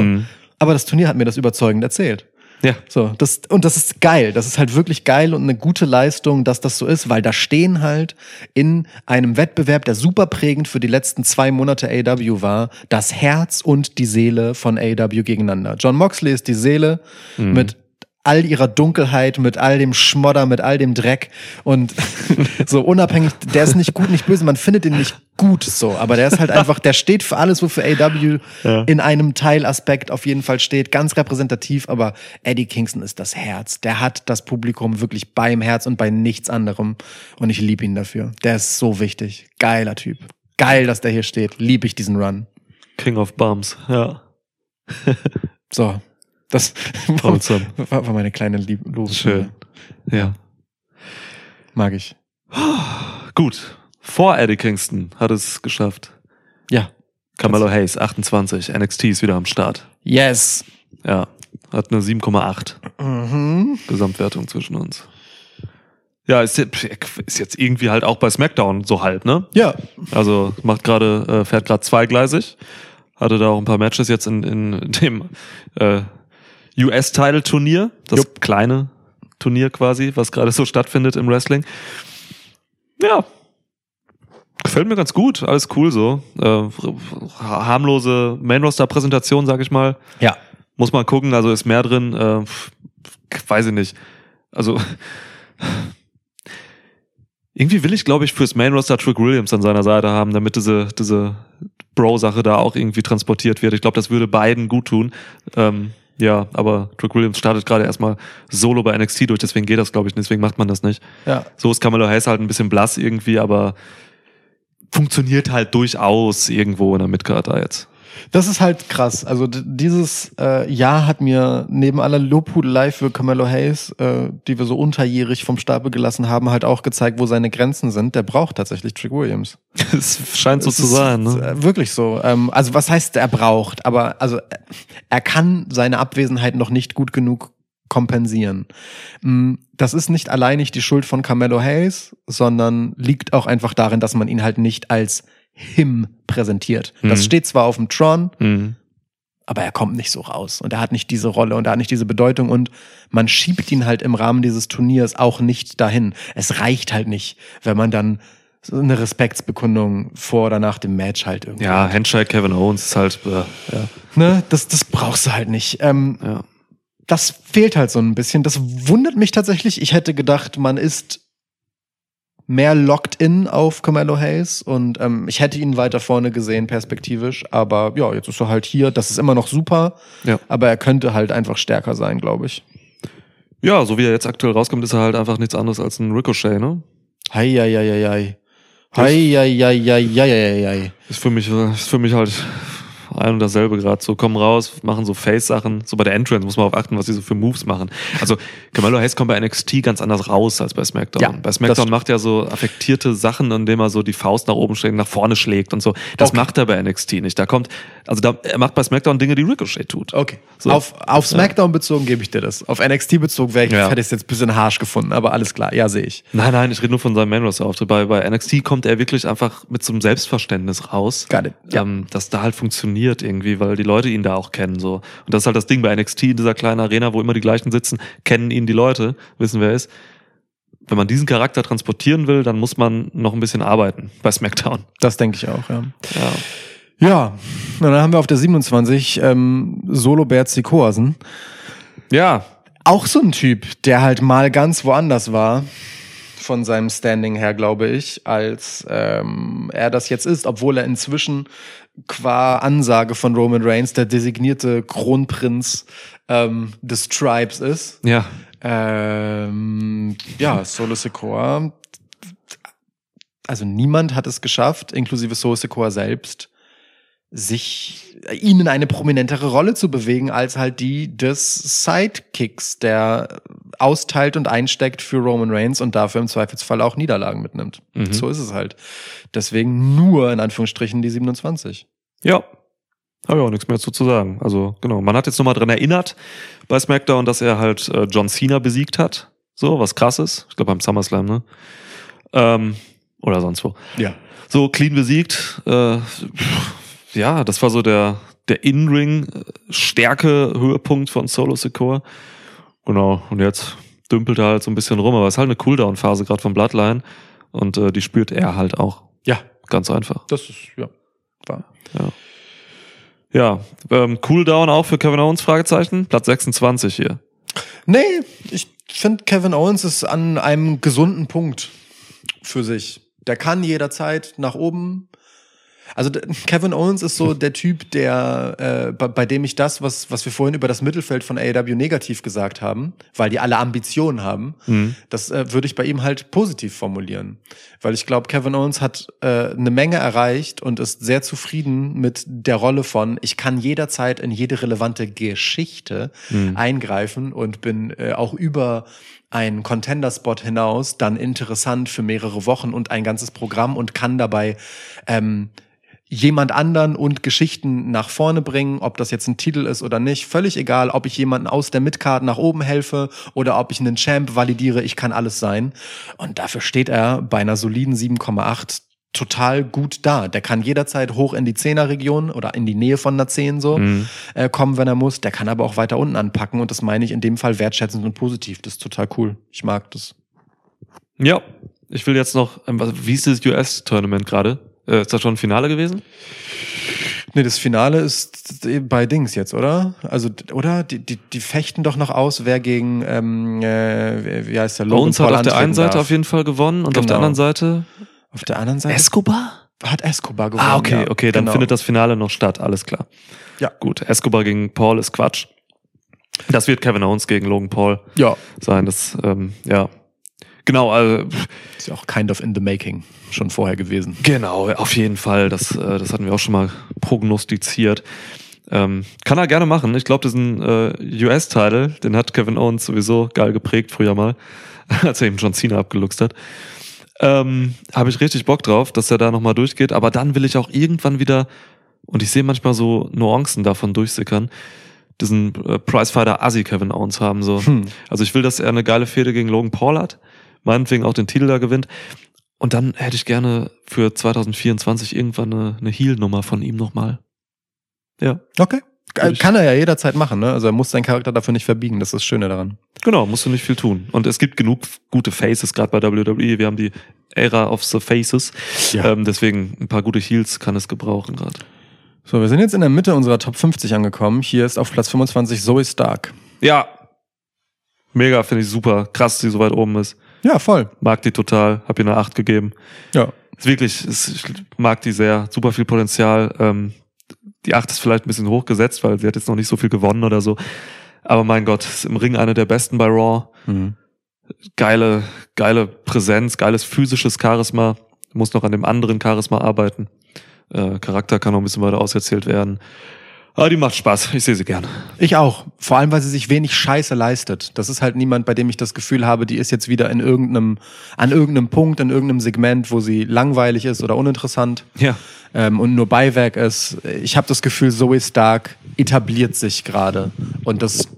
Aber das Turnier hat mir das überzeugend erzählt. Ja. So, das, und das ist geil. Das ist halt wirklich geil und eine gute Leistung, dass das so ist, weil da stehen halt in einem Wettbewerb, der super prägend für die letzten zwei Monate AW war, das Herz und die Seele von AW gegeneinander. John Moxley ist die Seele mit all ihrer Dunkelheit, mit all dem Schmodder, mit all dem Dreck und so unabhängig, der ist nicht gut, nicht böse, man findet ihn nicht gut so, aber der ist halt einfach, der steht für alles, wofür AW Ja. in einem Teilaspekt auf jeden Fall steht, ganz repräsentativ, aber Eddie Kingston ist das Herz. Der hat das Publikum wirklich beim Herz und bei nichts anderem und ich liebe ihn dafür. Der ist so wichtig. Geiler Typ. Geil, dass der hier steht. Lieb ich diesen Run. King of Bums, ja. So. Das war, war war meine kleine Lieb Lose. Schön. Ja. Mag ich. Gut. Vor Eddie Kingston hat es geschafft. Ja. Carmelo Hayes, 28. NXT ist wieder am Start. Yes. Ja. Hat eine 7,8 Mhm. Gesamtwertung zwischen uns. Ja, ist jetzt, ist jetzt irgendwie halt auch bei SmackDown so halb, ne? Ja. Also macht gerade, äh, fährt gerade zweigleisig. Hatte da auch ein paar Matches jetzt in, in dem äh, US-Title-Turnier, das Jupp. kleine Turnier quasi, was gerade so stattfindet im Wrestling. Ja. Gefällt mir ganz gut, alles cool so. Äh, harmlose Main-Roster-Präsentation, sag ich mal. Ja. Muss man gucken, also ist mehr drin, äh, weiß ich nicht. Also irgendwie will ich, glaube ich, fürs Main Roster Trick Williams an seiner Seite haben, damit diese, diese Bro-Sache da auch irgendwie transportiert wird. Ich glaube, das würde beiden gut tun. Ähm, ja, aber Trick Williams startet gerade erstmal solo bei NXT durch, deswegen geht das, glaube ich, nicht, deswegen macht man das nicht. Ja. So ist Camelo Hayes halt ein bisschen blass irgendwie, aber funktioniert halt durchaus irgendwo in der Midcard da jetzt. Das ist halt krass. Also dieses äh, Jahr hat mir neben aller Lobhudelei für Carmelo Hayes, äh, die wir so unterjährig vom Stapel gelassen haben, halt auch gezeigt, wo seine Grenzen sind. Der braucht tatsächlich Trick Williams. Es scheint so Es zu sein, ne? äh, Wirklich so. Ähm, also was heißt, er braucht? Aber also er kann seine Abwesenheit noch nicht gut genug kompensieren. Mm, Das ist nicht alleinig die Schuld von Carmelo Hayes, sondern liegt auch einfach darin, dass man ihn halt nicht als him präsentiert. Das Mhm. steht zwar auf dem Tron, Mhm. aber er kommt nicht so raus und er hat nicht diese Rolle und er hat nicht diese Bedeutung und man schiebt ihn halt im Rahmen dieses Turniers auch nicht dahin. Es reicht halt nicht, wenn man dann so eine Respektsbekundung vor oder nach dem Match halt irgendwie. Ja, Handshake Kevin Owens ist halt, äh, ja, Ne, das, das brauchst du halt nicht. Ähm, ja. das fehlt halt so ein bisschen. Das wundert mich tatsächlich. Ich hätte gedacht, man ist mehr locked in auf Carmelo Hayes und ähm, ich hätte ihn weiter vorne gesehen perspektivisch, aber ja, jetzt ist er halt hier. Das ist immer noch super, Ja. aber er könnte halt einfach stärker sein, glaube ich. Ja, so wie er jetzt aktuell rauskommt, ist er halt einfach nichts anderes als ein Ricochet, ne? Hei, hei, hei, hei. Hei, hei, hei, hei, hei, hei. Ist für mich, ist für mich halt ein und dasselbe gerade. So kommen raus, machen so Face-Sachen. So bei der Entrance muss man auf achten, was die so für Moves machen. Also Camelo Hayes kommt bei NXT ganz anders raus als bei SmackDown. Ja, bei SmackDown macht er so affektierte Sachen, indem er so die Faust nach oben schlägt, nach vorne schlägt und so. Das Okay. macht er bei NXT nicht. Da kommt, also da, er macht bei SmackDown Dinge, die Ricochet tut. Okay. So. Auf, auf SmackDown bezogen gebe ich dir das. Auf NXT bezogen wäre ich, Ja. hätte ich es jetzt ein bisschen harsch gefunden, aber alles klar. Ja, sehe ich. Nein, nein, ich rede nur von seinem Main Roster Auftritt. Bei, bei NXT kommt er wirklich einfach mit so einem Selbstverständnis raus. Got it. Ja. Ähm, dass da halt funktioniert irgendwie, weil die Leute ihn da auch kennen, so. Und das ist halt das Ding bei NXT in dieser kleinen Arena, wo immer die gleichen sitzen, kennen ihn die Leute, wissen wer er ist. Wenn man diesen Charakter transportieren will, dann muss man noch ein bisschen arbeiten bei SmackDown. Das denke ich auch, ja. Ja. Ja, und dann haben wir auf der 27 ähm, Solo Bert Sikoasen. Ja, Auch so ein Typ, der halt mal ganz woanders war, von seinem Standing her, glaube ich, als ähm, er das jetzt ist, obwohl er inzwischen qua Ansage von Roman Reigns der designierte Kronprinz ähm, des Tribes ist. ja. Ähm, ja, Solo Sikoa also niemand hat es geschafft, inklusive Soul Secor selbst, sich äh, ihnen eine prominentere Rolle zu bewegen als halt die des Sidekicks, der austeilt und einsteckt für Roman Reigns und dafür im Zweifelsfall auch Niederlagen mitnimmt. Mhm. So ist es halt. Deswegen nur in Anführungsstrichen die 27. Ja. Habe ich auch nichts mehr zu, zu sagen. Also, genau. Man hat jetzt nochmal dran erinnert bei SmackDown, dass er halt äh, John Cena besiegt hat. So, was krass ist. Ich glaube beim SummerSlam, ne? Ähm, oder sonst wo. Ja. So, clean besiegt. Äh, ja, das war so der, der In-Ring-Stärke-Höhepunkt von Solo Secure. Genau. Und jetzt dümpelt er halt so ein bisschen rum, aber es ist halt eine Cooldown-Phase gerade von Bloodline. Und äh, die spürt er halt auch. Ja, Ganz einfach. das ist, ja. War. Ja, ähm, Cooldown auch für Kevin Owens, Fragezeichen. Platz 26 hier. Nee, ich finde, Kevin Owens ist an einem gesunden Punkt für sich. Der kann jederzeit nach oben. Also Kevin Owens ist so der Typ, der äh, bei, bei dem ich das, was was wir vorhin über das Mittelfeld von AEW negativ gesagt haben, weil die alle Ambitionen haben, Mhm. das äh, würde ich bei ihm halt positiv formulieren, weil ich glaube, Kevin Owens hat äh, eine Menge erreicht und ist sehr zufrieden mit der Rolle von ich kann jederzeit in jede relevante Geschichte Mhm. eingreifen und bin äh, auch über einen Contender-Spot hinaus dann interessant für mehrere Wochen und ein ganzes Programm und kann dabei ähm, jemand anderen und Geschichten nach vorne bringen, ob das jetzt ein Titel ist oder nicht, völlig egal, ob ich jemanden aus der Midcard nach oben helfe oder ob ich einen Champ validiere, ich kann alles sein. Und dafür steht er bei einer soliden 7,8 total gut da. Der kann jederzeit hoch in die 10er Region oder in die Nähe von einer 10 so Mhm. äh, kommen, wenn er muss. Der kann aber auch weiter unten anpacken und das meine ich in dem Fall wertschätzend und positiv. Das ist total cool. Ich mag das. Ja, ich will jetzt noch, ähm, wie ist das US-Tournament gerade? Äh, ist das schon ein Finale gewesen? Nee, das Finale ist bei Dings jetzt, oder? Also, oder? Die, die, die fechten doch noch aus, wer gegen, ähm, äh, wie heißt der, Logan hat Paul auf der einen Seite darf. auf jeden Fall gewonnen und auf der Genau. anderen Seite Auf der anderen Seite Escobar? hat Escobar gewonnen. Ah, okay, ja. okay, dann Genau. findet das Finale noch statt, alles klar. Ja. Gut, Escobar gegen Paul ist Quatsch. Das wird Kevin Owens gegen Logan Paul Ja, sein, das, ähm, ja. Genau, also, ist ja auch kind of in the making schon vorher gewesen. Genau, auf jeden Fall. Das, äh, das hatten wir auch schon mal prognostiziert. Ähm, kann er gerne machen. Ich glaube, diesen äh, US-Title, den hat Kevin Owens sowieso geil geprägt früher mal, als er eben John Cena abgeluchst hat. Ähm, Habe ich richtig Bock drauf, dass er da nochmal durchgeht. Aber dann will ich auch irgendwann wieder, und ich sehe manchmal so Nuancen davon durchsickern, diesen äh, Prizefighter Assi Kevin Owens haben. So. Hm. Also ich will, dass er eine geile Fehde gegen Logan Paul hat, meinetwegen auch den Titel da gewinnt. Und dann hätte ich gerne für 2024 irgendwann eine, eine Heal-Nummer von ihm nochmal. Ja, Okay. Kann er ja jederzeit machen, ne? Also er muss seinen Charakter dafür nicht verbiegen, das ist das Schöne daran. genau, musst du nicht viel tun. Und es gibt genug gute Faces, gerade bei WWE. Wir haben die Era of the Faces. Ja. Ähm, deswegen ein paar gute Heals kann es gebrauchen gerade. So, wir sind jetzt in der Mitte unserer Top 50 angekommen. Hier ist auf Platz 25 Zoe Stark. Ja, mega, finde ich super. Krass, dass sie so weit oben ist. Ja, voll. Mag die total, hab ihr eine 8 gegeben. Ja. Ist wirklich, ist, ich mag die sehr, super viel Potenzial. Ähm, die 8 ist vielleicht ein bisschen hochgesetzt, weil sie hat jetzt noch nicht so viel gewonnen oder so. Aber mein Gott, ist im Ring eine der besten bei Raw. Mhm. Geile, geile Präsenz, geiles physisches Charisma. Muss noch an dem anderen Charisma arbeiten. Äh, Charakter kann noch ein bisschen weiter auserzählt werden. Aber die macht Spaß. Ich sehe sie gern. Ich auch. Vor allem, weil sie sich wenig Scheiße leistet. Das ist halt niemand, bei dem ich das Gefühl habe, die ist jetzt wieder in irgendeinem, an irgendeinem Punkt, in irgendeinem Segment, wo sie langweilig ist oder uninteressant Ja. ähm, und nur Beiwerk ist. Ich habe das Gefühl, Zoe Stark etabliert sich gerade. Und das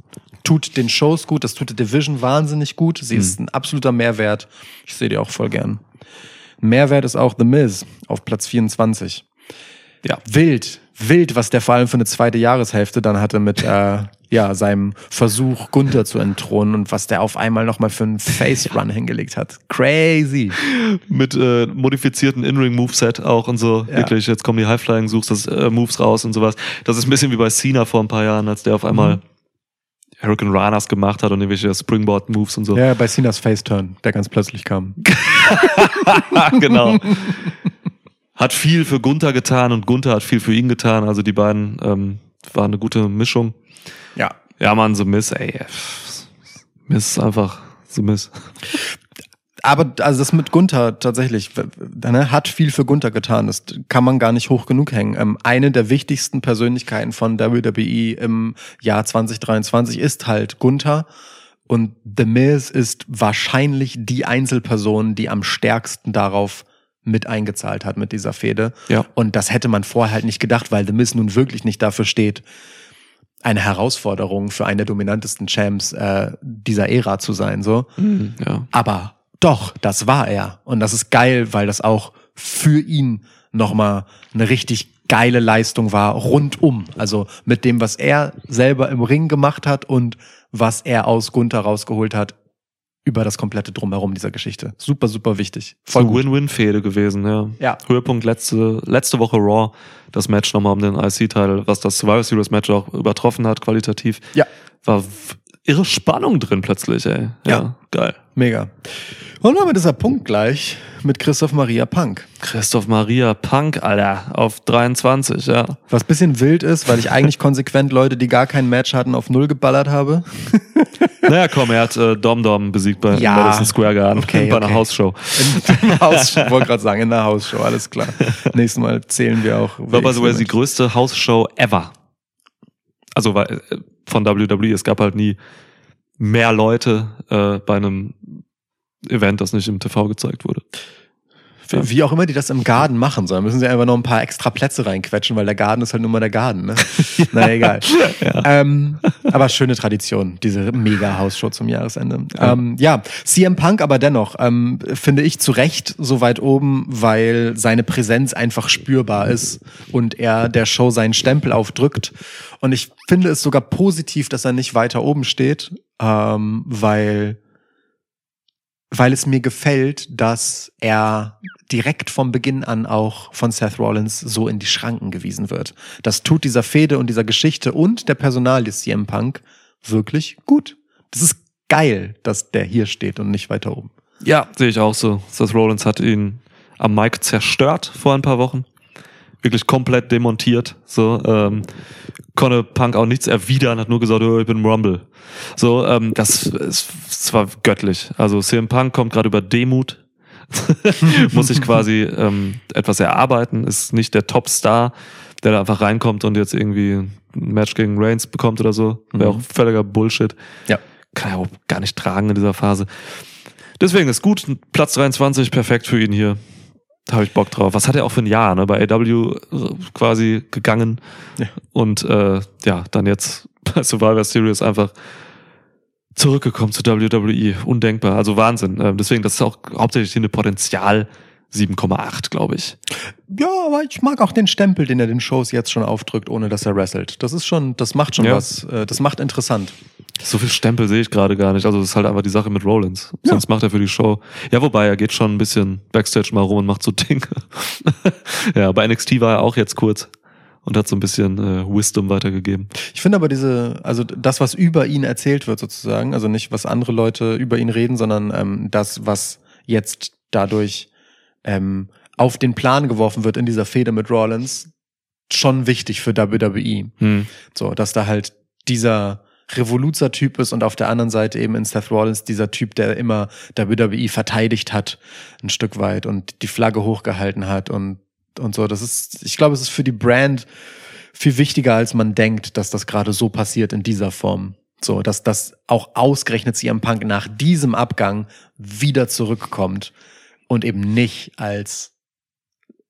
tut den Shows gut, das tut der Division wahnsinnig gut. Sie ist ein absoluter Mehrwert. Ich sehe die auch voll gern. Mehrwert ist auch The Miz auf Platz 24. Ja. Wild, wild, was der vor allem für eine zweite Jahreshälfte dann hatte mit äh, ja, seinem Versuch, Gunther zu entthronen und was der auf einmal nochmal für einen Face-Run hingelegt hat. Crazy. Mit äh, modifizierten In-Ring-Moveset auch und so. Ja. Wirklich, jetzt kommen die High-Flying suchst das äh, Moves raus und sowas. Das ist ein bisschen wie bei Cena vor ein paar Jahren, als der auf einmal Hurricane Ranas gemacht hat und irgendwelche Springboard-Moves und so. Ja, bei Sinas Face-Turn, der ganz plötzlich kam. genau. Hat viel für Gunther getan und Gunther hat viel für ihn getan. Also die beiden ähm, war eine gute Mischung. Ja. Ja, Mann, so Miss, ey. Miss ist einfach so Miss. aber also das mit Gunther tatsächlich ne, hat viel für Gunther getan. Das kann man gar nicht hoch genug hängen. Ähm, eine der wichtigsten Persönlichkeiten von WWE im Jahr 2023 ist halt Gunther. Und The Miz ist wahrscheinlich die Einzelperson, die am stärksten darauf mit eingezahlt hat mit dieser Fehde. Ja. Und das hätte man vorher halt nicht gedacht, weil The Miz nun wirklich nicht dafür steht, eine Herausforderung für einen der dominantesten Champs äh, dieser Ära zu sein. So. Ja. Aber doch, das war er. Und das ist geil, weil das auch für ihn nochmal eine richtig geile Leistung war, rundum. Also mit dem, was er selber im Ring gemacht hat und was er aus Gunther rausgeholt hat, über das komplette Drumherum dieser Geschichte. Super, super wichtig. Voll. Win-Win-Fehde gewesen, ja. Ja. Höhepunkt letzte, letzte Woche Raw, das Match nochmal um den IC-Teil, was das Survivor Series Match auch übertroffen hat, qualitativ. Ja. War irre Spannung drin plötzlich, ey. Ja. Geil. Mega. Und damit ist der Punkt gleich mit Christoph Maria Punk. Christoph Maria Punk, Alter, auf 23, ja. Was bisschen wild ist, weil ich eigentlich konsequent Leute, die gar kein Match hatten, auf Null geballert habe. Naja, komm, er hat äh, Dom Dom besiegt bei Ja. Madison Square Garden Okay, bei einer okay. Hausshow. In der Hausshow, wollte gerade sagen, in der Hausshow, alles klar. Nächstes Mal zählen wir auch. War by the way die größte Hausshow ever. Also weil, äh, von WWE, es gab halt nie mehr Leute äh, bei einem Event, das nicht im TV gezeigt wurde. Wie wie auch immer die das im Garten machen sollen, müssen sie einfach noch ein paar extra Plätze reinquetschen, weil der Garten ist halt nur mal der Garten. Ne? Na egal. Ähm, aber schöne Tradition, diese mega Hausshow zum Jahresende. Ja. Ähm, ja, CM Punk aber dennoch, ähm, finde ich zu Recht so weit oben, weil seine Präsenz einfach spürbar ist und er der Show seinen Stempel aufdrückt. Und ich finde es sogar positiv, dass er nicht weiter oben steht, ähm, weil weil es mir gefällt, dass er direkt vom Beginn an auch von Seth Rollins so in die Schranken gewiesen wird. Das tut dieser Fehde und dieser Geschichte und der Personalie CM Punk wirklich gut. Das ist geil, dass der hier steht und nicht weiter oben. Ja, sehe ich auch so. Seth Rollins hat ihn am Mic zerstört vor ein paar Wochen. Wirklich komplett demontiert. So, ähm, konnte Punk auch nichts erwidern, hat nur gesagt, oh, ich bin Rumble. So, ähm, das ist zwar göttlich. Also CM Punk kommt gerade über Demut, muss sich quasi ähm, etwas erarbeiten, ist nicht der Top-Star, der da einfach reinkommt und jetzt irgendwie ein Match gegen Reigns bekommt oder so. Wäre auch völliger Bullshit. Ja. Kann er auch gar nicht tragen in dieser Phase. Deswegen ist gut, Platz 23, perfekt für ihn hier. Da habe ich Bock drauf. Was hat er auch für ein Jahr, ne? Bei AW quasi gegangen. Ja. Und äh, ja, dann jetzt bei Survivor Series einfach zurückgekommen zu WWE. Undenkbar. Also Wahnsinn. Ähm, deswegen, das ist auch hauptsächlich hier eine Potenzial 7,8, glaube ich. Ja, aber ich mag auch den Stempel, den er den Shows jetzt schon aufdrückt, ohne dass er wrestelt. Das ist schon, das macht schon Ja. was. äh, Das macht interessant. So viel Stempel sehe ich gerade gar nicht. Also das ist halt einfach die Sache mit Rollins. Ja. Sonst macht er für die Show. Ja, wobei er geht schon ein bisschen Backstage mal rum und macht so Dinge. ja, bei NXT war er auch jetzt kurz und hat so ein bisschen äh, Wisdom weitergegeben. Ich finde aber diese, also das, was über ihn erzählt wird sozusagen, also nicht, was andere Leute über ihn reden, sondern ähm, das, was jetzt dadurch ähm, auf den Plan geworfen wird in dieser Fehde mit Rollins, schon wichtig für WWE. Hm. So, dass da halt dieser Revoluzer-Typ ist und auf der anderen Seite eben in Seth Rollins dieser Typ, der immer WWE verteidigt hat, ein Stück weit und die Flagge hochgehalten hat und, und so. Das ist, ich glaube, es ist für die Brand viel wichtiger, als man denkt, dass das gerade so passiert in dieser Form. So, dass das auch ausgerechnet CM Punk nach diesem Abgang wieder zurückkommt und eben nicht als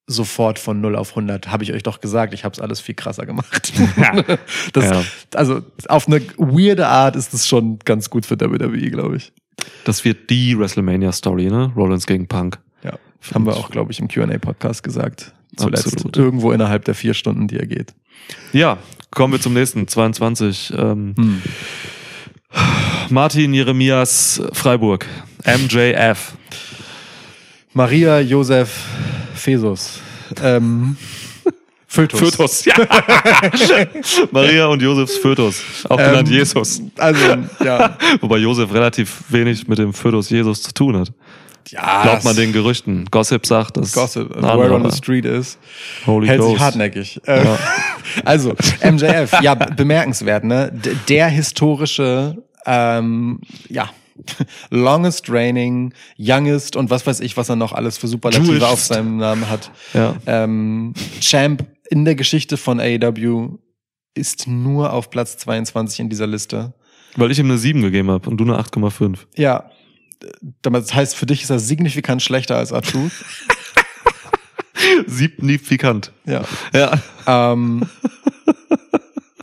sofort von 0 auf 100, habe ich euch doch gesagt, ich habe es alles viel krasser gemacht. das, Ja. Also auf eine weirde Art ist es schon ganz gut für WWE, glaube ich. Das wird die WrestleMania-Story, ne? Rollins gegen Punk. Haben wir auch, glaube ich, im Q&A-Podcast gesagt. Zuletzt. Absolut. Irgendwo innerhalb der vier Stunden, die er geht. Ja, kommen wir zum nächsten, 22. Ähm, Hm. Martin Jeremias Freiburg, MJF. Maria Josef Fesus. Ähm, Fötus. Fötus, ja. Maria und Josefs Fötus, auch Ähm, genannt Jesus. Also, ja. Wobei Josef relativ wenig mit dem Fötus Jesus zu tun hat. Ja Glaubt man den Gerüchten. Gossip sagt, dass Gossip, where on the street is. Holy hält sich Ghost. hartnäckig. Äh, Ja. Also, MJF, ja, bemerkenswert, ne? Der historische, ähm, ja, longest reigning, youngest und was weiß ich, was er noch alles für Superlative auf seinem Namen hat. Ja. Ähm, Champ in der Geschichte von AEW ist nur auf Platz 22 in dieser Liste. Weil ich ihm eine 7 gegeben habe und du eine 8,5. Ja, das heißt, für dich ist er signifikant schlechter als R-Truth. Signifikant. Ja. Ja. Ähm,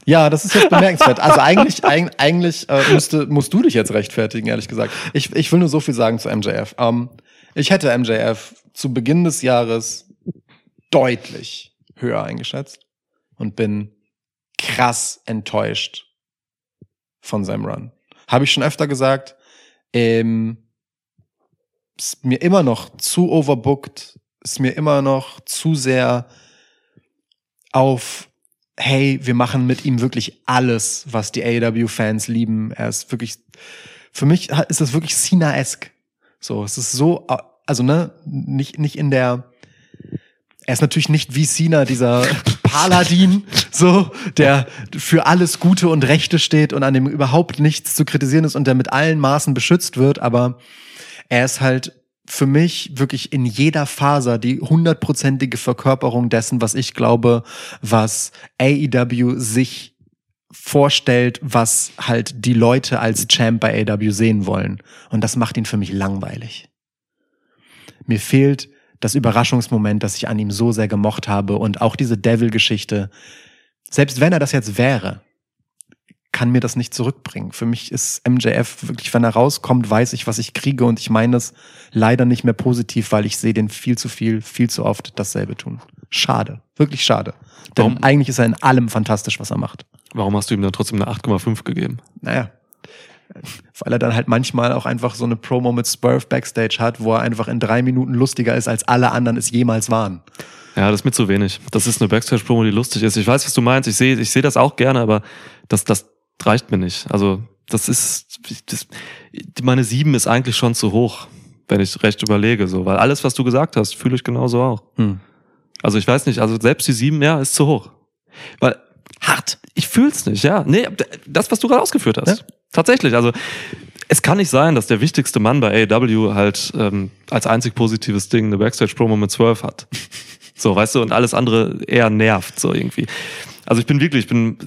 ja, das ist jetzt bemerkenswert. Also eigentlich, eig- eigentlich äh, müsste, musst du dich jetzt rechtfertigen, ehrlich gesagt. Ich, ich will nur so viel sagen zu MJF. Ähm, ich hätte MJF zu Beginn des Jahres deutlich höher eingeschätzt und bin krass enttäuscht von seinem Run. Habe ich schon öfter gesagt. Ähm, ist mir immer noch zu overbooked, ist mir immer noch zu sehr auf, hey, wir machen mit ihm wirklich alles, was die AEW-Fans lieben. Er ist wirklich, für mich ist das wirklich Cena-esque. So, es ist so, also ne, nicht, nicht in der, er ist natürlich nicht wie Cena, dieser Paladin, so, der für alles Gute und Rechte steht und an dem überhaupt nichts zu kritisieren ist und der mit allen Maßen beschützt wird, aber er ist halt für mich wirklich in jeder Faser die hundertprozentige Verkörperung dessen, was ich glaube, was AEW sich vorstellt, was halt die Leute als Champ bei AEW sehen wollen. Und das macht ihn für mich langweilig. Mir fehlt das Überraschungsmoment, das ich an ihm so sehr gemocht habe und auch diese Devil-Geschichte. Selbst wenn er das jetzt wäre, kann mir das nicht zurückbringen. Für mich ist MJF wirklich, wenn er rauskommt, weiß ich, was ich kriege und ich meine es leider nicht mehr positiv, weil ich sehe den viel zu viel, viel zu oft dasselbe tun. Schade, wirklich schade. Denn Warum? eigentlich ist er in allem fantastisch, was er macht. Warum hast du ihm dann trotzdem eine 8,5 gegeben? Naja, weil er dann halt manchmal auch einfach so eine Promo mit Spurf Backstage hat, wo er einfach in drei Minuten lustiger ist, als alle anderen es jemals waren. Ja, das ist mir zu wenig. Das ist eine Backstage-Promo, die lustig ist. Ich weiß, was du meinst. Ich sehe, ich sehe das auch gerne, aber das, das reicht mir nicht. Also, das ist, das, meine sieben ist eigentlich schon zu hoch, wenn ich recht überlege, so. Weil alles, was du gesagt hast, fühle ich genauso auch. Hm. Also, ich weiß nicht, also selbst die sieben, ja, ist zu hoch. Weil, hart. Ich fühl's nicht, ja. Nee, das, was du gerade ausgeführt hast. Ja. Tatsächlich. Also, es kann nicht sein, dass der wichtigste Mann bei AEW halt ähm, als einzig positives Ding eine Backstage-Promo mit 12 hat. So, weißt du, und alles andere eher nervt, so irgendwie. Also ich bin wirklich, ich bin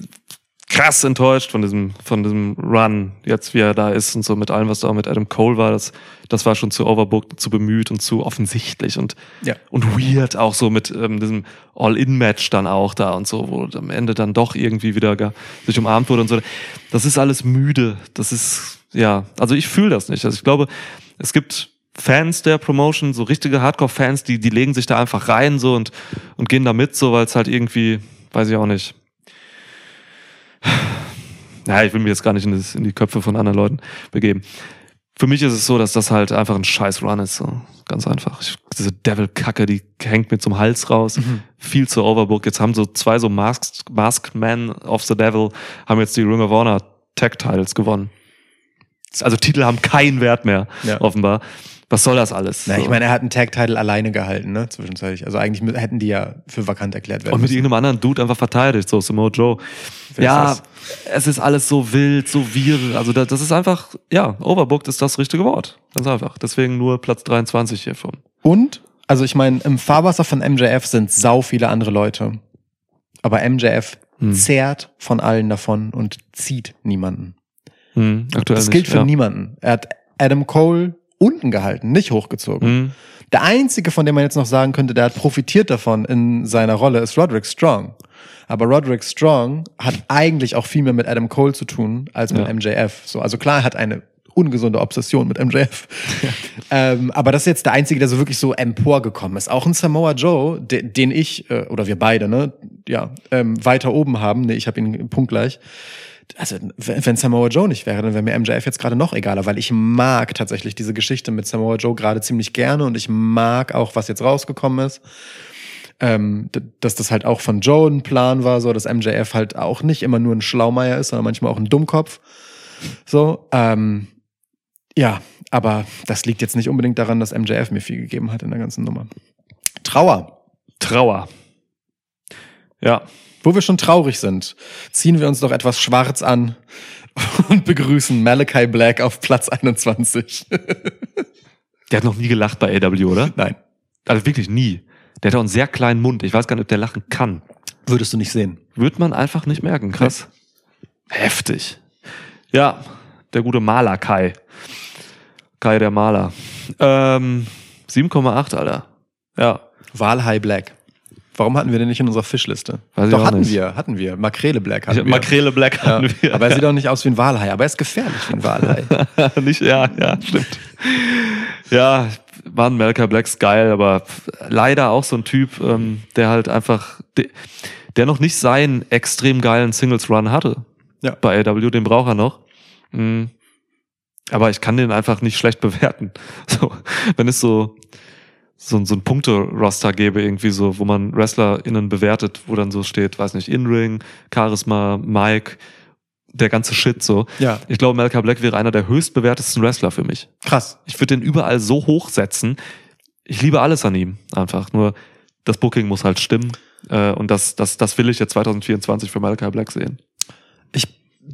krass enttäuscht von diesem, von diesem Run, jetzt wie er da ist und so mit allem, was da auch mit Adam Cole war, das, das war schon zu overbooked, zu bemüht und zu offensichtlich und, Ja. und weird auch so mit ähm, diesem All-In-Match dann auch da und so, wo am Ende dann doch irgendwie wieder ga- sich umarmt wurde und so. Das ist alles müde. Das ist, ja, also ich fühle das nicht. Also ich glaube, es gibt Fans der Promotion, so richtige Hardcore-Fans, die, die legen sich da einfach rein so und, und gehen da mit, so, weil es halt irgendwie, weiß ich auch nicht. Ja, ich will mich jetzt gar nicht in, das, in die Köpfe von anderen Leuten begeben. Für mich ist es so, dass das halt einfach ein scheiß Run ist. So. Ganz einfach. Ich, diese Devil-Kacke, die hängt mir zum Hals raus. Viel zu overbook. Jetzt haben so zwei so Masked, Masked Men of the Devil haben jetzt die Ring of Honor Tag Titles gewonnen. Also Titel haben keinen Wert mehr, Ja. offenbar. Was soll das alles? Na, So. ich meine, er hat einen Tag-Title alleine gehalten, ne, zwischenzeitlich. Also eigentlich hätten die ja für vakant erklärt werden Und mit müssen. irgendeinem anderen Dude einfach verteidigt, so Samoa Joe. Wer ja, ist es ist alles so wild, so wirr. Also das, das ist einfach, ja, overbooked ist das richtige Wort. Ganz einfach. Deswegen nur Platz 23 hiervon. Und, also ich meine, im Fahrwasser von MJF sind sau viele andere Leute. Aber MJF Hm. zehrt von allen davon und zieht niemanden. Hm, aktuell Das nicht, gilt für ja. niemanden. Er hat Adam Cole unten gehalten, nicht hochgezogen. Hm. Der einzige, von dem man jetzt noch sagen könnte, der hat profitiert davon in seiner Rolle, ist Roderick Strong. Aber Roderick Strong hat eigentlich auch viel mehr mit Adam Cole zu tun als mit Ja. MJF. So, also klar, er hat eine ungesunde Obsession mit MJF. ähm, aber das ist jetzt der einzige, der so wirklich so emporgekommen ist. Auch ein Samoa Joe, de, den ich äh, oder wir beide, ne, ja, ähm, weiter oben haben. Nee, ich habe ihn punktgleich. Also wenn Samoa Joe nicht wäre, dann wäre mir MJF jetzt gerade noch egaler, weil ich mag tatsächlich diese Geschichte mit Samoa Joe gerade ziemlich gerne und ich mag auch, was jetzt rausgekommen ist. Ähm, dass das halt auch von Joe ein Plan war, so dass MJF halt auch nicht immer nur ein Schlaumeier ist, sondern manchmal auch ein Dummkopf. So, ähm, ja, aber das liegt jetzt nicht unbedingt daran, dass MJF mir viel gegeben hat in der ganzen Nummer. Trauer. Trauer. Ja, Wo wir schon traurig sind, ziehen wir uns doch etwas schwarz an und begrüßen Malachi Black auf Platz 21. Der hat noch nie gelacht bei AW, oder? Nein, Also wirklich nie. Der hat auch einen sehr kleinen Mund. Ich weiß gar nicht, ob der lachen kann. würdest du nicht sehen. Wird man einfach nicht merken. Krass. Heftig. Ja, der gute Maler Kai. Kai der Maler. Ähm, 7,8, Alter. Ja. Walhai Black. Warum hatten wir den nicht in unserer Fischliste? Weiß Doch, hatten nicht. wir, hatten wir. Makrele Black hatten wir. Makrele Black Ja, hatten wir. aber er sieht auch nicht aus wie ein Walhai, aber er ist gefährlich wie ein Walhai. nicht, ja, ja, stimmt. Ja, Mann, Melka Blacks geil, aber leider auch so ein Typ, ähm, der halt einfach, der, der noch nicht seinen extrem geilen Singles Run hatte. Ja. Bei AW, den braucht er noch. Mhm. Aber ich kann den einfach nicht schlecht bewerten. So, wenn es so, so, so ein Punkte-Roster gäbe, irgendwie so, wo man WrestlerInnen bewertet, wo dann so steht, weiß nicht, In-Ring, Charisma, Mike, der ganze Shit so. Ja, Ich glaube, Malcolm Black wäre einer der höchstbewertesten Wrestler für mich. krass. Ich würde den überall so hochsetzen. Ich liebe alles an ihm einfach. Nur das Booking muss halt stimmen. Äh, und das, das, das will ich jetzt 2024 für Malachi Black sehen. Ich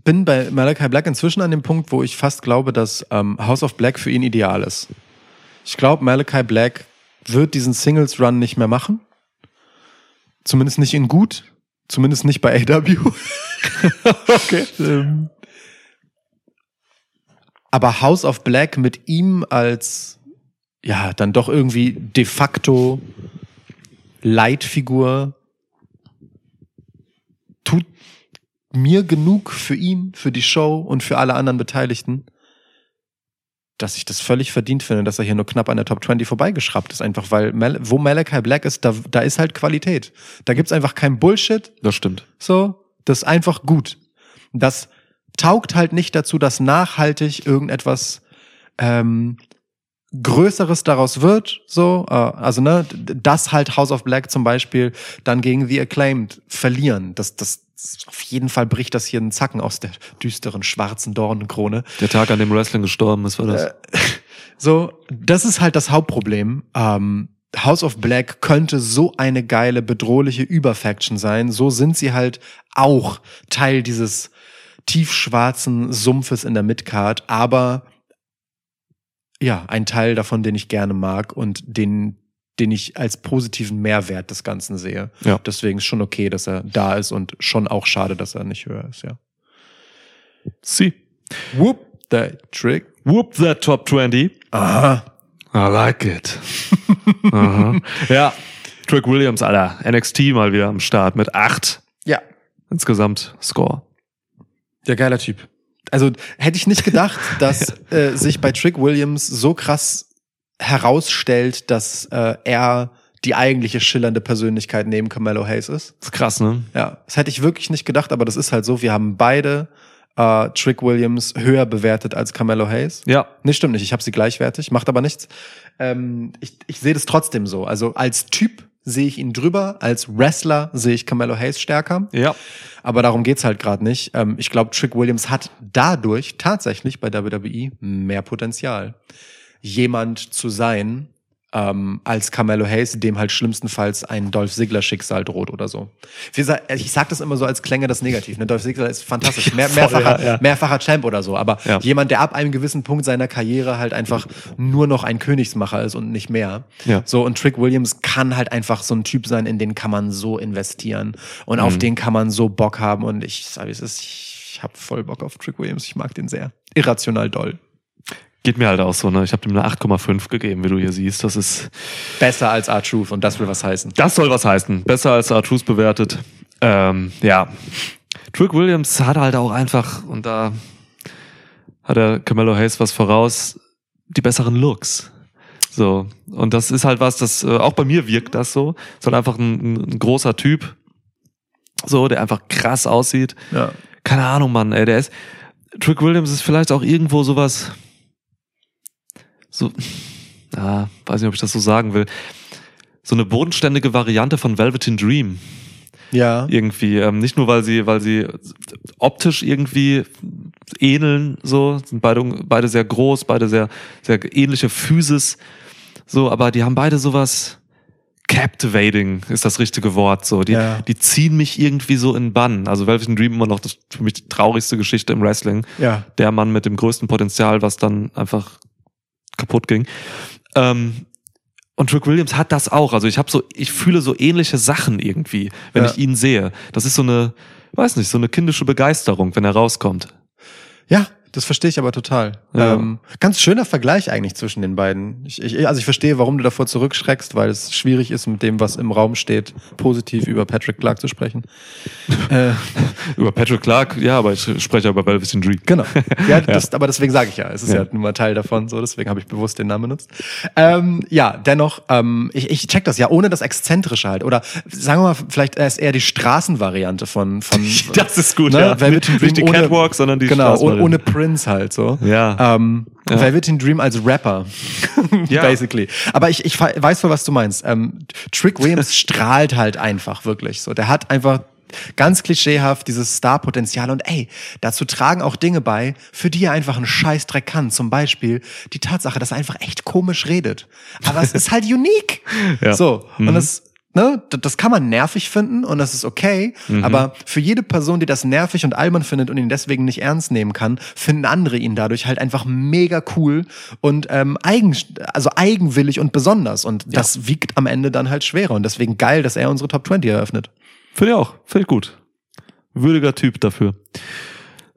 bin bei Malachi Black inzwischen an dem Punkt, wo ich fast glaube, dass ähm, House of Black für ihn ideal ist. Ich glaube, Malachi Black wird diesen Singles Run nicht mehr machen. Zumindest nicht in gut. Zumindest nicht bei AW. okay. Ähm, aber House of Black mit ihm als, ja, dann doch irgendwie de facto Leitfigur tut mir genug für ihn, für die Show und für alle anderen Beteiligten, dass ich das völlig verdient finde, dass er hier nur knapp an der Top 20 vorbeigeschraubt ist. Einfach weil, Mal wo Malachi Black ist, da, da ist halt Qualität. Da gibt's einfach kein Bullshit, Das stimmt. so. Das ist einfach gut. Das taugt halt nicht dazu, dass nachhaltig irgendetwas ähm, Größeres daraus wird, so, äh, also ne, d- dass halt House of Black zum Beispiel dann gegen The Acclaimed verlieren, das, das auf jeden Fall bricht das hier einen Zacken aus der düsteren schwarzen Dornenkrone. Der Tag, an dem Wrestling gestorben ist, war das. Äh, So, das ist halt das Hauptproblem. Ähm, House of Black könnte so eine geile, bedrohliche Überfaction sein. So sind sie halt auch Teil dieses tiefschwarzen Sumpfes in der Midcard, aber ja, ein Teil davon, den ich gerne mag und den, den ich als positiven Mehrwert des Ganzen sehe. Ja. Deswegen ist schon okay, dass er da ist und schon auch schade, dass er nicht höher ist, ja. Sie. Whoop, the trick. Whoop that Top 20. Aha. I like it. Aha. Ja. Trick Williams, Alter. NXT mal wieder am Start mit acht Ja, insgesamt Score. Der geiler Typ. Also hätte ich nicht gedacht, dass äh, sich bei Trick Williams so krass herausstellt, dass äh, er die eigentliche schillernde Persönlichkeit neben Carmelo Hayes ist. Das ist krass, ne? Ja, das hätte ich wirklich nicht gedacht, aber das ist halt so. Wir haben beide äh, Trick Williams höher bewertet als Carmelo Hayes. Ja. Nee, stimmt nicht. Ich habe sie gleichwertig, macht aber nichts. Ähm, ich ich sehe das trotzdem so. Also als Typ sehe ich ihn drüber, als Wrestler sehe ich Carmelo Hayes stärker. Ja. Aber darum geht's halt gerade nicht. Ähm, ich glaube, Trick Williams hat dadurch tatsächlich bei WWE mehr Potenzial, jemand zu sein, ähm, als Carmelo Hayes, dem halt schlimmstenfalls ein Dolph Ziggler Schicksal droht oder so. Ich sag das immer so, als klänge das negativ. Ne? Dolph Ziggler ist fantastisch, mehr, voll, mehrfacher, ja, ja. mehrfacher Champ oder so. Aber Ja. jemand, der ab einem gewissen Punkt seiner Karriere halt einfach nur noch ein Königsmacher ist und nicht mehr. Ja. So, und Trick Williams kann halt einfach so ein Typ sein, in den kann man so investieren. Und auf Mhm. den kann man so Bock haben. Und ich sage, es ist, ich habe voll Bock auf Trick Williams. Ich mag den sehr. Irrational doll. Geht mir halt auch so, ne? Ich habe dem eine 8,5 gegeben, wie du hier siehst. Das ist, Besser als R-Truth und das will was heißen. das soll was heißen. Besser als Artus bewertet. Ähm, ja. Trick Williams hat halt auch einfach, und da hat der Camelo Hayes was voraus, die besseren Looks. So. Und das ist halt was, das, äh, auch bei mir wirkt das so. Ist halt einfach ein, ein großer Typ. So, der einfach krass aussieht. Ja. keine Ahnung, Mann, ey, der ist, Trick Williams ist vielleicht auch irgendwo sowas, so, ah, weiß nicht, ob ich das so sagen will, so eine bodenständige Variante von Velveteen Dream Ja. irgendwie, ähm, nicht nur weil sie, weil sie optisch irgendwie ähneln, so, sind beide, beide sehr groß, beide sehr, sehr ähnliche Physis, so, aber die haben beide sowas captivating ist das richtige Wort. So, die, Ja. die ziehen mich irgendwie so in Bann. Also Velvet Dream immer noch das für mich die traurigste Geschichte im Wrestling. Ja. Der Mann mit dem größten Potenzial, was dann einfach kaputt ging. Ähm, und Trick Williams hat das auch. Also ich habe so, ich fühle so ähnliche Sachen irgendwie, wenn Ja. ich ihn sehe. Das ist so eine, weiß nicht, so eine kindische Begeisterung, wenn er rauskommt. Ja, das verstehe ich aber total. Ja. Ähm, ganz schöner Vergleich eigentlich zwischen den beiden. Ich, ich, also ich verstehe, warum du davor zurückschreckst, weil es schwierig ist, mit dem, was im Raum steht, positiv über Patrick Clark zu sprechen. äh, Über Patrick Clark, ja, aber ich spreche über Velvet Dream. genau. Ja, das, aber deswegen sage ich ja, es ist ja, Ja. nun mal Teil davon, so deswegen habe ich bewusst den Namen benutzt. Ähm, ja, dennoch, ähm, ich, ich check das ja ohne das Exzentrische halt. Oder sagen wir mal, vielleicht ist eher die Straßenvariante von, von Das ist gut, ne? ja. Velvet Dream Nicht die Catwalk, sondern die genau, ohne, Straßenvariante. ohne Prince halt so. Ja. Ähm, Ja. Velveteen Dream als Rapper, Ja. basically. Aber ich, ich weiß wohl, was du meinst. Ähm, Trick Williams strahlt halt einfach wirklich so. Der hat einfach ganz klischeehaft dieses Star-Potenzial und ey, dazu tragen auch Dinge bei, für die er einfach einen Scheißdreck kann. Zum Beispiel die Tatsache, dass er einfach echt komisch redet. Aber es ist halt unique. Ja. So. Und Mhm. Das, ne, das kann man nervig finden und das ist okay. Mhm. Aber für jede Person, die das nervig und albern findet und ihn deswegen nicht ernst nehmen kann, finden andere ihn dadurch halt einfach mega cool und ähm, eigen, also eigenwillig und besonders. Und das wiegt am Ende dann halt schwerer. Und deswegen geil, dass er unsere Top 20 eröffnet. Finde ich auch, finde ich gut. Würdiger Typ dafür.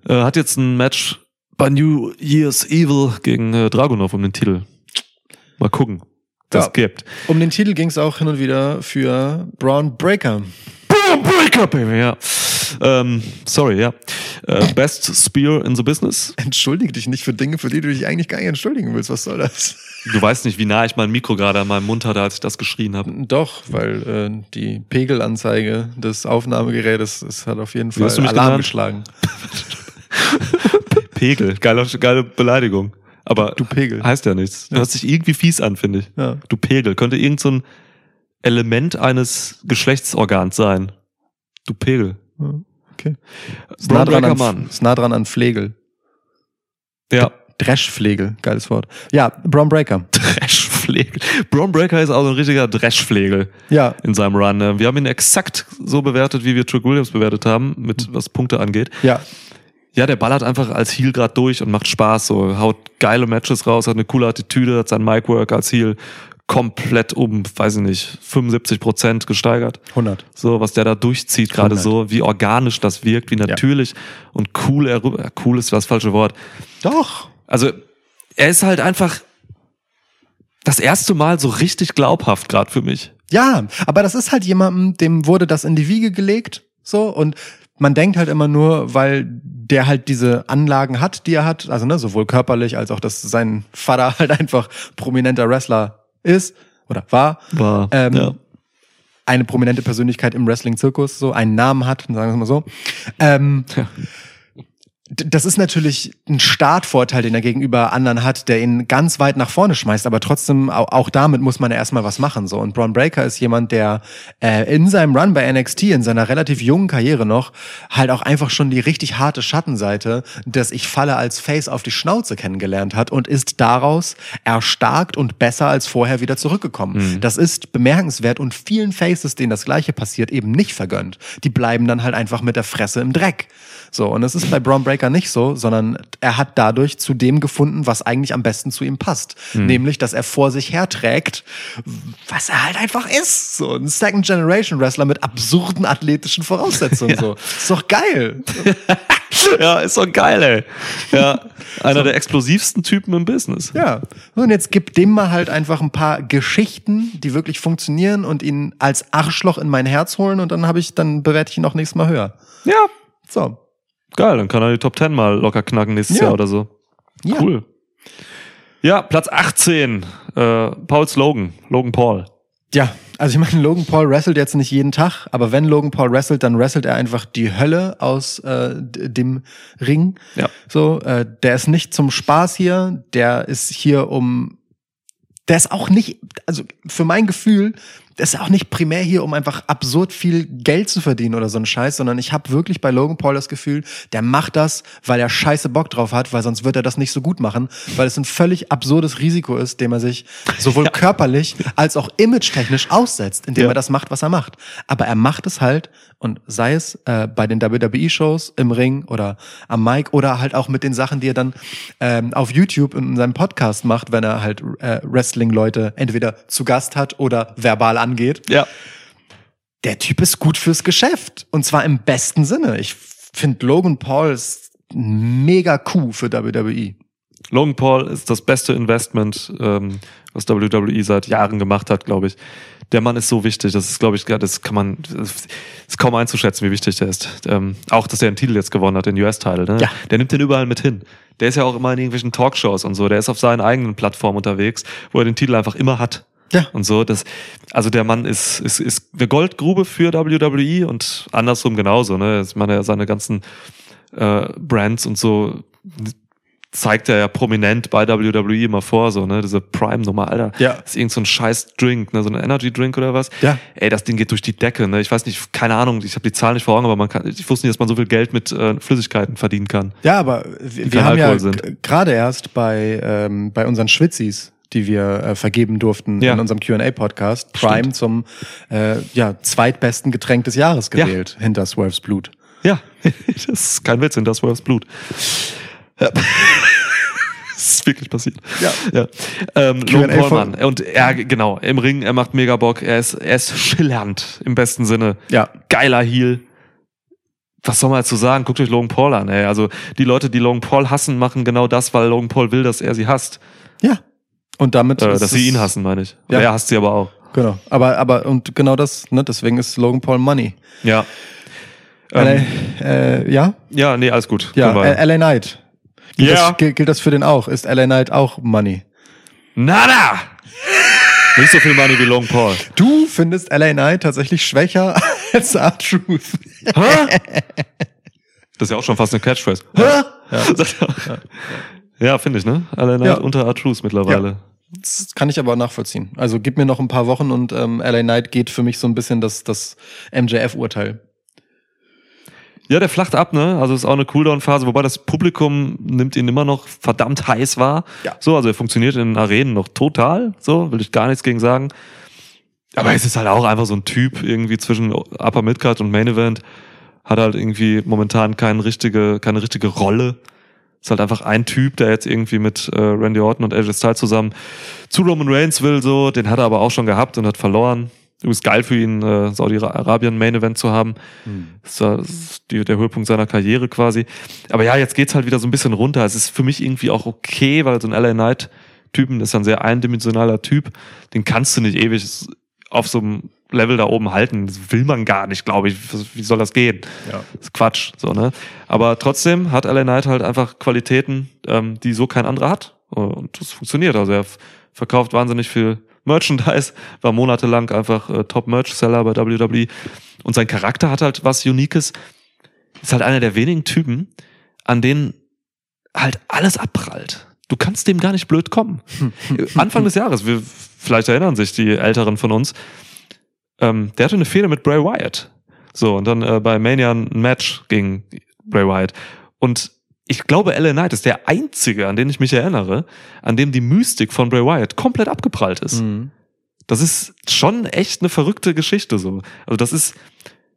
Äh, hat jetzt ein Match bei New Year's Evil gegen äh, Dragunov um den Titel. Mal gucken. Das Ja. gibt. Um den Titel ging es auch hin und wieder für Braun Breaker. Boom, Breaker, Baby, ja. Ähm, sorry, ja. Äh, best Spear in the Business. Entschuldige dich nicht für Dinge, für die du dich eigentlich gar nicht entschuldigen willst. Was soll das? Du weißt nicht, wie nah ich mein Mikro gerade an meinem Mund hatte, als ich das geschrien habe. Doch, weil äh, die Pegelanzeige des Aufnahmegerätes es hat auf jeden Fall hast du mich Alarm genannt? geschlagen. Pegel, geile, geile Beleidigung. Aber Du Pegel. heißt ja nichts. Du hörst dich irgendwie fies an, finde ich. Ja. Du Pegel. Könnte irgend so ein Element eines Geschlechtsorgans sein. Du Pegel. Okay. Ist nah, dran an, Mann. ist nah dran an Pflegel. Ja. Dreschflegel, geiles Wort. Ja, Braun Breaker. Dreschflegel. Braun Breaker ist auch so ein richtiger Dreschflegel Ja, in seinem Run. Äh, Wir haben ihn exakt so bewertet, wie wir Trick Williams bewertet haben, mit was Punkte angeht. ja, Ja, der ballert einfach als Heel grad durch und macht Spaß. So haut geile Matches raus, hat eine coole Attitüde, hat sein Micwork als Heel komplett um, weiß ich nicht, 75 Prozent gesteigert. 100. So, was der da durchzieht, gerade 100. so, wie organisch das wirkt, wie natürlich und cool er rüber, ja, cool ist das falsche Wort. Doch. Also, er ist halt einfach das erste Mal so richtig glaubhaft gerade für mich. Ja, aber das ist halt jemandem, dem wurde das in die Wiege gelegt, so, und man denkt halt immer nur, weil der halt diese Anlagen hat, die er hat, also ne, sowohl körperlich als auch, dass sein Vater halt einfach prominenter Wrestler ist oder war, War, Ähm, ja. eine prominente Persönlichkeit im Wrestling-Zirkus, so einen Namen hat, sagen wir es mal so. Ähm, Ja. Das ist natürlich ein Startvorteil, den er gegenüber anderen hat, der ihn ganz weit nach vorne schmeißt, aber trotzdem, auch, damit muss man ja erstmal was machen. So. Und Braun Breaker ist jemand, der äh, in seinem Run bei NXT, in seiner relativ jungen Karriere noch, halt auch einfach schon die richtig harte Schattenseite, dass ich falle als Face auf die Schnauze kennengelernt hat und ist daraus erstarkt und besser als vorher wieder zurückgekommen. Das ist bemerkenswert und vielen Faces, denen das Gleiche passiert, eben nicht vergönnt. Die bleiben dann halt einfach mit der Fresse im Dreck. So, und es ist bei Braun Breaker nicht so, sondern er hat dadurch zu dem gefunden, was eigentlich am besten zu ihm passt. Nämlich, dass er vor sich herträgt, was er halt einfach ist. So ein Second Generation Wrestler mit absurden athletischen Voraussetzungen. So. Ist doch geil. ja, ist doch geil, ey. Ja, einer der explosivsten Typen im Business. Ja. Und jetzt gib dem mal halt einfach ein paar Geschichten, die wirklich funktionieren und ihn als Arschloch in mein Herz holen und dann habe ich, dann bewerte ich ihn auch nächstes Mal höher. Ja, So. Geil, dann kann er die Top 10 mal locker knacken nächstes Ja. Jahr oder so. Ja. Cool. Ja, Platz 18, äh, Paul Slogan, Logan Paul. Ja, also ich meine, Logan Paul wrestelt jetzt nicht jeden Tag, aber wenn Logan Paul wrestelt, dann wrestelt er einfach die Hölle aus äh, dem Ring. Ja. So, äh, der ist nicht zum Spaß hier, der ist hier um, der ist auch nicht, also für mein Gefühl, das ist auch nicht primär hier, um einfach absurd viel Geld zu verdienen oder so ein Scheiß, sondern ich habe wirklich bei Logan Paul das Gefühl, der macht das, weil er scheiße Bock drauf hat, weil sonst wird er das nicht so gut machen, weil es ein völlig absurdes Risiko ist, dem er sich sowohl körperlich als auch image-technisch aussetzt, indem Ja. er das macht, was er macht. Aber er macht es halt und sei es äh, bei den WWE-Shows im Ring oder am Mic oder halt auch mit den Sachen, die er dann ähm, auf YouTube in seinem Podcast macht, wenn er halt äh, Wrestling-Leute entweder zu Gast hat oder verbal angeht. Ja. Der Typ ist gut fürs Geschäft und zwar im besten Sinne. Ich finde Logan Paul ist mega Coup für. WWE. Logan Paul ist das beste Investment, ähm, was WWE seit Jahren gemacht hat, glaube ich. Der Mann ist so wichtig. Das ist, glaube ich, das kann man, das ist kaum einzuschätzen, wie wichtig der ist. Ähm, auch, dass er einen Titel jetzt gewonnen hat, den US-Title. Ne? Ja. Der nimmt den überall mit hin. Der ist ja auch immer in irgendwelchen Talkshows und so. Der ist auf seinen eigenen Plattformen unterwegs, wo er den Titel einfach immer hat. Ja. Und so, das, also der Mann ist, ist, ist eine Goldgrube für WWE und andersrum genauso, ne? Ich meine, seine ganzen äh, Brands und so zeigt er ja prominent bei WWE immer vor, so, ne, diese Prime-Nummer, Alter. Ja. Das ist irgend so ein scheiß Drink, ne, so ein Energy-Drink oder was. Ja. Ey, das Ding geht durch die Decke, ne. Ich weiß nicht, keine Ahnung, ich habe die Zahlen nicht vor Augen, aber man kann, ich wusste nicht, dass man so viel Geld mit äh, Flüssigkeiten verdienen kann. Ja, aber wir, wir haben ja Alkohol sind. g- gerade erst bei, ähm, bei unseren Schwitzis, die wir äh, vergeben durften Ja. in unserem Q&A-Podcast, Prime zum äh, ja, zweitbesten Getränk des Jahres Ja. gewählt, hinter Swerves Blut. Ja, das ist kein Witz, in das Wolfs Blut. Ja. Das ist wirklich passiert. Ja. ja. Ähm, Logan Paul, von- Mann. Und er, genau, im Ring, er macht mega Bock. Er ist, er ist schillernd im besten Sinne. Ja. Geiler Heel. Was soll man dazu sagen? Guckt euch Logan Paul an, ey. Also, die Leute, die Logan Paul hassen, machen genau das, weil Logan Paul will, dass er sie hasst. Ja. Und damit Äh, dass sie ihn hassen, meine ich. Ja. Er hasst sie aber auch. Genau. Aber, aber, und genau das, ne, deswegen ist Logan Paul Money. Ja. Ähm, LA, äh, ja? ja, nee, alles gut. Ja, LA Knight. Gilt, Ja. das, gilt, gilt das für den auch? Ist LA Knight auch Money? Nada! Nicht so viel Money wie Logan Paul. Du findest LA Knight tatsächlich schwächer als R-Truth. Hä? Das ist ja auch schon fast eine Catchphrase. Ja. Ja, finde ich, ne? Alle Ja. unter Artrus mittlerweile. Das kann ich aber nachvollziehen. Also gib mir noch ein paar Wochen und ähm, LA Knight geht für mich so ein bisschen das, das MJF-Urteil. Ja. der flacht ab, ne? Also ist auch eine Cooldown-Phase, wobei das Publikum nimmt ihn immer noch verdammt heiß wahr. Ja. So, also er funktioniert in Arenen noch total, so, will ich gar nichts gegen sagen. Aber es ist halt auch einfach so ein Typ irgendwie zwischen Upper Midcard und Main Event. Hat halt irgendwie momentan keine richtige, keine richtige Rolle. Ist halt einfach ein Typ, der jetzt irgendwie mit äh, Randy Orton und AJ Styles zusammen zu Roman Reigns will, so. Den hat er aber auch schon gehabt und hat verloren. Übrigens geil für ihn, äh, Saudi-Arabien Main Event zu haben. Das ist, ja- das ist die, der Höhepunkt seiner Karriere quasi. Aber ja, jetzt geht's halt wieder so ein bisschen runter. Es ist für mich irgendwie auch okay, weil so ein LA Knight Typen ist ein sehr eindimensionaler Typ. Den kannst du nicht ewig auf so einem Level da oben halten. Das will man gar nicht, glaube ich. Wie soll das gehen? Ja. Das ist Quatsch, so, ne? Aber trotzdem hat LA Knight halt einfach Qualitäten, ähm, die so kein anderer hat. Und das funktioniert. Also er verkauft wahnsinnig viel Merchandise, war monatelang einfach äh, Top-Merch-Seller bei WWE. Und sein Charakter hat halt was Uniques. Ist halt einer der wenigen Typen, an denen halt alles abprallt. Du kannst dem gar nicht blöd kommen. Anfang des Jahres, wir, vielleicht erinnern sich die Älteren von uns, ähm, der hatte eine Fehde mit Bray Wyatt. So, und dann äh, bei Mania ein Match gegen Bray Wyatt. Und ich glaube, LA Knight ist der einzige, an den ich mich erinnere, an dem die Mystik von Bray Wyatt komplett abgeprallt ist. Mhm. Das ist schon echt eine verrückte Geschichte so. Also das ist,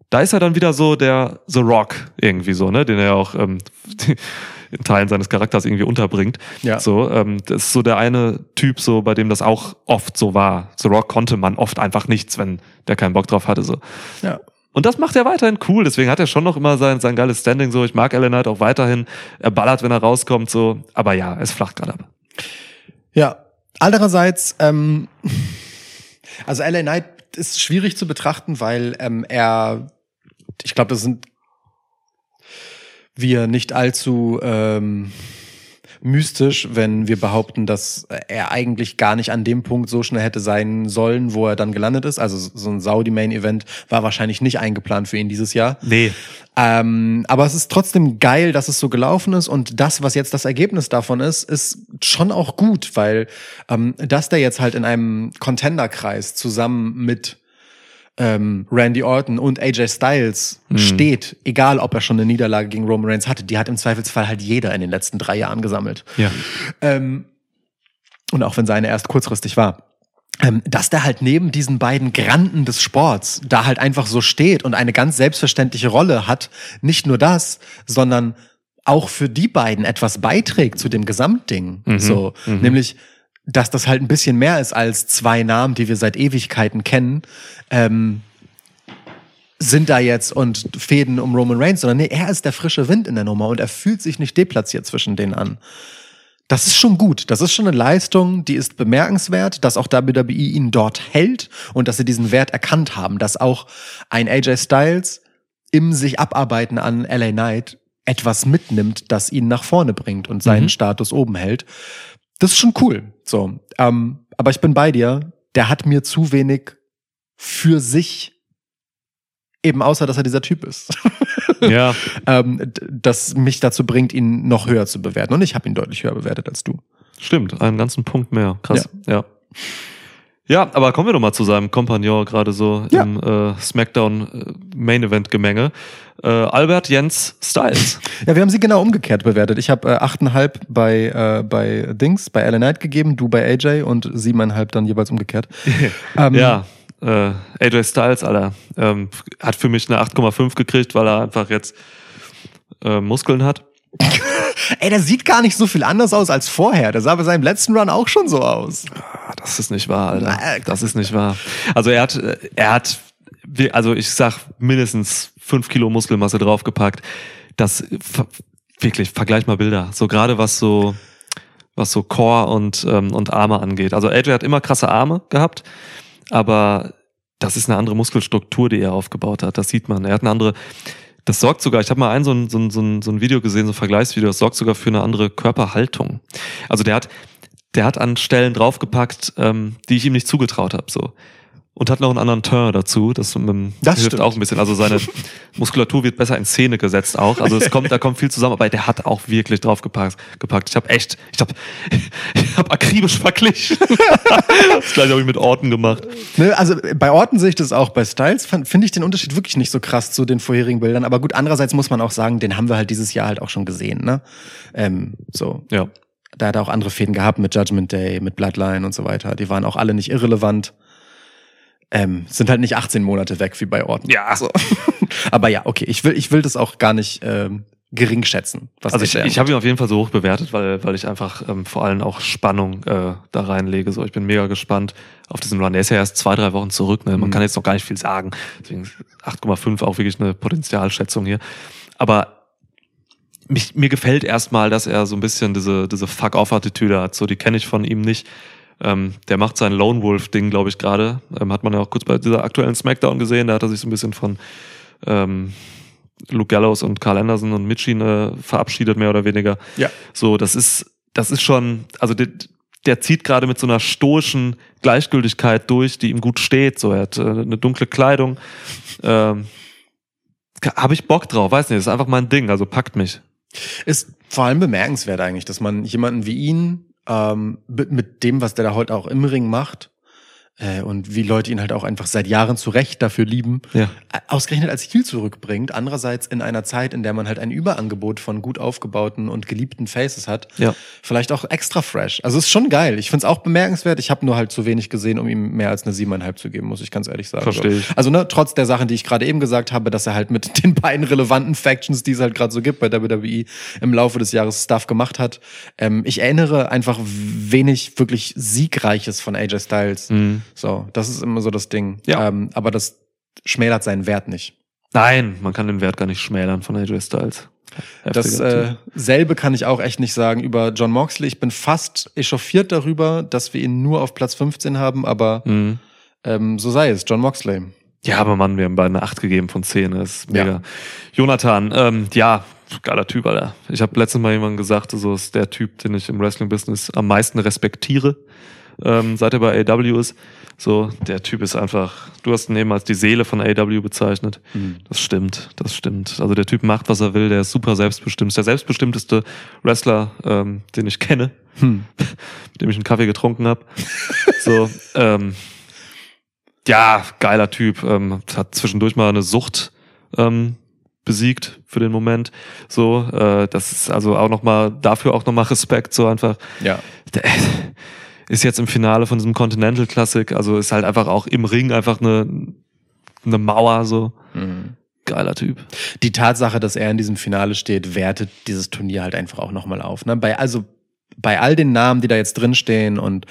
da ist er dann wieder so der The Rock irgendwie so, ne, den er auch ähm, in Teilen seines Charakters irgendwie unterbringt. Ja. So, ähm, das ist so der eine Typ so, bei dem das auch oft so war. The Rock konnte man oft einfach nichts, wenn der keinen Bock drauf hatte so. Ja. Und das macht er weiterhin cool. Deswegen hat er schon noch immer sein, sein geiles Standing so. Ich mag Ellen Knight auch weiterhin. Er ballert, wenn er rauskommt so. Aber ja, es flacht gerade ab. Ja. Andererseits, ähm, also LA Knight ist schwierig zu betrachten, weil ähm, er, ich glaube, das sind wir nicht allzu ähm, mystisch, wenn wir behaupten, dass er eigentlich gar nicht an dem Punkt so schnell hätte sein sollen, wo er dann gelandet ist. Also so ein Saudi-Main-Event war wahrscheinlich nicht eingeplant für ihn dieses Jahr. Nee. Ähm, aber es ist trotzdem geil, dass es so gelaufen ist und das, was jetzt das Ergebnis davon ist, ist schon auch gut, weil ähm, dass der jetzt halt in einem Contender-Kreis zusammen mit ähm, Randy Orton und AJ Styles steht, egal ob er schon eine Niederlage gegen Roman Reigns hatte, die hat im Zweifelsfall halt jeder in den letzten drei Jahren gesammelt. Ja. Ähm, und auch wenn seine erst kurzfristig war. Ähm, dass der halt neben diesen beiden Granden des Sports da halt einfach so steht und eine ganz selbstverständliche Rolle hat. Nicht nur das, sondern auch für die beiden etwas beiträgt zu dem Gesamtding. So, nämlich, dass das halt ein bisschen mehr ist als zwei Namen, die wir seit Ewigkeiten kennen. Ähm, sind da jetzt und Fäden um Roman Reigns, sondern nee, er ist der frische Wind in der Nummer und er fühlt sich nicht deplatziert zwischen denen an. Das ist schon gut. Das ist schon eine Leistung, die ist bemerkenswert, dass auch WWE ihn dort hält und dass sie diesen Wert erkannt haben, dass auch ein AJ Styles im sich abarbeiten an LA Knight etwas mitnimmt, das ihn nach vorne bringt und seinen Mhm. Status oben hält. Das ist schon cool. So, ähm, aber ich bin bei dir. Der hat mir zu wenig für sich eben außer, dass er dieser Typ ist. Ja. ähm, das mich dazu bringt, ihn noch höher zu bewerten. Und ich habe ihn deutlich höher bewertet als du. Stimmt, einen ganzen Punkt mehr. Krass. Ja. Ja, aber kommen wir doch mal zu seinem Kompagnon gerade so Ja. im äh, Smackdown äh, Main Event Gemenge. Äh, Albert Jens Styles. Ja, wir haben sie genau umgekehrt bewertet. Ich habe äh, 8,5 bei, äh, bei Dings, bei Ellen Knight gegeben, du bei AJ und 7,5 dann jeweils umgekehrt. ähm, Ja, äh, AJ Styles, Alter, ähm, hat für mich eine 8,5 gekriegt, weil er einfach jetzt äh, Muskeln hat. Ey, der sieht gar nicht so viel anders aus als vorher. Der sah bei seinem letzten Run auch schon so aus. Ah, Das ist nicht wahr, Alter. Äh, Das ist nicht wahr. Also er hat, äh, er hat, also ich sag mindestens fünf Kilo Muskelmasse draufgepackt. Das wirklich, vergleich mal Bilder. So gerade was so, was so Core und, ähm, und Arme angeht. Also AJ hat immer krasse Arme gehabt, aber das ist eine andere Muskelstruktur, die er aufgebaut hat. Das sieht man. Er hat eine andere, das sorgt sogar, ich habe mal ein so ein, so, ein, so, ein, Video gesehen, so ein Vergleichsvideo, das sorgt sogar für eine andere Körperhaltung. Also der hat, der hat an Stellen draufgepackt, ähm, die ich ihm nicht zugetraut habe. So. Und hat noch einen anderen Turn dazu. Das, ähm, Das hilft stimmt. auch ein bisschen. Also seine Muskulatur wird besser in Szene gesetzt auch. Also es kommt, da kommt viel zusammen, aber der hat auch wirklich draufgepackt. Gepackt. Ich habe echt, ich habe ich hab akribisch verglichen. das gleiche habe ich mit Orten gemacht. Ne, also bei Orten sehe ich das auch. Bei Styles finde ich den Unterschied wirklich nicht so krass zu den vorherigen Bildern. Aber gut, andererseits muss man auch sagen, den haben wir halt dieses Jahr halt auch schon gesehen. Ne? Ähm, so, Ja. da hat er auch andere Fäden gehabt mit Judgment Day, mit Bloodline und so weiter. Die waren auch alle nicht irrelevant. Ähm, sind halt nicht 18 Monate weg wie bei Orton. Ja. So. Aber ja, okay, ich will, ich will das auch gar nicht ähm, gering schätzen. Was Also ich, ich habe ihn auf jeden Fall so hoch bewertet, weil, weil ich einfach ähm, vor allem auch Spannung äh, da reinlege. So, ich bin mega gespannt auf diesen Run. Der ist ja erst zwei, drei Wochen zurück. Ne? Man Mhm. kann jetzt noch gar nicht viel sagen. Deswegen 8,5 auch wirklich eine Potenzialschätzung hier. Aber mich, mir gefällt erstmal, dass er so ein bisschen diese, diese Fuck-off-Attitüde hat. So, die kenne ich von ihm nicht. Ähm, der macht sein Lone Wolf-Ding, glaube ich, gerade. Ähm, hat man ja auch kurz bei dieser aktuellen Smackdown gesehen. Da hat er sich so ein bisschen von ähm, Luke Gallows und Carl Anderson und Mitchin äh, verabschiedet, mehr oder weniger. Ja. So, das ist, das ist schon, also der, der zieht gerade mit so einer stoischen Gleichgültigkeit durch, die ihm gut steht. So, er hat äh, eine dunkle Kleidung. Ähm, Habe ich Bock drauf, weiß nicht, das ist einfach mein Ding, also packt mich. Ist vor allem bemerkenswert eigentlich, dass man jemanden wie ihn ähm, mit, mit dem, was der da heute auch im Ring macht äh, und wie Leute ihn halt auch einfach seit Jahren zu Recht dafür lieben, Ja. äh, ausgerechnet als Heel zurückbringt. Andererseits in einer Zeit, in der man halt ein Überangebot von gut aufgebauten und geliebten Faces hat, Ja. vielleicht auch extra fresh. Also ist schon geil. Ich find's auch bemerkenswert. Ich habe nur halt zu wenig gesehen, um ihm mehr als eine siebeneinhalb zu geben, muss ich ganz ehrlich sagen. Versteh So. ich. Also ne, trotz der Sachen, die ich gerade eben gesagt habe, dass er halt mit den beiden relevanten Factions, die es halt gerade so gibt bei WWE, im Laufe des Jahres Stuff gemacht hat. Ähm, ich erinnere einfach wenig wirklich Siegreiches von AJ Styles. Mhm. So, das ist immer so das Ding. Ja. Ähm, aber das schmälert seinen Wert nicht. Nein, man kann den Wert gar nicht schmälern von AJ Styles. Das äh, selbe kann ich auch echt nicht sagen über John Moxley. Ich bin fast echauffiert darüber, dass wir ihn nur auf Platz 15 haben, aber Mhm. ähm, so sei es. John Moxley. Ja, aber Mann, wir haben beide eine 8 gegeben von 10. Das ist Ja. mega. Jonathan, ähm, ja, geiler Typ, Alter. Ich habe letztens mal jemandem gesagt, so ist der Typ, den ich im Wrestling-Business am meisten respektiere, ähm, seit er bei AW ist. So, der Typ ist einfach, du hast ihn eben als die Seele von AW bezeichnet. Das stimmt, das stimmt. Also der Typ macht, was er will, der ist super selbstbestimmt. Ist der selbstbestimmteste Wrestler, ähm, den ich kenne, Hm. mit dem ich einen Kaffee getrunken habe. so, ähm, ja, geiler Typ. Ähm, hat zwischendurch mal eine Sucht ähm, besiegt für den Moment. So, äh, das ist also auch nochmal, dafür auch nochmal Respekt, so einfach. Ja. Der ist jetzt im Finale von diesem Continental Classic, also ist halt einfach auch im Ring einfach eine, eine Mauer, so. Geiler Typ. Die Tatsache, dass er in diesem Finale steht, wertet dieses Turnier halt einfach auch nochmal auf. Ne? Bei, also bei all den Namen, die da jetzt drinstehen und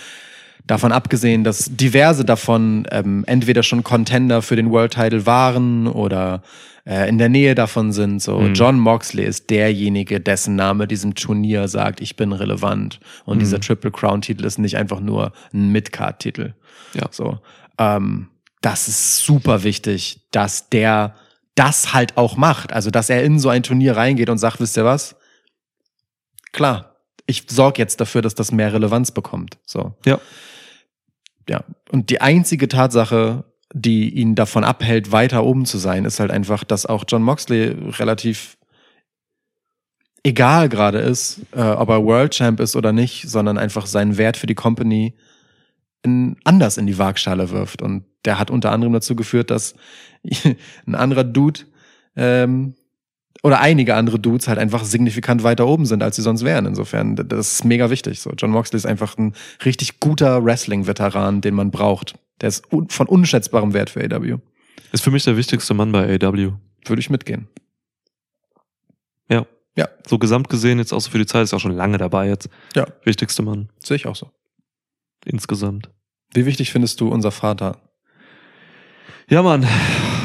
davon abgesehen, dass diverse davon ähm, entweder schon Contender für den World Title waren oder äh, in der Nähe davon sind. So Mhm. John Moxley ist derjenige, dessen Name diesem Turnier sagt, ich bin relevant. Und dieser Triple Crown Titel ist nicht einfach nur ein Midcard Titel. Ja. So, ähm, das ist super wichtig, dass der das halt auch macht. Also, dass er in so ein Turnier reingeht und sagt, wisst ihr was? Klar, ich sorge jetzt dafür, dass das mehr Relevanz bekommt. So. Ja. Ja. Und die einzige Tatsache, die ihn davon abhält, weiter oben zu sein, ist halt einfach, dass auch John Moxley relativ egal gerade ist, äh, ob er World Champ ist oder nicht, sondern einfach seinen Wert für die Company in, anders in die Waagschale wirft. Und der hat unter anderem dazu geführt, dass ein anderer Dude ähm, oder einige andere Dudes halt einfach signifikant weiter oben sind, als sie sonst wären. Insofern, das ist mega wichtig. So, John Moxley ist einfach ein richtig guter Wrestling-Veteran, den man braucht. Der ist un von unschätzbarem Wert für AW. Ist für mich der wichtigste Mann bei AW. Würde ich mitgehen. Ja. Ja. So gesamt gesehen, jetzt auch so für die Zeit, ist auch schon lange dabei jetzt. Ja. Wichtigste Mann Sehe ich auch so. insgesamt. Wie wichtig findest du unser Vater? Ja, Mann.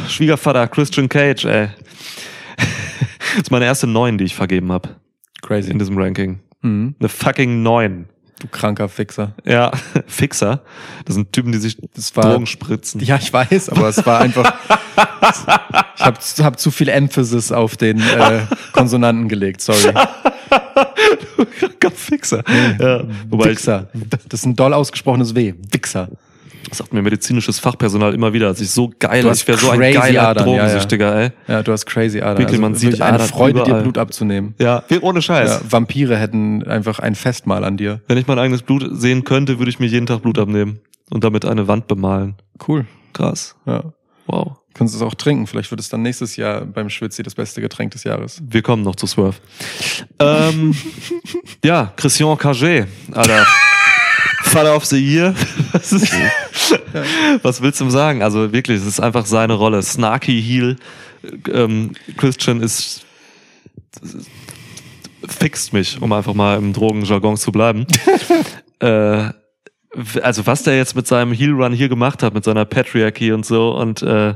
Schwiegervater Christian Cage, ey. Das ist meine erste Neun, die ich vergeben habe Crazy. in diesem Ranking. Mhm. Eine fucking Neun. Du kranker Fixer. Ja, Fixer. Das sind Typen, die sich Das war- Drogen spritzen. Ja, ich weiß, aber es war einfach. ich habe hab zu viel Emphasis auf den äh, Konsonanten gelegt, sorry. Kranker Fixer. Ja, wobei Wichser. Das ist ein doll ausgesprochenes W. Wichser. Sagt mir medizinisches Fachpersonal immer wieder, dass ich so geil, Du ich wäre so ein geiler Adern, ja, ja. Drogensüchtiger, ey. Ja, du hast crazy Adern. Wirklich, man sieht eine Adern Freude, dir überall. Blut abzunehmen. Ja, ohne Scheiß. Ja, Vampire hätten einfach ein Festmahl an dir. Wenn ich mein eigenes Blut sehen könnte, würde ich mir jeden Tag Blut abnehmen und damit eine Wand bemalen. Cool. Krass. Ja. Wow. Kannst es auch trinken. Vielleicht wird es dann nächstes Jahr beim Schwitzi das beste Getränk des Jahres. Wir kommen noch zu Swerve. ähm, ja, Christian Cagé, Alter. Father of the Year. Was, ist, was willst du ihm sagen? Also wirklich, es ist einfach seine Rolle. Snarky Heel. Ähm, Christian ist fixt mich, um einfach mal im Drogenjargon zu bleiben. äh, also was der jetzt mit seinem Heel Run hier gemacht hat, mit seiner Patriarchy und so und äh,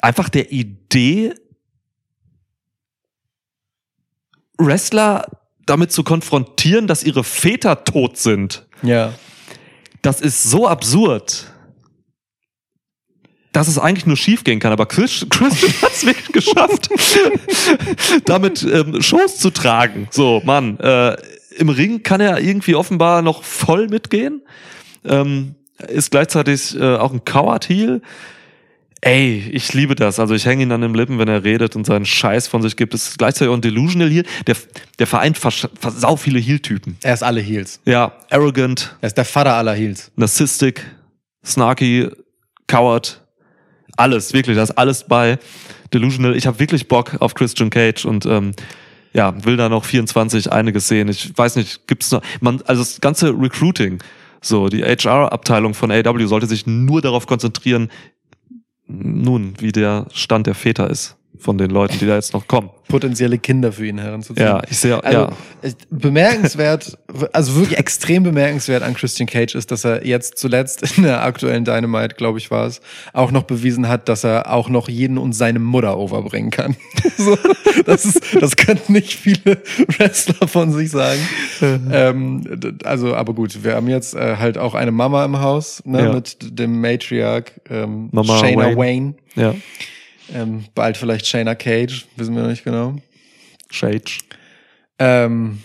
einfach der Idee, Wrestler damit zu konfrontieren, dass ihre Väter tot sind, Ja. das ist so absurd. Dass es eigentlich nur schief gehen kann, aber Chris, Christian hat es wirklich geschafft, damit ähm, Shows zu tragen. So, Mann, äh, im Ring kann er irgendwie offenbar noch voll mitgehen. Ähm, ist gleichzeitig äh, auch ein Coward-Heel. Ey, ich liebe das. Also ich hänge ihn an den Lippen, wenn er redet und seinen Scheiß von sich gibt. Ist gleichzeitig auch ein Delusional Heel. Der, der vereint vers- sau viele Heel-Typen. Er ist alle Heels. Ja, arrogant, Er ist der Vater aller Heels. narcissistic, snarky, coward, alles, wirklich, da ist alles bei. Delusional. Ich habe wirklich Bock auf Christian Cage und ähm, ja, will da noch 24 einiges sehen. Ich weiß nicht, gibt's noch, man, also das ganze Recruiting, so, die HR-Abteilung von AW sollte sich nur darauf konzentrieren, nun, wie der Stand der Väter ist von den Leuten, die da jetzt noch kommen. Potenzielle Kinder für ihn heranzuziehen. Ja, ich sehe, Also, ja. bemerkenswert, also wirklich extrem bemerkenswert an Christian Cage ist, dass er jetzt zuletzt in der aktuellen Dynamite, glaube ich, war es, auch noch bewiesen hat, dass er auch noch jeden und seine Mutter overbringen kann. so, das ist, das können nicht viele Wrestler von sich sagen. ähm, also, aber gut, wir haben jetzt äh, halt auch eine Mama im Haus, ne, Ja. mit dem Matriarch, ähm, Mama Shayna Wayne. Wayne. Ja. Ähm, bald vielleicht Shayna Cage, wissen wir noch nicht genau. Shage. Ähm,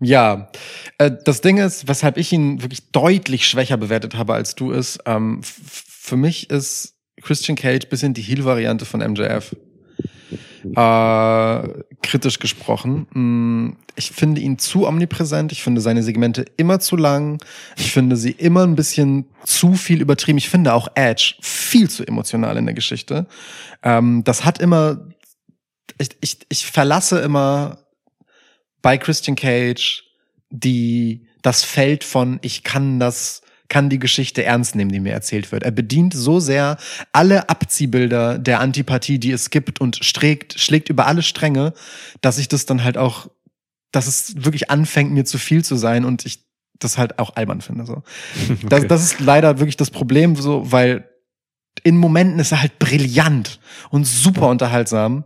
ja, äh, das Ding ist, weshalb ich ihn wirklich deutlich schwächer bewertet habe als du ist, ähm, für mich ist Christian Cage bisschen die Heel-Variante von MJF. Äh, kritisch gesprochen. Mm, Ich finde ihn zu omnipräsent. Ich finde seine Segmente immer zu lang. Ich finde sie immer ein bisschen zu viel übertrieben. Ich finde auch Edge viel zu emotional in der Geschichte. Ähm, das hat immer, ich, ich, ich verlasse immer bei Christian Cage die, das Feld von, ich kann das, kann die Geschichte ernst nehmen, die mir erzählt wird. Er bedient so sehr alle Abziehbilder der Antipathie, die es gibt und schlägt, schlägt über alle Stränge, dass ich das dann halt auch, dass es wirklich anfängt, mir zu viel zu sein und ich das halt auch albern finde. So. Das, Okay. das ist leider wirklich das Problem, so, weil in Momenten ist er halt brillant und super unterhaltsam.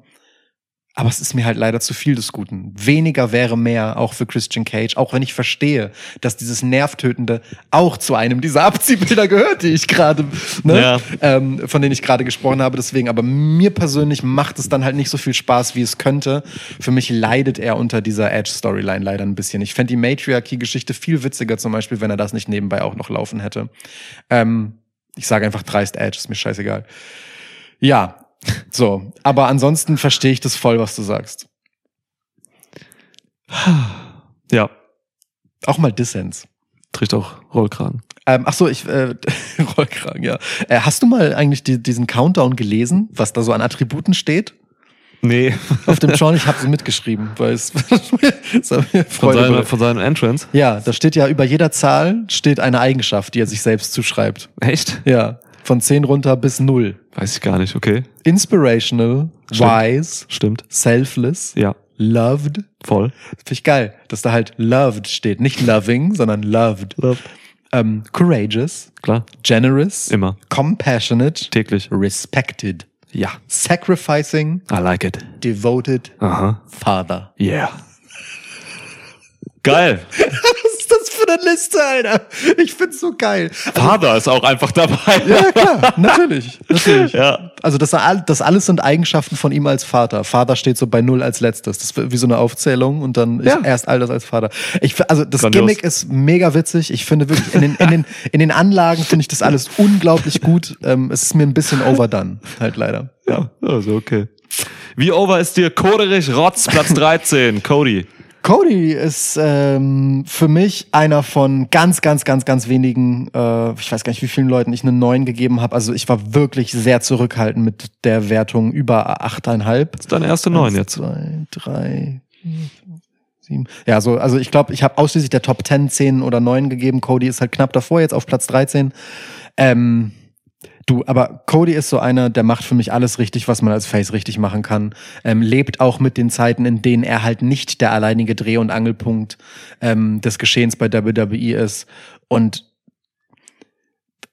Aber es ist mir halt leider zu viel des Guten. Weniger wäre mehr, auch für Christian Cage, auch wenn ich verstehe, dass dieses Nervtötende auch zu einem dieser Abziehbilder gehört, die ich gerade, ne, Ja. ähm, von denen ich gerade gesprochen habe. Deswegen, aber mir persönlich macht es dann halt nicht so viel Spaß, wie es könnte. Für mich leidet er unter dieser Edge-Storyline leider ein bisschen. Ich fände die Matriarchy-Geschichte viel witziger, zum Beispiel, wenn er das nicht nebenbei auch noch laufen hätte. Ähm, ich sage einfach dreist Edge, ist mir scheißegal. Ja, so. Aber ansonsten verstehe ich das voll, was du sagst. Ja, Auch mal Dissens. trägt auch Rollkragen. Ähm, ach so, ich äh, Rollkragen, ja. Äh, hast du mal eigentlich die, diesen Countdown gelesen, was da so an Attributen steht? Nee, Auf dem John, ich habe sie mitgeschrieben, weil es es hat mir von, Freude seiner, bereitet. von seinem Entrance. Ja, da steht ja über jeder Zahl steht eine Eigenschaft, die er sich selbst zuschreibt. Echt? Ja, von 10 runter bis 0. Weiß ich gar nicht, okay. Inspirational, Stimmt. wise, Stimmt. selfless, Ja, loved. voll. Finde ich geil, dass da halt loved steht. Nicht loving, sondern loved. Ähm, courageous, Klar, generous, immer. compassionate, Täglich. respected, Ja. sacrificing, I like it. devoted, Aha. father. Yeah. Geil. Das für eine Liste, Alter? Ich find's so geil. Vater ist auch einfach dabei. Ja, klar, natürlich, natürlich. Ja. Also das, das alles sind Eigenschaften von ihm als Vater. Vater steht so bei null als letztes. Das ist wie so eine Aufzählung und dann Ja. ist erst all das als Vater. Ich, also das Grandios. Gimmick ist mega witzig. Ich finde wirklich in den, in den, in den Anlagen finde ich das alles unglaublich gut. Ähm, es ist mir ein bisschen overdone, halt leider. Ja, also okay. Wie over ist dir Koderich Rotz, Platz 13, Cody? Cody ist ähm, für mich einer von ganz, ganz, ganz, ganz wenigen, äh, ich weiß gar nicht, wie vielen Leuten ich eine 9 gegeben habe. Also ich war wirklich sehr zurückhaltend mit der Wertung über 8,5. Das ist deine erste Neun jetzt. Zwei, drei, sieben. Ja, so, also ich glaube, ich habe ausschließlich der Top 10, 10 oder 9 gegeben. Cody ist halt knapp davor, jetzt auf Platz 13. Ähm, du, aber Cody ist so einer, der macht für mich alles richtig, was man als Face richtig machen kann. Ähm, lebt auch mit den Zeiten, in denen er halt nicht der alleinige Dreh- und Angelpunkt ähm, des Geschehens bei WWE ist. Und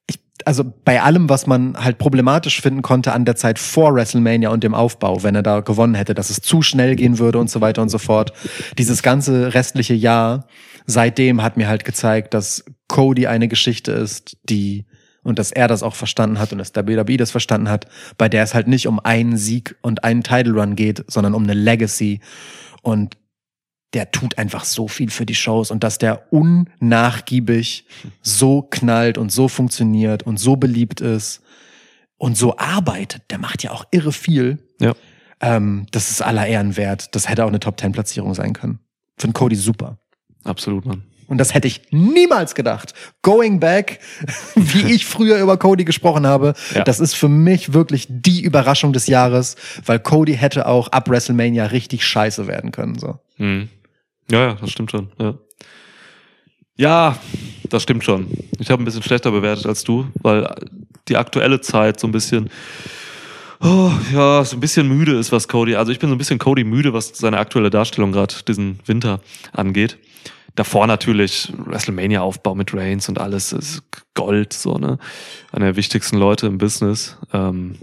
ich, also bei allem, was man halt problematisch finden konnte an der Zeit vor WrestleMania und dem Aufbau, wenn er da gewonnen hätte, dass es zu schnell gehen würde und so weiter und so fort. Dieses ganze restliche Jahr seitdem hat mir halt gezeigt, dass Cody eine Geschichte ist, die und dass er das auch verstanden hat und dass WWE das verstanden hat, bei der es halt nicht um einen Sieg und einen Title Run geht, sondern um eine Legacy und der tut einfach so viel für die Shows und dass der unnachgiebig so knallt und so funktioniert und so beliebt ist und so arbeitet. Der macht ja auch irre viel. Ja. Ähm, das ist aller Ehren wert. Das hätte auch eine Top 10 Platzierung sein können. Finde Cody super. Absolut, Mann. Und das hätte ich niemals gedacht. Going back, wie ich früher über Cody gesprochen habe, Ja. das ist für mich wirklich die Überraschung des Jahres, weil Cody hätte auch ab WrestleMania richtig scheiße werden können. So. Hm. Ja, ja, das stimmt schon. Ja. ja, das stimmt schon. Ich habe ein bisschen schlechter bewertet als du, weil die aktuelle Zeit so ein bisschen, oh, ja, so ein bisschen müde ist, was Cody, also ich bin so ein bisschen Cody müde, was seine aktuelle Darstellung gerade diesen Winter angeht. Davor natürlich WrestleMania-Aufbau mit Reigns und alles ist Gold, so, ne? Einer der wichtigsten Leute im Business. Ähm,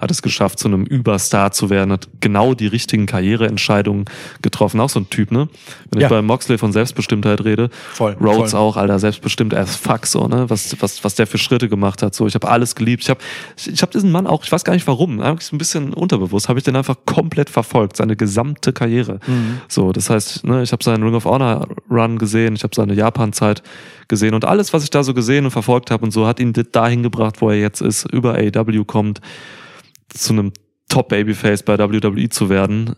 hat es geschafft, zu einem Überstar zu werden, hat genau die richtigen Karriereentscheidungen getroffen. Auch so ein Typ, ne? Wenn Ja. ich bei Moxley von Selbstbestimmtheit rede, Voll, Rhodes voll. auch, Alter, selbstbestimmt as fuck, so, ne? Was, was, was der für Schritte gemacht hat. So, ich habe alles geliebt. Ich habe ich, ich hab diesen Mann auch, ich weiß gar nicht warum, eigentlich so ein bisschen unterbewusst, habe ich den einfach komplett verfolgt, seine gesamte Karriere. Mhm. So, das heißt, ne, ich habe seinen Ring of Honor Run gesehen, ich habe seine Japan-Zeit gesehen und alles, was ich da so gesehen und verfolgt habe und so, hat ihn dahin gebracht, wo er jetzt ist, über AEW kommt, zu einem Top-Babyface bei WWE zu werden,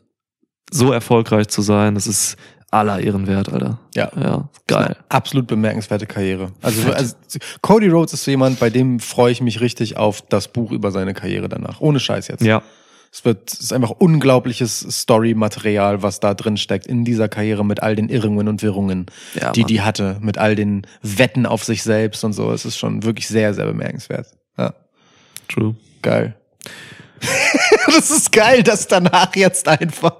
so erfolgreich zu sein, das ist aller Ehrenwert, Alter. Ja. Ja, geil. Absolut bemerkenswerte Karriere. Also, also Cody Rhodes ist so jemand, bei dem freue ich mich richtig auf das Buch über seine Karriere danach. Ohne Scheiß jetzt. Ja, Es wird, es ist einfach unglaubliches Story-Material, was da drin steckt in dieser Karriere mit all den Irrungen und Wirrungen, Ja, die Mann. die hatte, mit all den Wetten auf sich selbst und so. Es ist schon wirklich sehr, sehr bemerkenswert. Ja, true. geil. das ist geil, dass danach jetzt einfach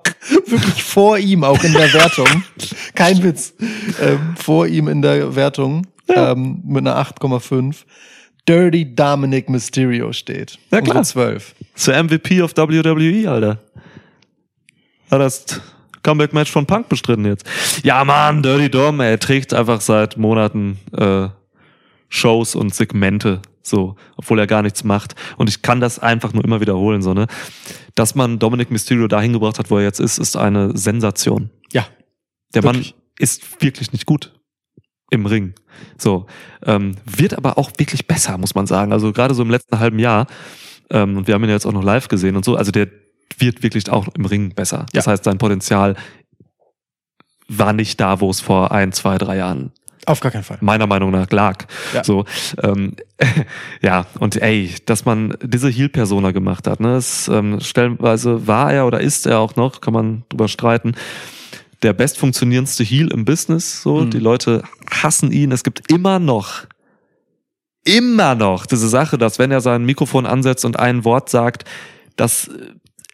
wirklich vor ihm auch in der Wertung, kein Witz, ähm, vor ihm in der Wertung ähm, mit einer 8,5 Dirty Dominic Mysterio steht. Ja, klar. Unsere 12. Zur MVP of WWE, Alter. Hat das Comeback-Match von Punk bestritten jetzt. Ja, Mann, Dirty Dom, er trägt einfach seit Monaten äh, Shows und Segmente, so, obwohl er gar nichts macht. Und ich kann das einfach nur immer wiederholen, so, ne? Dass man Dominic Mysterio dahin gebracht hat, wo er jetzt ist, ist eine Sensation. Ja, Der Wirklich. Mann ist wirklich nicht gut im Ring. So ähm, wird aber auch wirklich besser, muss man sagen. Also gerade so im letzten halben Jahr. Ähm, und wir haben ihn ja jetzt auch noch live gesehen und so. Also der wird wirklich auch im Ring besser. Das Ja. heißt, sein Potenzial war nicht da, wo es vor ein, zwei, drei Jahren auf gar keinen Fall. meiner Meinung nach lag. Ja. So, ähm, ja, und ey, dass man diese Heal-Persona gemacht hat, ne, es, ähm, stellenweise war er oder ist er auch noch, kann man drüber streiten, der bestfunktionierendste Heal im Business. So, Mhm. die Leute hassen ihn. Es gibt immer noch, immer noch diese Sache, dass wenn er sein Mikrofon ansetzt und ein Wort sagt, dass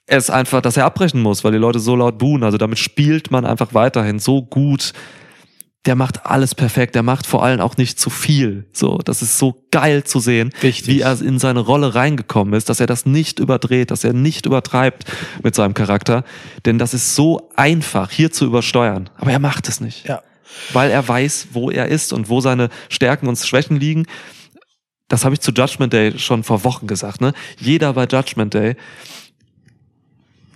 es einfach, dass er abbrechen muss, weil die Leute so laut buhen. Also damit spielt man einfach weiterhin so gut. Der macht alles perfekt. Der macht vor allem auch nicht zu viel. So, das ist so geil zu sehen, Richtig. wie er in seine Rolle reingekommen ist, dass er das nicht überdreht, dass er nicht übertreibt mit seinem Charakter. Denn das ist so einfach, hier zu übersteuern. Aber er macht es nicht. Ja. Weil er weiß, wo er ist und wo seine Stärken und Schwächen liegen. Das habe ich zu Judgment Day schon vor Wochen gesagt. Ne? Jeder bei Judgment Day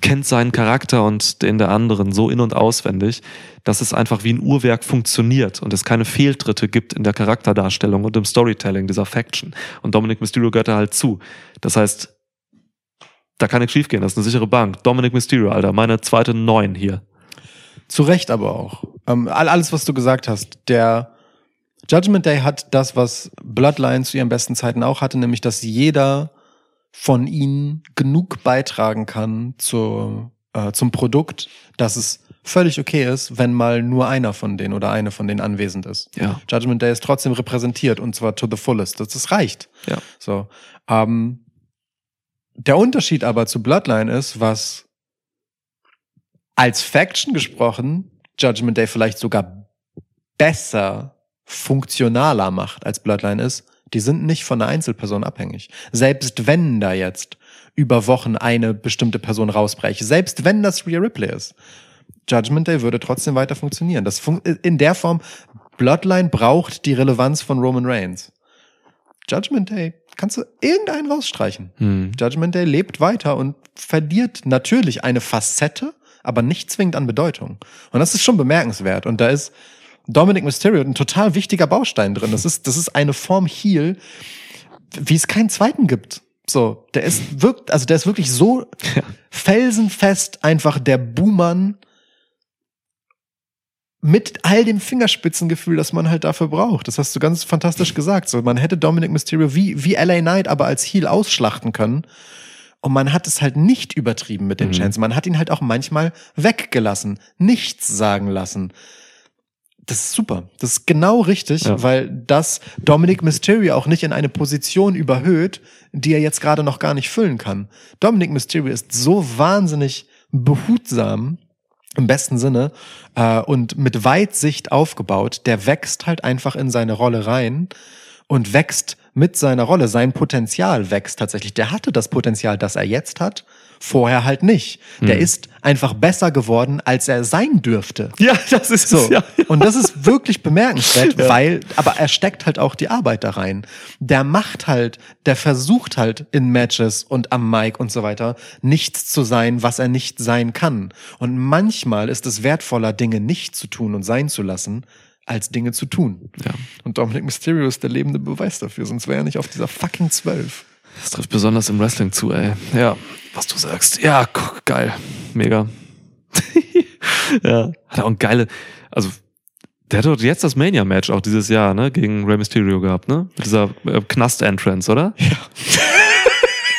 kennt seinen Charakter und den der anderen so in- und auswendig, dass es einfach wie ein Uhrwerk funktioniert und es keine Fehltritte gibt in der Charakterdarstellung und im Storytelling dieser Faction. Und Dominic Mysterio gehört da halt zu. Das heißt, da kann nichts schiefgehen. Das ist eine sichere Bank. Dominic Mysterio, Alter, meine zweite Neun hier. Zu Recht aber auch. Ähm, all- alles, was du gesagt hast. Der Judgment Day hat das, was Bloodline zu ihren besten Zeiten auch hatte, nämlich, dass jeder von ihnen genug beitragen kann zu, äh, zum Produkt, dass es völlig okay ist, wenn mal nur einer von denen oder eine von denen anwesend ist. Ja. Judgment Day ist trotzdem repräsentiert und zwar to the fullest. Das, das reicht. Ja. So. Ähm, der Unterschied aber zu Bloodline ist, was als Faction gesprochen Judgment Day vielleicht sogar besser, funktionaler macht als Bloodline ist, die sind nicht von einer Einzelperson abhängig. Selbst wenn da jetzt über Wochen eine bestimmte Person rausbreche, selbst wenn das Rhea Ripley ist, Judgment Day würde trotzdem weiter funktionieren. Das fun in der Form, Bloodline braucht die Relevanz von Roman Reigns. Judgment Day kannst du irgendeinen rausstreichen. Hm. Judgment Day lebt weiter und verliert natürlich eine Facette, aber nicht zwingend an Bedeutung. Und das ist schon bemerkenswert. Und da ist Dominic Mysterio ein total wichtiger Baustein drin. Das ist, das ist eine Form Heal, wie es keinen zweiten gibt. So, der ist wirkt, also der ist wirklich so felsenfest einfach der Buhmann mit all dem Fingerspitzengefühl, das man halt dafür braucht. Das hast du ganz fantastisch gesagt. So, man hätte Dominic Mysterio wie, wie LA Knight aber als Heel ausschlachten können. Und man hat es halt nicht übertrieben mit den Mhm. Chance. Man hat ihn halt auch manchmal weggelassen, nichts sagen lassen. Das ist super. Das ist genau richtig, Ja. weil das Dominic Mysterio auch nicht in eine Position überhöht, die er jetzt gerade noch gar nicht füllen kann. Dominic Mysterio ist so wahnsinnig behutsam im besten Sinne äh, und mit Weitsicht aufgebaut. Der wächst halt einfach in seine Rolle rein und wächst mit seiner Rolle. Sein Potenzial wächst tatsächlich. Der hatte das Potenzial, das er jetzt hat, vorher halt nicht. Der ist einfach besser geworden, als er sein dürfte. Ja, das ist So. es, ja. Und das ist wirklich bemerkenswert, weil, aber er steckt halt auch die Arbeit da rein. Der macht halt, der versucht halt in Matches und am Mic und so weiter nichts zu sein, was er nicht sein kann. Und manchmal ist es wertvoller, Dinge nicht zu tun und sein zu lassen, als Dinge zu tun. Ja. Und Dominic Mysterio ist der lebende Beweis dafür, sonst wäre er nicht auf dieser fucking 12. Das trifft besonders im Wrestling zu, ey. Ja, was du sagst. Ja, guck, geil. Mega. ja, hat auch ein geile, also der hat doch jetzt das Mania-Match auch dieses Jahr, ne, gegen Rey Mysterio gehabt, ne? Mit dieser äh, Knast-Entrance, oder? Ja.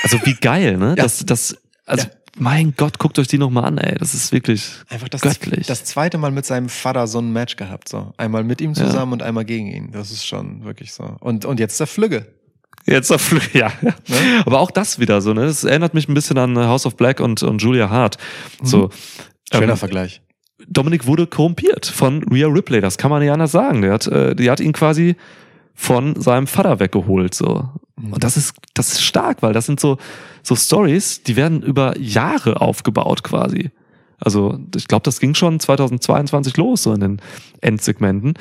Also wie geil, ne? Ja. Das, das, also Ja. mein Gott, guckt euch die nochmal an, ey. Das ist wirklich Einfach das, göttlich. das zweite Mal mit seinem Vater so ein Match gehabt. So. Einmal mit ihm zusammen und einmal gegen ihn. Das ist schon wirklich so. Und, und jetzt der Flügge. Jetzt auf Flü- ja. ja. Aber auch das wieder so, ne? Das erinnert mich ein bisschen an House of Black und, und Julia Hart. So. Schöner Ähm, Vergleich. Dominik wurde korrumpiert von Rhea Ripley, das kann man nicht anders sagen. Der hat, äh, die hat ihn quasi von seinem Vater weggeholt, so. Und das ist, das ist stark, weil das sind so, so Stories, die werden über Jahre aufgebaut quasi. Also, ich glaube, das ging schon 2022 los, so in den Endsegmenten.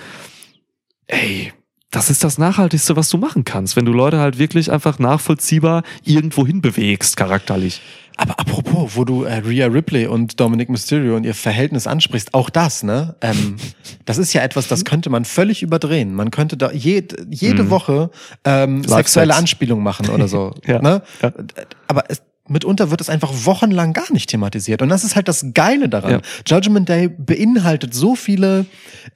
Ey, das ist das Nachhaltigste, was du machen kannst, wenn du Leute halt wirklich einfach nachvollziehbar irgendwo hin bewegst, charakterlich. Aber apropos, wo du äh, Rhea Ripley und Dominic Mysterio und ihr Verhältnis ansprichst, auch das, ne? Ähm, das ist ja etwas, das könnte man völlig überdrehen. Man könnte da je, jede Mhm. Woche ähm, sexuelle Sex. Anspielungen machen oder so. Ja. ne? Ja. Aber es, mitunter wird es einfach wochenlang gar nicht thematisiert. Und das ist halt das Geile daran. Ja. Judgment Day beinhaltet so viele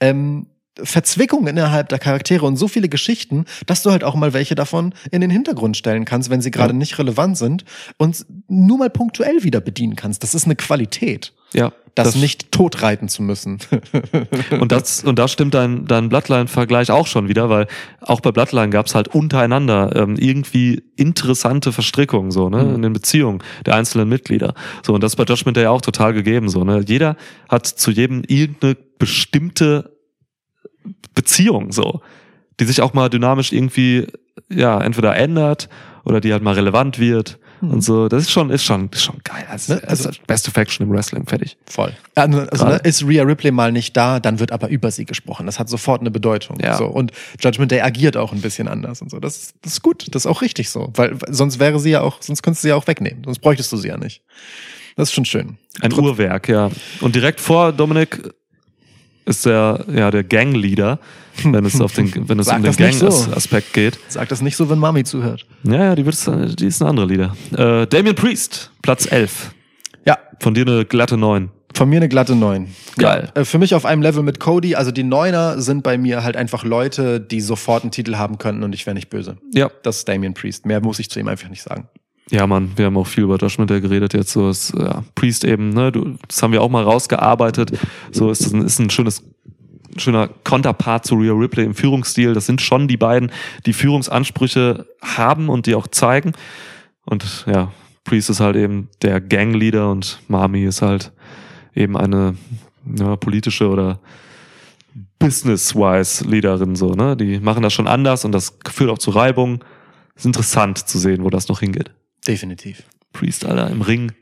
ähm, Verzwickungen innerhalb der Charaktere und so viele Geschichten, dass du halt auch mal welche davon in den Hintergrund stellen kannst, wenn sie gerade Ja. nicht relevant sind und nur mal punktuell wieder bedienen kannst. Das ist eine Qualität, Ja. das, nicht totreiten zu müssen. Und das, und da stimmt dein, dein Bloodline-Vergleich auch schon wieder, weil auch bei Bloodline gab es halt untereinander ähm, irgendwie interessante Verstrickungen so, ne, in den Beziehungen der einzelnen Mitglieder. So, und das ist bei Judgment Day auch total gegeben, so, ne. Jeder hat zu jedem irgendeine bestimmte Beziehung, so, die sich auch mal dynamisch irgendwie, ja, entweder ändert oder die halt mal relevant wird. Und so, das ist schon, ist schon, ist schon geil. Das, Ne, also- das beste Faction im Wrestling, fertig. Voll. Also, also ne, ist Rhea Ripley mal nicht da, dann wird aber über sie gesprochen. Das hat sofort eine Bedeutung. Ja. So. Und Judgment Day agiert auch ein bisschen anders und so. Das, ist- das ist gut. Das ist auch richtig so. Weil sonst wäre sie ja auch, sonst könntest du sie ja auch wegnehmen. Sonst bräuchtest du sie ja nicht. Das ist schon schön. Ein Uhrwerk, ja. Und direkt vor Dominik ist der, ja, der Gangleader, wenn es auf den, wenn es Sag um den nicht so. Gang-Aspekt geht. Sag das nicht so, wenn Mami zuhört. Ja, ja, die, wird, die ist eine andere Lieder. Äh, Damien Priest, Platz 11. Ja, Von dir eine glatte 9. Von mir eine glatte 9. Geil. Ja, äh, für mich auf einem Level mit Cody. Also die Neuner sind bei mir halt einfach Leute, die sofort einen Titel haben könnten und ich wäre nicht böse. Ja. Das ist Damien Priest. Mehr muss ich zu ihm einfach nicht sagen. Ja, Mann, wir haben auch viel über Josh Minter geredet jetzt. So ist, ja, Priest eben, ne, du, das haben wir auch mal rausgearbeitet. So ist ist ein schönes, schöner Konterpart zu Rhea Ripley im Führungsstil. Das sind schon die beiden, die Führungsansprüche haben und die auch zeigen. Und ja, Priest ist halt eben der Gangleader und Mami ist halt eben eine ja, politische oder business-wise Leaderin so, ne? Die machen das schon anders und das führt auch zu Reibung. Ist interessant zu sehen, wo das noch hingeht. Definitiv. Priest, Alter, im Ring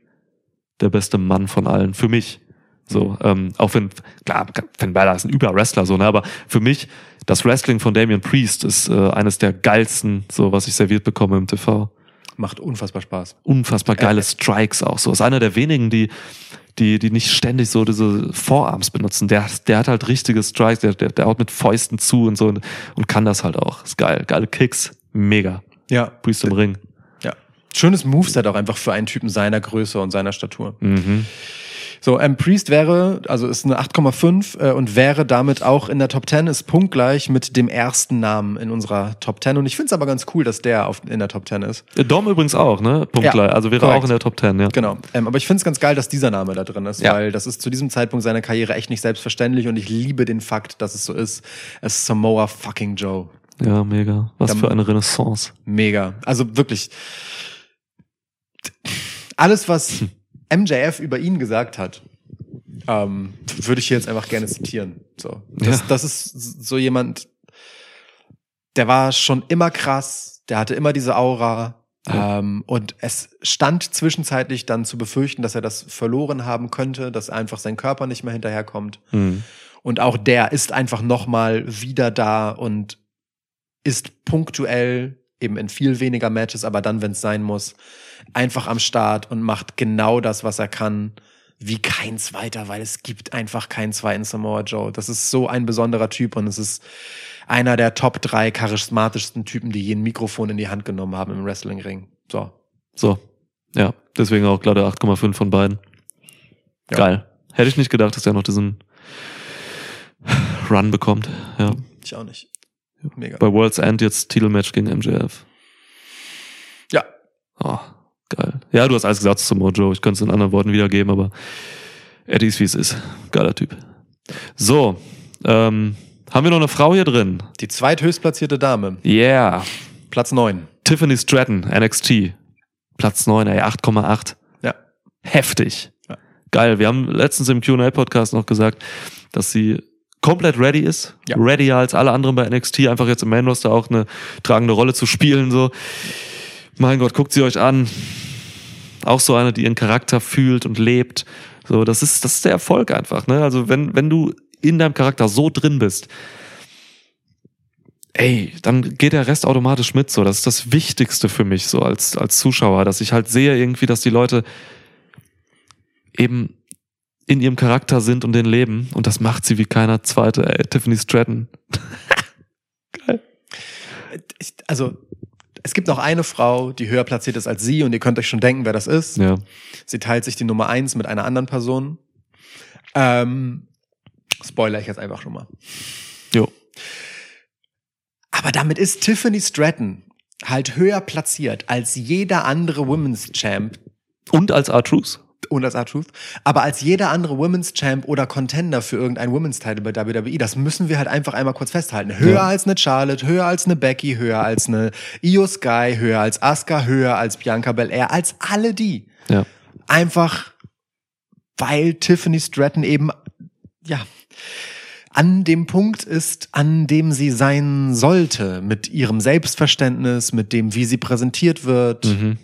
der beste Mann von allen. Für mich. So, ähm, auch wenn, klar, Finn Balor ist ein Über-Wrestler, so, ne, aber für mich, das Wrestling von Damian Priest ist äh, eines der geilsten, so, was ich serviert bekomme im TV. Macht unfassbar Spaß. Unfassbar geile Strikes auch so. Ist einer der wenigen, die, die, die nicht ständig so diese Vorarms benutzen. Der, der hat halt richtige Strikes, der, der, der haut mit Fäusten zu und so und, und kann das halt auch. Ist geil. Geile Kicks. Mega. Ja. Priest im Ring. Schönes Moveset auch einfach für einen Typen seiner Größe und seiner Statur. Mhm. So, ähm, Priest wäre, also ist eine 8,5 äh, und wäre damit auch in der Top 10, ist punktgleich mit dem ersten Namen in unserer Top 10. Und ich finde es aber ganz cool, dass der auf, in der Top 10 ist. Dom übrigens auch, ne? Punktgleich. Ja, also wäre korrekt. auch in der Top 10, ja. Genau. Ähm, aber ich finde es ganz geil, dass dieser Name da drin ist, Ja. weil das ist zu diesem Zeitpunkt seiner Karriere echt nicht selbstverständlich und ich liebe den Fakt, dass es so ist. Es ist Samoa fucking Joe. Ja, mega. Was Dann- für eine Renaissance. Mega. Also wirklich. Alles, was MJF über ihn gesagt hat, ähm, würde ich hier jetzt einfach gerne zitieren. So. Das, Ja. das ist so jemand, der war schon immer krass, der hatte immer diese Aura. Ja. Ähm, und es stand zwischenzeitlich dann zu befürchten, dass er das verloren haben könnte, dass einfach sein Körper nicht mehr hinterherkommt. Hm. Und auch der ist einfach nochmal wieder da und ist punktuell, eben in viel weniger Matches, aber dann, wenn es sein muss, einfach am Start und macht genau das, was er kann, wie kein zweiter, weil es gibt einfach keinen zweiten Samoa Joe. Das ist so ein besonderer Typ und es ist einer der Top drei charismatischsten Typen, die je ein Mikrofon in die Hand genommen haben im Wrestling-Ring. So. So. Ja, deswegen auch glatte 8,5 von beiden. Ja. Geil. Hätte ich nicht gedacht, dass er noch diesen Run bekommt. Ja. Ich auch nicht. Mega. Bei World's End jetzt Titelmatch gegen MJF. Ja. Oh, geil. Ja, du hast alles gesagt zu Mojo. Ich könnte es in anderen Worten wiedergeben, aber Eddie ist wie es ist. Geiler Typ. So, ähm, haben wir noch eine Frau hier drin? Die zweithöchstplatzierte Dame. Yeah. Platz 9. Tiffany Stratton, NXT. Platz 9, ey, 8,8. Ja. Heftig. Ja. Geil. Wir haben letztens im Q&A-Podcast noch gesagt, dass sie komplett ready ist. Ja. Readier als alle anderen bei NXT, einfach jetzt im Main Roster auch eine tragende Rolle zu spielen, so. Mein Gott, guckt sie euch an. Auch so eine, die ihren Charakter fühlt und lebt. So, das ist, das ist der Erfolg einfach, ne? Also, wenn, wenn du in deinem Charakter so drin bist, ey, dann geht der Rest automatisch mit so. Das ist das Wichtigste für mich so als, als Zuschauer, dass ich halt sehe irgendwie, dass die Leute eben in ihrem Charakter sind und den leben. Und das macht sie wie keiner zweite, ey. Tiffany Stratton. Ich, also, es gibt noch eine Frau, die höher platziert ist als sie und ihr könnt euch schon denken, wer das ist. Ja. Sie teilt sich die Nummer eins mit einer anderen Person. Ähm, spoiler ich jetzt einfach schon mal. Jo. Aber damit ist Tiffany Stratton halt höher platziert als jeder andere Women's Champ Und als R-Truth. Und als R-Truth, aber als jeder andere Women's Champ oder Contender für irgendein Women's Title bei WWE. Das müssen wir halt einfach einmal kurz festhalten. Höher Ja. als eine Charlotte, höher als eine Becky, höher als eine Io Sky, höher als Asuka, höher als Bianca Belair, als alle die. Ja. Einfach, weil Tiffany Stratton eben, ja, an dem Punkt ist, an dem sie sein sollte, mit ihrem Selbstverständnis, mit dem, wie sie präsentiert wird, Mhm.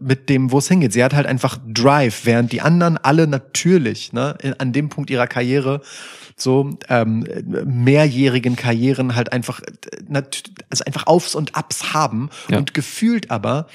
Mit dem, wo es hingeht. Sie hat halt einfach Drive, während die anderen alle natürlich, ne, an dem Punkt ihrer Karriere, so ähm, mehrjährigen Karrieren halt einfach, äh, also einfach Aufs und Abs haben Ja. und gefühlt aber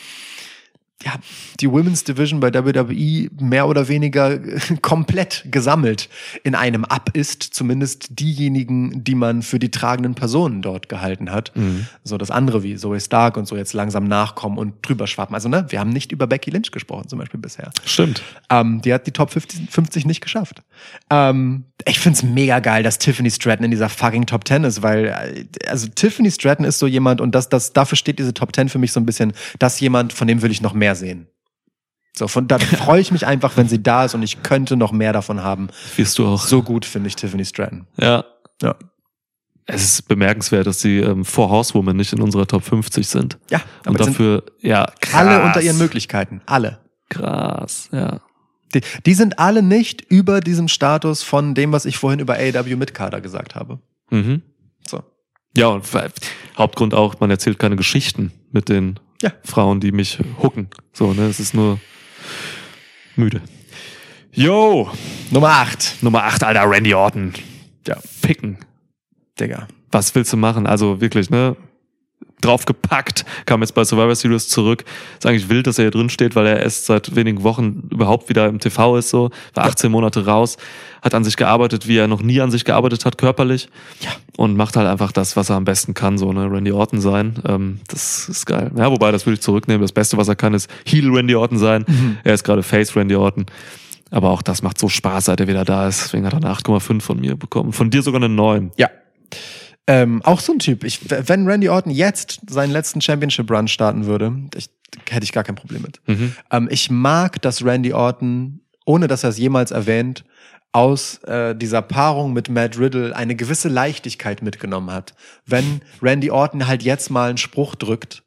ja, die Women's Division bei WWE mehr oder weniger äh, komplett gesammelt in einem Ab ist, zumindest diejenigen, die man für die tragenden Personen dort gehalten hat. Mhm. So das andere wie Zoe Stark und so jetzt langsam nachkommen und drüber schwappen. Also ne, wir haben nicht über Becky Lynch gesprochen zum Beispiel bisher. Stimmt. Ähm, die hat die Top 50, 50 nicht geschafft. Ähm, ich find's mega geil, dass Tiffany Stratton in dieser fucking Top 10 ist, weil äh, also Tiffany Stratton ist so jemand und das, das dafür steht diese Top 10 für mich so ein bisschen, dass jemand, von dem will ich noch mehr sehen. So, von da freue ich mich einfach, wenn sie da ist und ich könnte noch mehr davon haben. Wirst du auch. So gut finde ich Tiffany Stratton. Ja. Ja. Es ist bemerkenswert, dass die ähm, Four Horsewomen nicht in unserer Top 50 sind. Ja, Und aber sind dafür, ja, krass. alle unter ihren Möglichkeiten. Alle. Krass, ja. Die, die sind alle nicht über diesem Status von dem, was ich vorhin über AW Mitkader gesagt habe. Mhm. So. Ja, und Hauptgrund auch, man erzählt keine Geschichten mit den Ja. Frauen, die mich hucken. So, ne, es ist nur müde. Yo, Nummer 8. Nummer 8, Alter, Randy Orton. Ja. Ficken. Digga. Was willst du machen? Also wirklich, ne? Draufgepackt, kam jetzt bei Survivor Series zurück. Ist eigentlich wild, dass er hier drin steht, weil er erst seit wenigen Wochen überhaupt wieder im TV ist, so. War 18 Monate raus, hat an sich gearbeitet, wie er noch nie an sich gearbeitet hat, körperlich. Ja. Und macht halt einfach das, was er am besten kann, so, ne? Randy Orton sein. Ähm, das ist geil. Ja, wobei, das würde ich zurücknehmen. Das Beste, was er kann, ist Heel Randy Orton sein. Er ist gerade Face Randy Orton. Aber auch das macht so Spaß, seit er wieder da ist. Deswegen hat er eine 8,5 von mir bekommen. Von dir sogar eine 9. Ja. Ähm, auch so ein Typ. Ich, wenn Randy Orton jetzt seinen letzten Championship Run starten würde, ich, hätte ich gar kein Problem mit. Mhm. Ähm, ich mag, dass Randy Orton, ohne dass er es jemals erwähnt, aus äh, dieser Paarung mit Matt Riddle eine gewisse Leichtigkeit mitgenommen hat. Wenn Randy Orton halt jetzt mal einen Spruch drückt,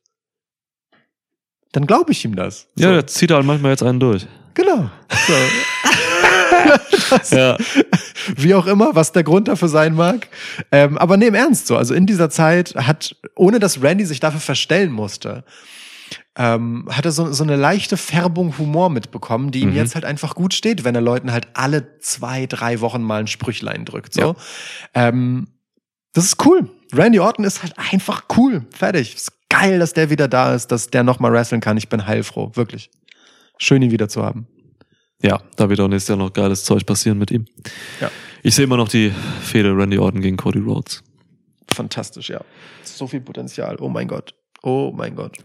dann glaube ich ihm das. Ja, So. der zieht halt manchmal jetzt einen durch. genau. So. Ja. Wie auch immer, was der Grund dafür sein mag. Ähm, aber nee, im Ernst so. Also in dieser Zeit hat, ohne dass Randy sich dafür verstellen musste, ähm, hat er so, so eine leichte Färbung Humor mitbekommen, die ihm Mhm. jetzt halt einfach gut steht, wenn er Leuten halt alle zwei, drei Wochen mal ein Sprüchlein drückt. So. Ähm, das ist cool. Randy Orton ist halt einfach cool. Fertig. Ist geil, dass der wieder da ist, dass der nochmal wresteln kann. Ich bin heilfroh. Wirklich. Schön, ihn wieder zu haben. Ja, da wird auch nächstes Jahr noch geiles Zeug passieren mit ihm. Ja. Ich sehe immer noch die Fehde Randy Orton gegen Cody Rhodes. Fantastisch, ja. So viel Potenzial. Oh mein Gott. Oh mein Gott.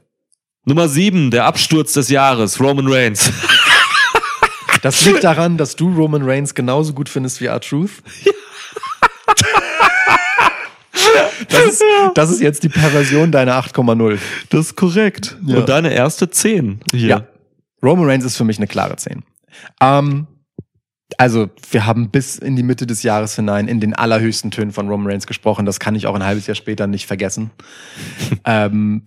Nummer sieben, der Absturz des Jahres, Roman Reigns. Das liegt daran, dass du Roman Reigns genauso gut findest wie R-Truth. Das ist, das ist jetzt die Perversion deiner 8,0. Das ist korrekt. Ja. Und deine erste 10 hier. Ja. Roman Reigns ist für mich eine klare 10. Ähm, also, wir haben bis in die Mitte des Jahres hinein in den allerhöchsten Tönen von Roman Reigns gesprochen. Das kann ich auch ein halbes Jahr später nicht vergessen. ähm,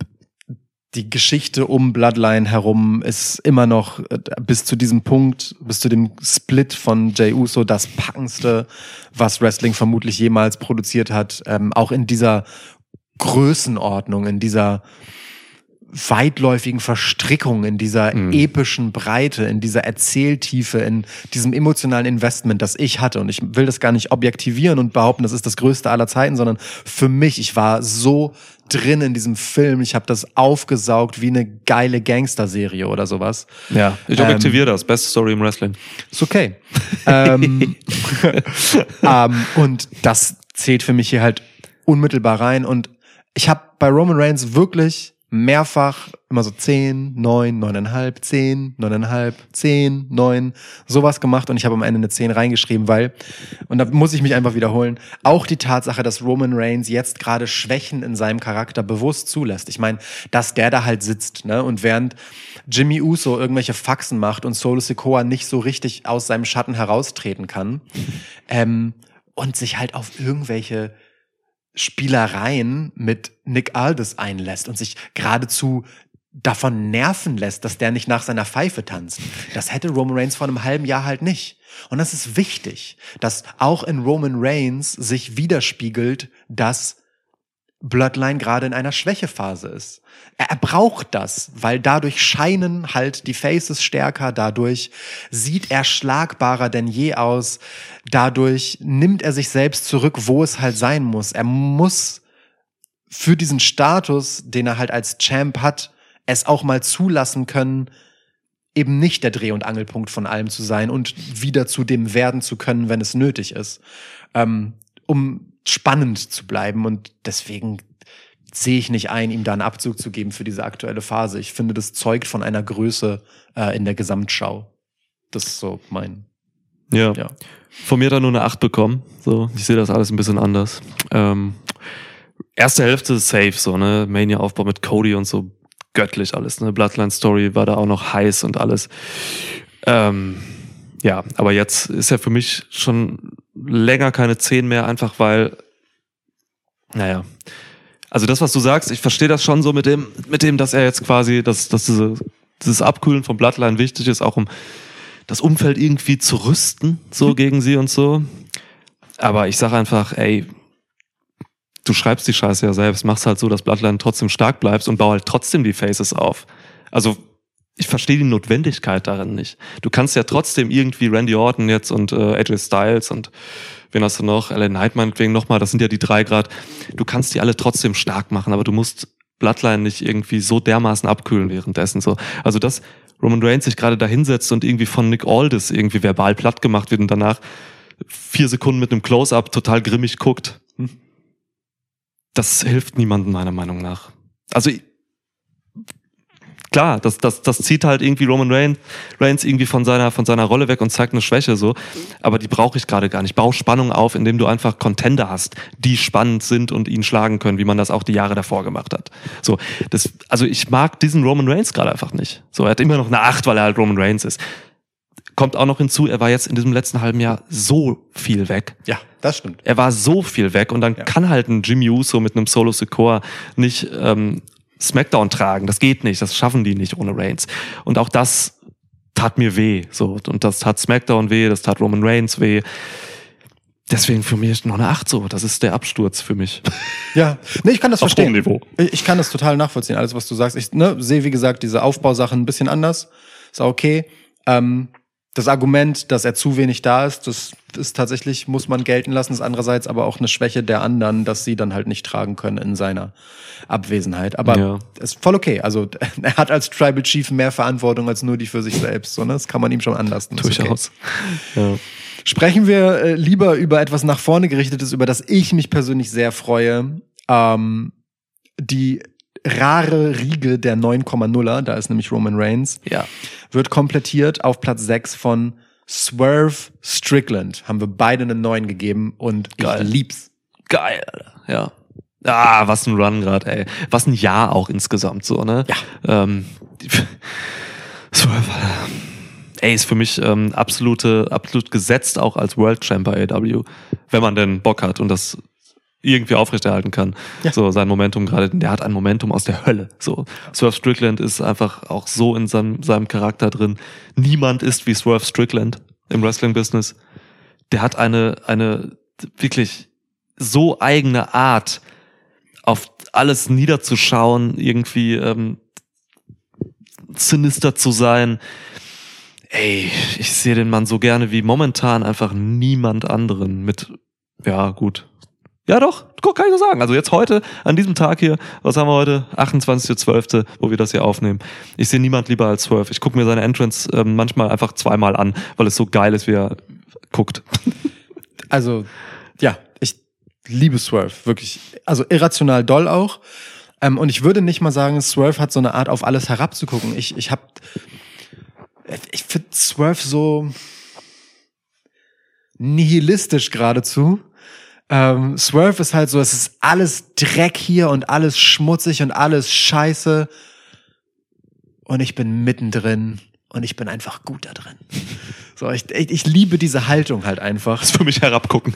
die Geschichte um Bloodline herum ist immer noch äh, bis zu diesem Punkt, bis zu dem Split von Jey Uso das packendste, was Wrestling vermutlich jemals produziert hat. Ähm, auch in dieser Größenordnung, in dieser weitläufigen Verstrickung, in dieser Mhm. epischen Breite, in dieser Erzähltiefe, in diesem emotionalen Investment, das ich hatte. Und ich will das gar nicht objektivieren und behaupten, das ist das Größte aller Zeiten, sondern für mich, ich war so drin in diesem Film, ich habe das aufgesaugt wie eine geile Gangster-Serie oder sowas. Ja, ich objektiviere das. Beste Story im Wrestling. Ist okay. ähm, ähm, und das zählt für mich hier halt unmittelbar rein. Und ich habe bei Roman Reigns wirklich mehrfach immer so 10, 9, 9,5, 10, 9,5, 10, 9, sowas gemacht und ich habe am Ende eine 10 reingeschrieben, weil, und da muss ich mich einfach wiederholen, auch die Tatsache, dass Roman Reigns jetzt gerade Schwächen in seinem Charakter bewusst zulässt. Ich meine, dass der da halt sitzt, ne, und während Jimmy Uso irgendwelche Faxen macht und Solo Sikoa nicht so richtig aus seinem Schatten heraustreten kann, ähm, und sich halt auf irgendwelche Spielereien mit Nick Aldis einlässt und sich geradezu davon nerven lässt, dass der nicht nach seiner Pfeife tanzt. Das hätte Roman Reigns vor einem halben Jahr halt nicht. Und das ist wichtig, dass auch in Roman Reigns sich widerspiegelt, dass Bloodline gerade in einer Schwächephase ist. Er, er braucht das, weil dadurch scheinen halt die Faces stärker, dadurch sieht er schlagbarer denn je aus, dadurch nimmt er sich selbst zurück, wo es halt sein muss. Er muss für diesen Status, den er halt als Champ hat, es auch mal zulassen können, eben nicht der Dreh- und Angelpunkt von allem zu sein und wieder zu dem werden zu können, wenn es nötig ist, ähm, um spannend zu bleiben. Und deswegen sehe ich nicht ein, ihm da einen Abzug zu geben für diese aktuelle Phase. Ich finde, das zeugt von einer Größe äh, in der Gesamtschau. Das ist so mein, Ja. ja. Von mir dann nur eine 8 bekommen. So, ich sehe das alles ein bisschen anders. Ähm, erste Hälfte safe, so, ne? Mania-Aufbau mit Cody und so göttlich alles, ne? Bloodline-Story war da auch noch heiß und alles. Ähm, ja, aber jetzt ist ja für mich schon länger keine 10 mehr, einfach weil, naja. Also das, was du sagst, ich verstehe das schon so mit dem, mit dem, dass er jetzt quasi, dass, dass diese, dieses Abkühlen von Bloodline wichtig ist, auch um das Umfeld irgendwie zu rüsten, so gegen sie und so. Aber ich sage einfach, ey, du schreibst die Scheiße ja selbst, machst halt so, dass Bloodline trotzdem stark bleibst und bau halt trotzdem die Faces auf. Also ich verstehe die Notwendigkeit darin nicht. Du kannst ja trotzdem irgendwie Randy Orton jetzt und äh, AJ Styles und wen hast du noch? Alan Knight meinetwegen nochmal, das sind ja die drei Grad. Du kannst die alle trotzdem stark machen, aber du musst Bloodline nicht irgendwie so dermaßen abkühlen währenddessen. So. Also dass Roman Reigns sich gerade da hinsetzt und irgendwie von Nick Aldis irgendwie verbal platt gemacht wird und danach vier Sekunden mit einem Close-Up total grimmig guckt. Das hilft niemandem meiner Meinung nach. Also klar, das, das, das zieht halt irgendwie Roman Reigns, Reigns irgendwie von seiner, von seiner Rolle weg und zeigt eine Schwäche so. Aber die brauche ich gerade gar nicht. Bau Spannung auf, indem du einfach Contender hast, die spannend sind und ihn schlagen können, wie man das auch die Jahre davor gemacht hat. So, das, also ich mag diesen Roman Reigns gerade einfach nicht. So, er hat immer noch eine Acht, weil er halt Roman Reigns ist. Kommt auch noch hinzu, er war jetzt in diesem letzten halben Jahr so viel weg. Ja, das stimmt. Er war so viel weg und dann Ja. kann halt ein Jimmy Uso mit einem Solo Secor nicht ähm, Smackdown tragen. Das geht nicht. Das schaffen die nicht ohne Reigns. Und auch das tat mir weh. So und das tat Smackdown weh. Das tat Roman Reigns weh. Deswegen für mich noch eine Acht so. Das ist der Absturz für mich. Ja, nee, ich kann das Auf verstehen. Niveau. Ich ich kann das total nachvollziehen, alles, was du sagst. Ich ne, sehe, wie gesagt, diese Aufbausachen ein bisschen anders. Ist auch okay. Ähm, das Argument, dass er zu wenig da ist, das ist tatsächlich, muss man gelten lassen, ist andererseits aber auch eine Schwäche der anderen, dass sie dann halt nicht tragen können in seiner Abwesenheit. Aber Ja. ist voll okay. Also er hat als Tribal Chief mehr Verantwortung als nur die für sich selbst. So, ne? Das kann man ihm schon anlassen. Okay. Durchaus. Ja. Sprechen wir äh, lieber über etwas nach vorne gerichtetes, über das ich mich persönlich sehr freue. Ähm, die rare Riege der 9,0er, da ist nämlich Roman Reigns, Ja. wird komplettiert auf Platz 6 von Swerve Strickland. Haben wir beide eine 9 gegeben und Geil. ich lieb's. Geil. Ja. Ah, was ein Run gerade, ey. Was ein Jahr auch insgesamt so, ne? Ja. Ähm, so, ey, ist für mich ähm, absolute, absolut gesetzt auch als World Champ bei AW, wenn man denn Bock hat und das irgendwie aufrechterhalten kann. Ja. So sein Momentum gerade, der hat ein Momentum aus der Hölle. So Swerve Strickland ist einfach auch so in seinem, seinem Charakter drin. Niemand ist wie Swerve Strickland im Wrestling-Business. Der hat eine, eine wirklich so eigene Art, auf alles niederzuschauen, irgendwie ähm, sinister zu sein. Ey, ich sehe den Mann so gerne wie momentan einfach niemand anderen mit, ja gut. Ja doch, guck, kann ich so sagen. Also jetzt heute, an diesem Tag hier, was haben wir heute? 28.12., wo wir das hier aufnehmen. Ich sehe niemand lieber als Swerve. Ich gucke mir seine Entrance ähm, manchmal einfach zweimal an, weil es so geil ist, wie er guckt. Also, ja, ich liebe Swerve, wirklich. Also irrational doll auch. Ähm, und ich würde nicht mal sagen, Swerve hat so eine Art, auf alles herabzugucken. Ich, ich hab, ich finde Swerve so nihilistisch geradezu. Ähm, Swerve ist halt so, es ist alles Dreck hier und alles schmutzig und alles scheiße. Und ich bin mittendrin und ich bin einfach gut da drin. So, ich, ich, ich liebe diese Haltung halt einfach. Das ist für mich herabgucken.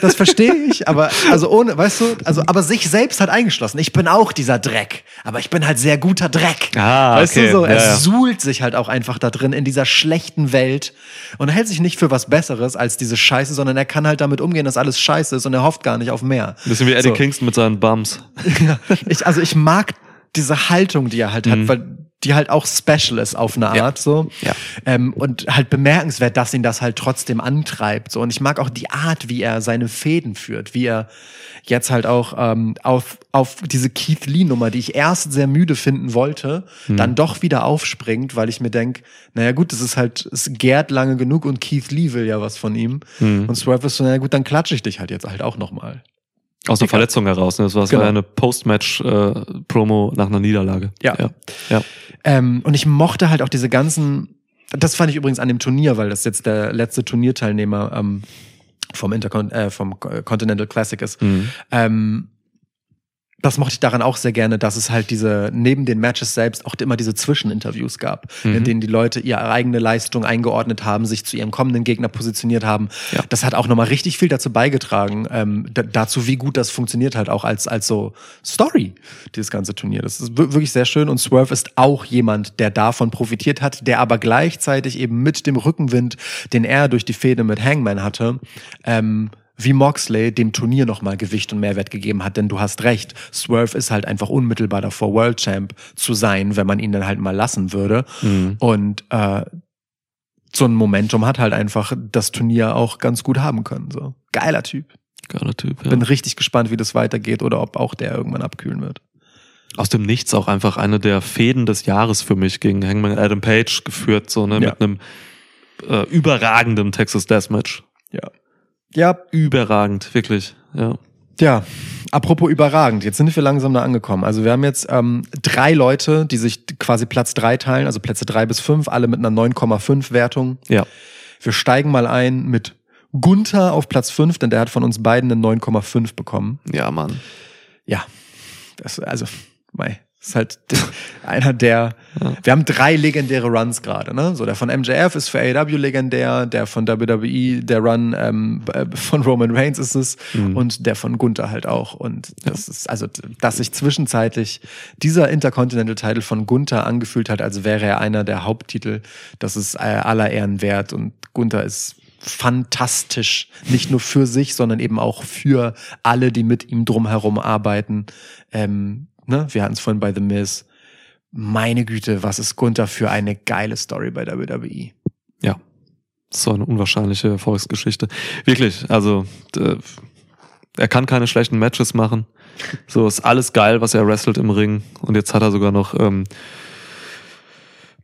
Das verstehe ich, aber also ohne, weißt du, also aber sich selbst halt eingeschlossen. Ich bin auch dieser Dreck, aber ich bin halt sehr guter Dreck. Ah, weißt okay. du so, er Ja, ja. suhlt sich halt auch einfach da drin in dieser schlechten Welt und hält sich nicht für was Besseres als diese Scheiße, sondern er kann halt damit umgehen, dass alles Scheiße ist und er hofft gar nicht auf mehr. Ein bisschen wie Eddie So. Kingston mit seinen Bums. Ja, ich, also ich mag diese Haltung, die er halt hat, weil die halt auch special ist auf eine Mhm. Ja. Art so. Ja. Ähm, und halt bemerkenswert, dass ihn das halt trotzdem antreibt. So. Und ich mag auch die Art, wie er seine Fäden führt, wie er jetzt halt auch ähm, auf, auf diese Keith Lee-Nummer, die ich erst sehr müde finden wollte, Mhm. dann doch wieder aufspringt, weil ich mir denk, naja gut, das ist halt, es gärt lange genug und Keith Lee will ja was von ihm. Mhm. Und Swerve ist so, naja gut, dann klatsche ich dich halt jetzt halt auch nochmal. Aus einer Verletzung heraus. Ne? Das war, Genau. eine Post-Match-Promo nach einer Niederlage. Ja. ja. ja. Ähm, und ich mochte halt auch diese ganzen, das fand ich übrigens an dem Turnier, weil das jetzt der letzte Turnierteilnehmer ähm, vom, Intercon äh, vom Continental Classic ist. Mhm. Ähm, das mochte ich daran auch sehr gerne, dass es halt diese, neben den Matches selbst auch immer diese Zwischeninterviews gab, in Mhm. denen die Leute ihre eigene Leistung eingeordnet haben, sich zu ihrem kommenden Gegner positioniert haben. Ja. Das hat auch nochmal richtig viel dazu beigetragen, ähm, da, dazu, wie gut das funktioniert halt auch als, als so Story, dieses ganze Turnier. Das ist wir- wirklich sehr schön und Swerve ist auch jemand, der davon profitiert hat, der aber gleichzeitig eben mit dem Rückenwind, den er durch die Fehde mit Hangman hatte, ähm, wie Moxley dem Turnier nochmal Gewicht und Mehrwert gegeben hat, denn du hast recht, Swerve ist halt einfach unmittelbar davor, World Champ zu sein, wenn man ihn dann halt mal lassen würde. Mhm. Und äh, so ein Momentum hat halt einfach das Turnier auch ganz gut haben können. So geiler Typ. Geiler Typ. Ja. Bin richtig gespannt, wie das weitergeht oder ob auch der irgendwann abkühlen wird. Aus dem Nichts auch einfach eine der Fäden des Jahres für mich gegen Hangman Adam Page geführt, so ne, Ja. mit einem äh, überragenden Texas Deathmatch. Ja. Ja, Überragend, wirklich. Ja. Ja, apropos überragend, jetzt sind wir langsam da angekommen. Also wir haben jetzt ähm, drei Leute, die sich quasi Platz drei teilen, also Plätze drei bis fünf, alle mit einer 9,5 Wertung. Ja. Wir steigen mal ein mit Gunther auf Platz fünf, denn der hat von uns beiden eine 9,5 bekommen. Ja, Mann. Ja, das, also, mei, ist halt einer der, wir haben drei legendäre Runs gerade, ne? So, der von MJF ist für AEW legendär, der von WWE, der Run ähm, äh, von Roman Reigns ist es und der von Gunther halt auch. Und das ist, also, dass sich zwischenzeitlich dieser Intercontinental-Title von Gunther angefühlt hat, als wäre er einer der Haupttitel, das ist äh, aller Ehren wert und Gunther ist fantastisch. Nicht nur für sich, sondern eben auch für alle, die mit ihm drumherum arbeiten. Ähm, ne? Wir hatten es vorhin bei The Miz. Meine Güte, was ist Gunther für eine geile Story bei WWE. Ja. So eine unwahrscheinliche Erfolgsgeschichte. Wirklich, also er kann keine schlechten Matches machen. So ist alles geil, was er wrestelt im Ring. Und jetzt hat er sogar noch ähm,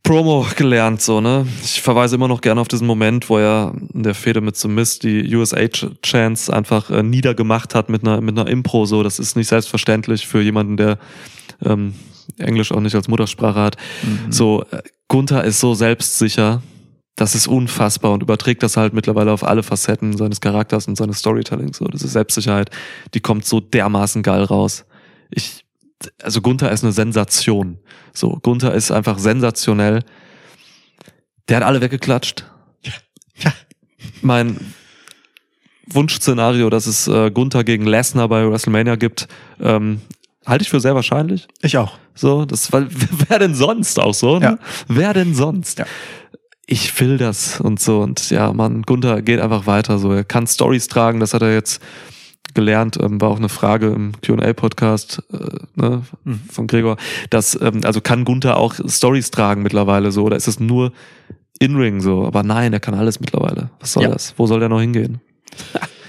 Promo gelernt, so, ne? Ich verweise immer noch gerne auf diesen Moment, wo er in der Fehde mit The Mist die USA-Chance einfach äh, niedergemacht hat mit einer, mit einer Impro, so. Das ist nicht selbstverständlich für jemanden, der ähm, Englisch auch nicht als Muttersprache hat. So, äh, Gunther ist so selbstsicher, das ist unfassbar und überträgt das halt mittlerweile auf alle Facetten seines Charakters und seines Storytellings. So, diese Selbstsicherheit, die kommt so dermaßen geil raus. Ich, also Gunther ist eine Sensation. So, Gunther ist einfach sensationell. Der hat alle weggeklatscht. Ja. Mein Wunschszenario, dass es äh, Gunther gegen Lesnar bei WrestleMania gibt, ähm, halte ich für sehr wahrscheinlich. Ich auch. So, das weil wer denn sonst auch so, ne? Ja. Wer denn sonst? Ja. Ich will das und so und ja, Mann, Gunther geht einfach weiter so. Er kann Stories tragen, das hat er jetzt gelernt, ähm, war auch eine Frage im Q&A Podcast äh, ne, Mhm. von Gregor, dass ähm, also kann Gunther auch Stories tragen mittlerweile so oder ist es nur In-Ring so, aber nein, er kann alles mittlerweile. Was soll Ja. das? Wo soll der noch hingehen?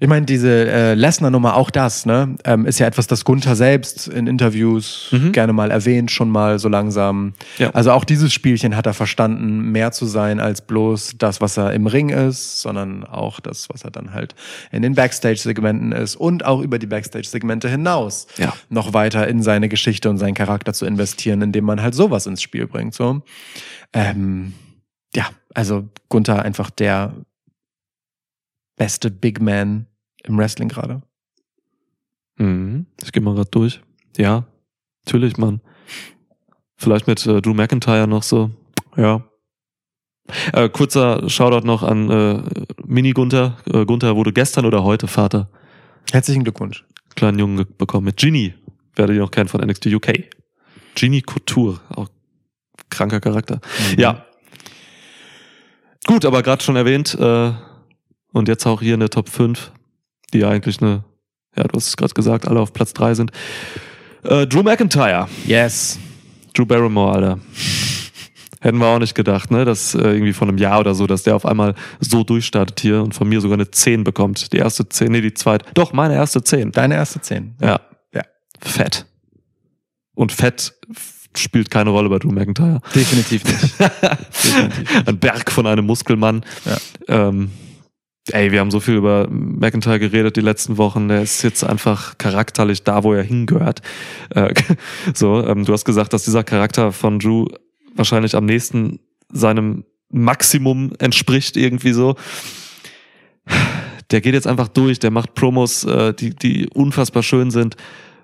Ich meine, diese äh, Lesnar-Nummer, auch das, ne, ähm, ist ja etwas, das Gunther selbst in Interviews Mhm. gerne mal erwähnt, schon mal so langsam. Ja. Also auch dieses Spielchen hat er verstanden, mehr zu sein als bloß das, was er im Ring ist, sondern auch das, was er dann halt in den Backstage-Segmenten ist und auch über die Backstage-Segmente hinaus Ja. noch weiter in seine Geschichte und seinen Charakter zu investieren, indem man halt sowas ins Spiel bringt. So. Ähm, ja, also Gunther einfach der beste Big Man im Wrestling gerade. Mhm. Ich gehe mal gerade durch. Ja, natürlich, Mann. Vielleicht mit äh, Drew McIntyre noch so. Ja. Äh, kurzer Shoutout noch an äh, Mini Gunther. Äh, Gunther wurde gestern oder heute Vater. Herzlichen Glückwunsch. Kleinen Jungen ge- bekommen mit Ginny. Werdet ihr noch kennen von NXT UK. Ginny Couture. Auch kranker Charakter. Ja. Gut, aber gerade schon erwähnt, äh, und jetzt auch hier in der Top 5, die ja eigentlich eine, ja, du hast es gerade gesagt, alle auf Platz 3 sind. Äh, Drew McIntyre, Yes. Drew Barrymore, Alter. Hätten wir auch nicht gedacht, ne? Dass äh, irgendwie von einem Jahr oder so, dass der auf einmal so durchstartet hier und von mir sogar eine 10 bekommt. Die erste 10, nee, die zweite. Doch, meine erste 10. Deine erste Zehn. Ja. Ja. Fett. Und Fett spielt keine Rolle bei Drew McIntyre. Definitiv nicht. Definitiv. Ein Berg von einem Muskelmann. Ja. Ähm, ey, wir haben so viel über McIntyre geredet die letzten Wochen. Der ist jetzt einfach charakterlich da, wo er hingehört. Äh, so, ähm, du hast gesagt, dass dieser Charakter von Drew wahrscheinlich am nächsten seinem Maximum entspricht irgendwie so. Der geht jetzt einfach durch, der macht Promos, äh, die, die unfassbar schön sind,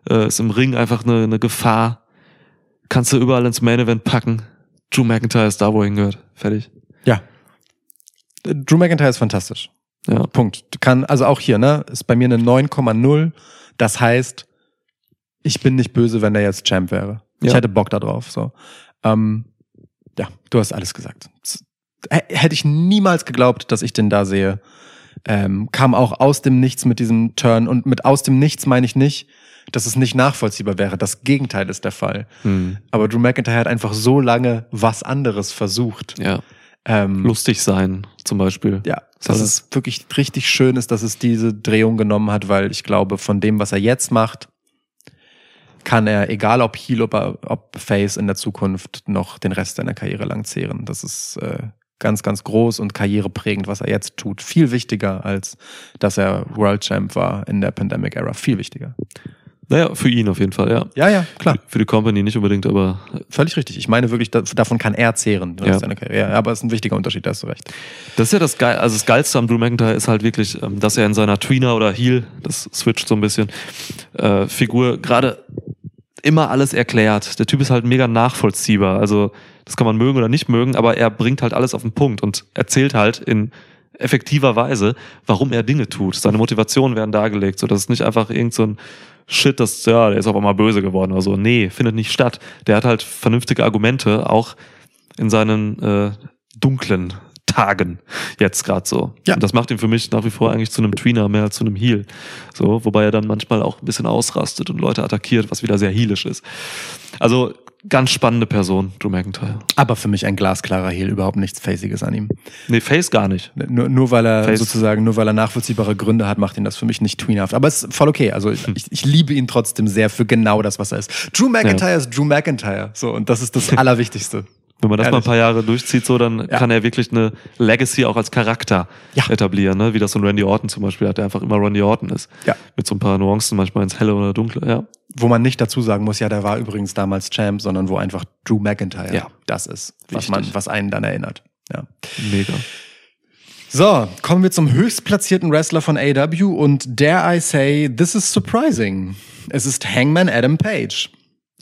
äh, ist im Ring einfach eine, eine Gefahr. Kannst du überall ins Main Event packen. Drew McIntyre ist da, wo er hingehört. Fertig. Ja. Drew McIntyre ist fantastisch. Ja. Punkt. Kann, also auch hier, ne, ist bei mir eine 9,0. Das heißt, ich bin nicht böse, wenn der jetzt Champ wäre. Ich Ja. hätte Bock da drauf, so. Ähm, ja, du hast alles gesagt. Hätte ich niemals geglaubt, dass ich den da sehe. Ähm, kam auch aus dem Nichts mit diesem Turn und mit aus dem Nichts meine ich nicht, dass es nicht nachvollziehbar wäre. Das Gegenteil ist der Fall. Hm. Aber Drew McIntyre hat einfach so lange was anderes versucht. Ja. Ähm, Lustig sein, zum Beispiel. ja, dass das? es wirklich richtig schön ist, dass es diese Drehung genommen hat, weil ich glaube, von dem, was er jetzt macht, kann er, egal ob Heel oder ob Face in der Zukunft, noch den Rest seiner Karriere lang zehren. Das ist äh, ganz, ganz groß und karriereprägend, was er jetzt tut. Viel wichtiger, als dass er World Champ war in der Pandemic Era. Viel wichtiger. Naja, für ihn auf jeden Fall, ja. Ja, ja, klar. Für die Company nicht unbedingt, aber Völlig richtig. Ich meine wirklich, da- davon kann er zehren, Ja. Ja, aber es ist ein wichtiger Unterschied, da hast du recht. das ist ja das Geil, also das Geilste am Drew McIntyre ist halt wirklich, ähm, dass er in seiner Tweener oder Heel, das switcht so ein bisschen, äh, Figur gerade immer alles erklärt. Der Typ ist halt mega nachvollziehbar. Also das kann man mögen oder nicht mögen, aber er bringt halt alles auf den Punkt und erzählt halt in effektiver Weise, warum er Dinge tut. Seine Motivationen werden dargelegt, so dass es nicht einfach irgend so ein Shit, das ja, der ist auf einmal böse geworden oder so. Nee, findet nicht statt. Der hat halt vernünftige Argumente, auch in seinen äh, dunklen Tagen jetzt gerade so. Ja. Und das macht ihn für mich nach wie vor eigentlich zu einem Tweener mehr als zu einem Heel. So, wobei er dann manchmal auch ein bisschen ausrastet und Leute attackiert, was wieder sehr heelisch ist. Also ganz spannende Person, Drew McIntyre. Aber für mich ein glasklarer Heel, überhaupt nichts Faciges an ihm. Nee, Face gar nicht. Nur, nur weil er Face. sozusagen, nur weil er nachvollziehbare Gründe hat, macht ihn das für mich nicht tweenhaft. Aber es ist voll okay. Also ich, ich, ich liebe ihn trotzdem sehr für genau das, was er ist. Drew McIntyre ist Drew McIntyre. So, und das ist das Allerwichtigste. Wenn man das mal ein Ehrlich. paar Jahre durchzieht, so, dann Ja. kann er wirklich eine Legacy auch als Charakter Ja. etablieren, ne? Wie das so ein Randy Orton zum Beispiel hat, der einfach immer Randy Orton ist. Ja. Mit so ein paar Nuancen, manchmal ins Helle oder Dunkle, ja. wo man nicht dazu sagen muss, ja, der war übrigens damals Champ, sondern wo einfach Drew McIntyre Ja. das ist, was man, was einen dann erinnert. Ja. Mega. So, kommen wir zum höchstplatzierten Wrestler von AW und dare I say, this is surprising. Es ist Hangman Adam Page.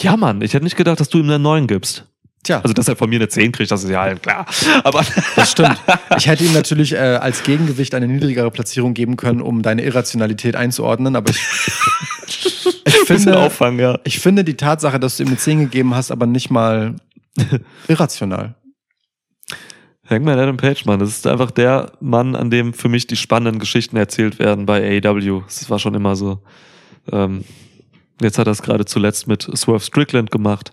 Ja, Mann, ich hätte nicht gedacht, dass du ihm einen neuen gibst. Tja, Also, dass er von mir eine 10 kriegt, das ist ja klar. Aber das stimmt. Ich hätte ihm natürlich äh, als Gegengewicht eine niedrigere Platzierung geben können, um deine Irrationalität einzuordnen, aber ich, ich finde, Auffang, ja. ich finde die Tatsache, dass du ihm eine 10 gegeben hast, aber nicht mal irrational. Hangman Adam Page, Mann, das ist einfach der Mann, an dem für mich die spannenden Geschichten erzählt werden bei AEW. Das war schon immer so. Ähm, jetzt hat er es gerade zuletzt mit Swerve Strickland gemacht.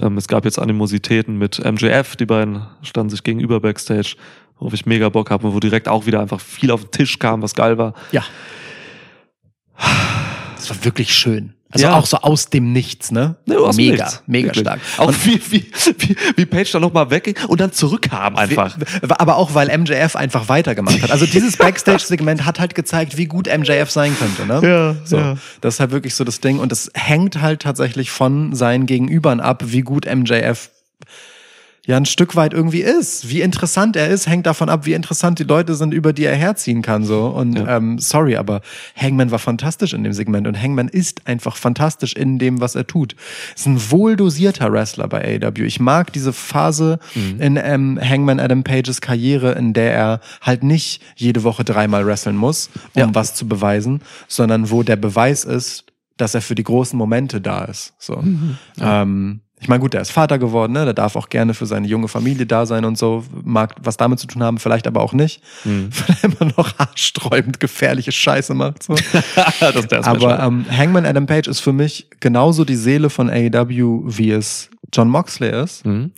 Ähm, es gab jetzt Animositäten mit MJF, die beiden standen sich gegenüber Backstage, worauf ich mega Bock habe und wo direkt auch wieder einfach viel auf den Tisch kam, was geil war. Ja. Das war wirklich schön. Also Ja. auch so aus dem Nichts, ne? Ne, mega, Nichts. mega Wirklich. stark. Auch Und wie, wie, wie, wie Page dann nochmal wegging und dann zurückkam einfach. Aber auch, weil MJF einfach weitergemacht hat. Also dieses Backstage-Segment hat halt gezeigt, wie gut MJF sein könnte. Ne? Ja, so. ja. Das ist halt wirklich so das Ding. Und das hängt halt tatsächlich von seinen Gegenübern ab, wie gut MJF ja ein Stück weit irgendwie ist. Wie interessant er ist, hängt davon ab, wie interessant die Leute sind, über die er herziehen kann. So. Und Ja. ähm, sorry, aber Hangman war fantastisch in dem Segment und Hangman ist einfach fantastisch in dem, was er tut. Ist ein wohl dosierter Wrestler bei AEW. Ich mag diese Phase in ähm, Hangman Adam Pages Karriere, in der er halt nicht jede Woche dreimal wresteln muss, um Ja. was zu beweisen, sondern wo der Beweis ist, dass er für die großen Momente da ist. So. Ähm, ich meine, gut, der ist Vater geworden, ne? Der darf auch gerne für seine junge Familie da sein und so. Mag was damit zu tun haben, vielleicht aber auch nicht. Mhm. Weil er immer noch haarsträubend gefährliche Scheiße macht. So. aber ähm, Hangman Adam Page ist für mich genauso die Seele von AEW, wie es John Moxley ist. Mhm.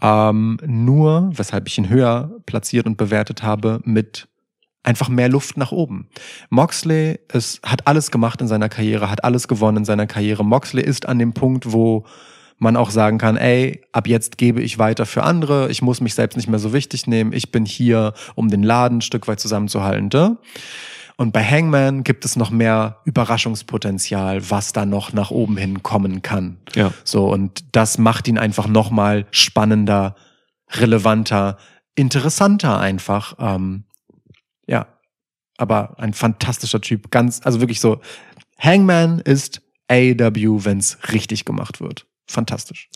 Ähm, nur, weshalb ich ihn höher platziert und bewertet habe, mit einfach mehr Luft nach oben. Moxley ist, hat alles gemacht in seiner Karriere, hat alles gewonnen in seiner Karriere. Moxley ist an dem Punkt, wo man auch sagen kann, ey, ab jetzt gebe ich weiter für andere, ich muss mich selbst nicht mehr so wichtig nehmen, ich bin hier, um den Laden ein Stück weit zusammenzuhalten. Da? Und bei Hangman gibt es noch mehr Überraschungspotenzial, was da noch nach oben hin kommen kann. Ja. So, und das macht ihn einfach nochmal spannender, relevanter, interessanter einfach. Ähm, ja. Aber ein fantastischer Typ. Ganz, also wirklich so. Hangman ist AEW, wenn's richtig gemacht wird. Fantastisch.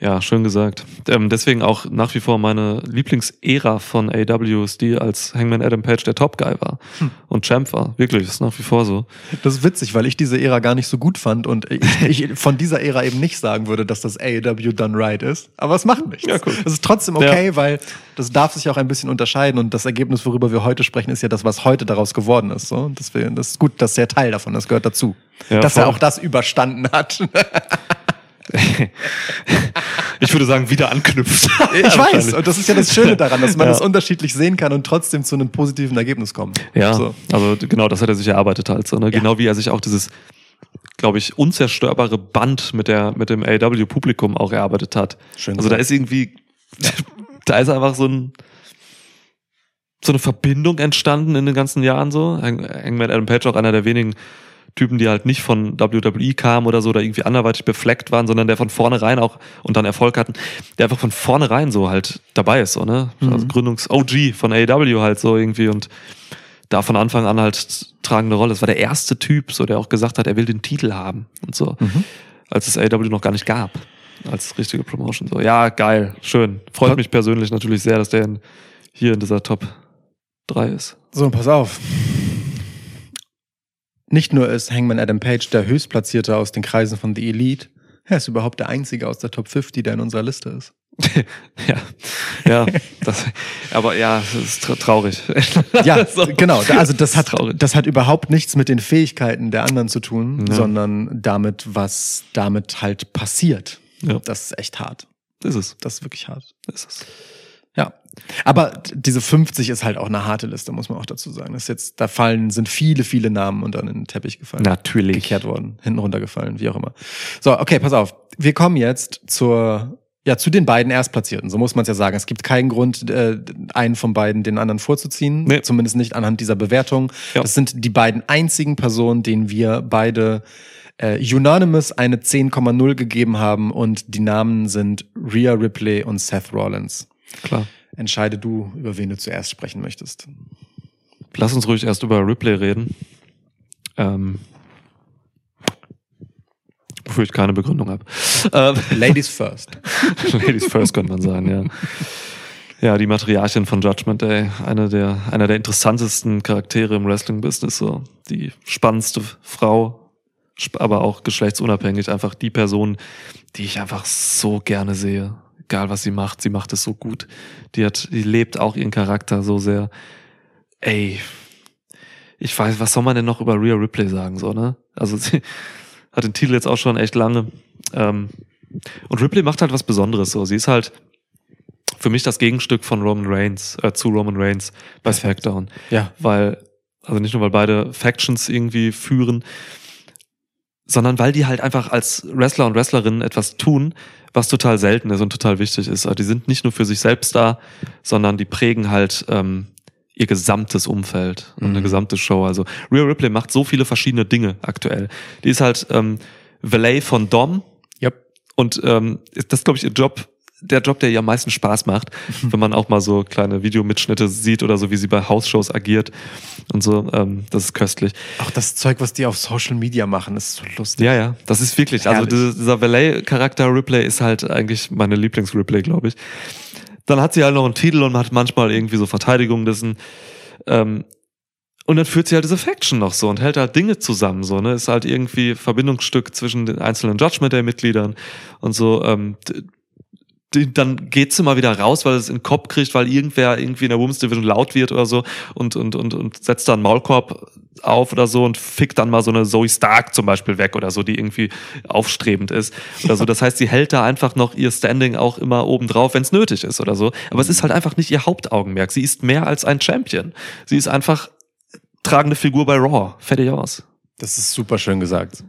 Ja, schön gesagt. Ähm, deswegen auch nach wie vor meine Lieblingsära von AW ist die, als Hangman Adam Page der Top Guy war Hm. und Champ war. Wirklich, ist nach wie vor so. Das ist witzig, weil ich diese Ära gar nicht so gut fand und ich, ich von dieser Ära eben nicht sagen würde, dass das AEW done right ist. Aber es macht nichts. Ja, cool. Es ist trotzdem okay, weil das darf sich auch ein bisschen unterscheiden und das Ergebnis, worüber wir heute sprechen, ist ja das, was heute daraus geworden ist. So, und deswegen, das ist gut, dass er Teil davon, das gehört dazu. Ja, dass er voll. auch das überstanden hat. Ich würde sagen, wieder anknüpft. Ich weiß, und das ist ja das Schöne daran, dass man Ja. das unterschiedlich sehen kann und trotzdem zu einem positiven Ergebnis kommt. Ja, So. also genau, das hat er sich erarbeitet halt so. Ne? Ja. Genau wie er sich auch dieses, glaube ich, unzerstörbare Band mit der mit dem AW-Publikum auch erarbeitet hat. Schön also da ist irgendwie, da ist einfach so ein so eine Verbindung entstanden in den ganzen Jahren so. Hang- Hangman Adam Page auch einer der wenigen Typen, die halt nicht von WWE kamen oder so, oder irgendwie anderweitig befleckt waren, sondern der von vornherein auch und dann Erfolg hatten, der einfach von vornherein so halt dabei ist, so, ne? Also Gründungs-OG von AEW halt so irgendwie und da von Anfang an halt tragende Rolle. Es war der erste Typ, so, der auch gesagt hat, er will den Titel haben und so. Als es AEW noch gar nicht gab. Als richtige Promotion. So, ja, geil, schön. Freut Ja. mich persönlich natürlich sehr, dass der in, hier in dieser Top 3 ist. So, pass auf. Nicht nur ist Hangman Adam Page der höchstplatzierte aus den Kreisen von The Elite, er ist überhaupt der einzige aus der Top 50, der in unserer Liste ist. Ja, ja, das, aber ja, das ist tra traurig. Ja, So. genau. Also das hat, das hat überhaupt nichts mit den Fähigkeiten der anderen zu tun, Ja. sondern damit, was damit halt passiert. Ja. Das ist echt hart. Ist es. Das ist wirklich hart. Ist es. Aber diese 50 ist halt auch eine harte Liste, muss man auch dazu sagen. Das ist jetzt, da fallen, sind viele, viele Namen unter den Teppich gefallen. Natürlich. Gekehrt worden, hinten runtergefallen, wie auch immer. So, okay, pass auf. Wir kommen jetzt zur, ja, zu den beiden Erstplatzierten. So muss man es ja sagen. Es gibt keinen Grund, äh, einen von beiden den anderen vorzuziehen. Nee. Zumindest nicht anhand dieser Bewertung. Ja. Das sind die beiden einzigen Personen, denen wir beide äh, Unanimous eine 10,0 gegeben haben und die Namen sind Rhea Ripley und Seth Rollins. Klar. Entscheide du, über wen du zuerst sprechen möchtest. Lass uns ruhig erst über Ripley reden. Ähm, wofür ich keine Begründung habe. Ähm, Ladies first. Ladies first könnte man sagen, ja. Ja, die Matriarchin von Judgment Day, eine der, einer der interessantesten Charaktere im Wrestling-Business, so. Die spannendste Frau, aber auch geschlechtsunabhängig, einfach die Person, die ich einfach so gerne sehe. Egal was sie macht, sie macht es so gut. Die hat, die lebt auch ihren Charakter so sehr. Ey, ich weiß, was soll man denn noch über Rhea Ripley sagen, so, ne? Also sie hat den Titel jetzt auch schon echt lange. Ähm, und Ripley macht halt was Besonderes, so. Sie ist halt für mich das Gegenstück von Roman Reigns, äh, zu Roman Reigns bei. SmackDown. Ja. Weil, also nicht nur, weil beide Factions irgendwie führen, sondern weil die halt einfach als Wrestler und Wrestlerinnen etwas tun, was total selten ist und total wichtig ist. Also die sind nicht nur für sich selbst da, sondern die prägen halt ähm, ihr gesamtes Umfeld und eine Mhm. gesamte Show. Also Rhea Ripley macht so viele verschiedene Dinge aktuell. Die ist halt ähm, Valet von Dom Yep. und ähm, ist das glaube ich ihr Job, der Job, der ihr am meisten Spaß macht, wenn man auch mal so kleine Videomitschnitte sieht oder so, wie sie bei Hausshows agiert und so. Ähm, das ist köstlich. Auch das Zeug, was die auf Social Media machen, ist so lustig. Ja, ja, das ist wirklich. Also Herrlich. dieser, dieser Valet-Charakter Ripley ist halt eigentlich meine Lieblings-Ripley, glaube ich. Dann hat sie halt noch einen Titel und hat manchmal irgendwie so Verteidigung dessen. Ähm, und dann führt sie halt diese Faction noch so und hält halt Dinge zusammen, so, ne? Ist halt irgendwie Verbindungsstück zwischen den einzelnen Judgment Day-Mitgliedern und so. Ähm, dann geht sie mal wieder raus, weil es in den Kopf kriegt, weil irgendwer irgendwie in der Women's Division laut wird oder so und, und, und, und setzt dann einen Maulkorb auf oder so und fickt dann mal so eine Zoe Stark zum Beispiel weg oder so, die irgendwie aufstrebend ist oder so. Das heißt, sie hält da einfach noch ihr Standing auch immer oben drauf, wenn es nötig ist oder so. Aber es ist halt einfach nicht ihr Hauptaugenmerk. Sie ist mehr als ein Champion. Sie ist einfach tragende Figur bei Raw. Fertig aus. Das ist super schön gesagt.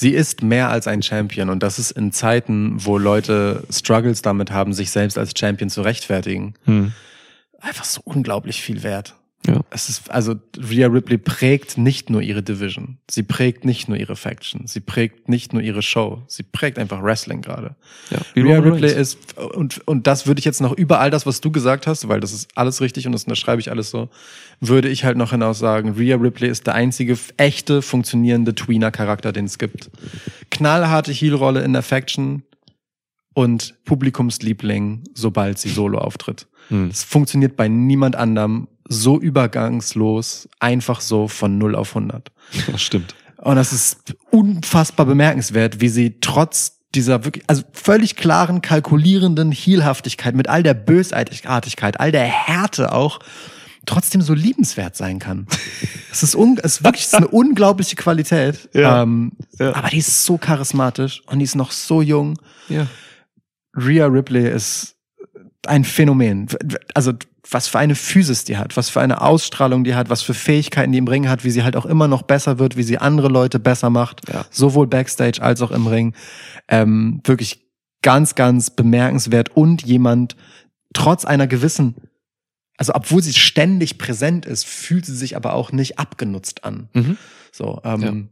Sie ist mehr als ein Champion und das ist in Zeiten, wo Leute Struggles damit haben, sich selbst als Champion zu rechtfertigen, Hm. einfach so unglaublich viel wert. Ja. Es ist, also Rhea Ripley prägt nicht nur ihre Division. Sie prägt nicht nur ihre Faction. Sie prägt nicht nur ihre Show. Sie prägt einfach Wrestling gerade. Ja, Rhea Ripley Reigns. ist, und, und das würde ich jetzt noch über all das, was du gesagt hast, weil das ist alles richtig und das unterschreibe ich alles so, würde ich halt noch hinaus sagen, Rhea Ripley ist der einzige echte, funktionierende Tweener-Charakter, den es gibt. Knallharte Heel-Rolle in der Faction und Publikumsliebling, sobald sie solo auftritt. Hm. Es funktioniert bei niemand anderem so übergangslos, einfach so von 0 auf 100. Ja, stimmt. Und das ist unfassbar bemerkenswert, wie sie trotz dieser wirklich, also völlig klaren, kalkulierenden Heelhaftigkeit, mit all der Bösartigkeit, all der Härte auch, trotzdem so liebenswert sein kann. Es ist, un, es ist wirklich es ist eine unglaubliche Qualität. Ja. Ähm, Ja. Aber die ist so charismatisch und die ist noch so jung. Ja. Rhea Ripley ist ein Phänomen. Also was für eine Physis die hat, was für eine Ausstrahlung die hat, was für Fähigkeiten die im Ring hat, wie sie halt auch immer noch besser wird, wie sie andere Leute besser macht, Ja. sowohl backstage als auch im Ring. Ähm, wirklich ganz, ganz bemerkenswert und jemand trotz einer gewissen, also obwohl sie ständig präsent ist, fühlt sie sich aber auch nicht abgenutzt an. Mhm. So, ähm,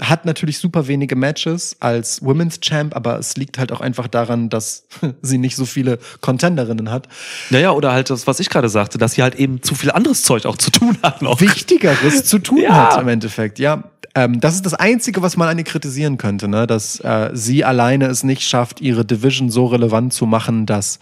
hat natürlich super wenige Matches als Women's Champ, aber es liegt halt auch einfach daran, dass sie nicht so viele Contenderinnen hat. Naja, oder halt das, was ich gerade sagte, dass sie halt eben zu viel anderes Zeug auch zu tun hat noch. Wichtigeres zu tun Ja. hat im Endeffekt. Ja, ähm, das ist das Einzige, was man an ihr kritisieren könnte, ne? dass äh, sie alleine es nicht schafft, ihre Division so relevant zu machen, dass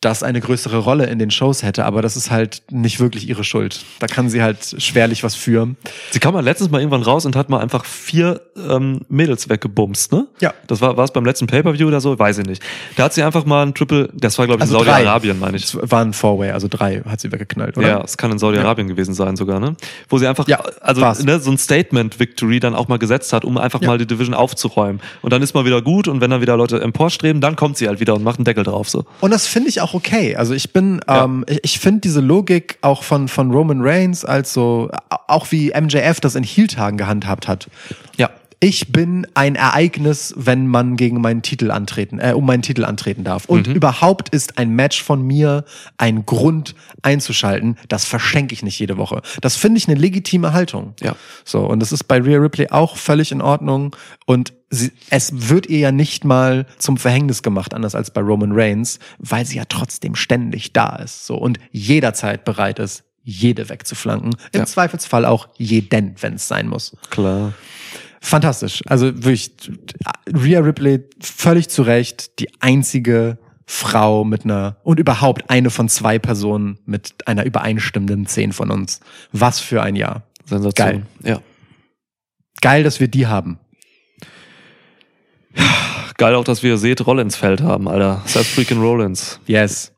das eine größere Rolle in den Shows hätte, aber das ist halt nicht wirklich ihre Schuld. Da kann sie halt schwerlich was für. Sie kam mal letztens mal irgendwann raus und hat mal einfach vier ähm, Mädels weggebumst, ne? Ja. Das war es beim letzten Pay-Per-View oder so? Weiß ich nicht. Da hat sie einfach mal ein Triple, das war glaube ich in Also drei. Saudi-Arabien, meine ich. Es war ein Four-Way, also drei hat sie weggeknallt, oder? Ja, es kann in Saudi-Arabien gewesen sein sogar, ne? Wo sie einfach, Ja, also war's. ne, so ein Statement-Victory dann auch mal gesetzt hat, um einfach Ja. mal die Division aufzuräumen. Und dann ist mal wieder gut und wenn dann wieder Leute emporstreben, dann kommt sie halt wieder und macht einen Deckel drauf, so. Und das finde ich auch okay. Also ich bin, Ja. ähm, ich, ich finde diese Logik auch von, von Roman Reigns, also auch wie MJF das in Heel-Tagen gehandhabt hat, Ja. Ich bin ein Ereignis, wenn man gegen meinen Titel antreten, äh, um meinen Titel antreten darf. Und überhaupt ist ein Match von mir ein Grund einzuschalten. Das verschenke ich nicht jede Woche. Das finde ich eine legitime Haltung. Ja. So, und das ist bei Rhea Ripley auch völlig in Ordnung. Und sie, es wird ihr ja nicht mal zum Verhängnis gemacht, anders als bei Roman Reigns, weil sie ja trotzdem ständig da ist. So, und jederzeit bereit ist, jede wegzuflanken. Im Ja. Zweifelsfall auch jeden, wenn es sein muss. Klar. Fantastisch. Also wirklich, Rhea Ripley völlig zu Recht die einzige Frau mit einer und überhaupt eine von zwei Personen mit einer übereinstimmenden Zehn von uns. Was für ein Jahr. Sensation. Geil. Ja. Geil, dass wir die haben. Geil auch, dass wir Seth Rollins Feld haben, Alter. Seth freaking Rollins. Yes.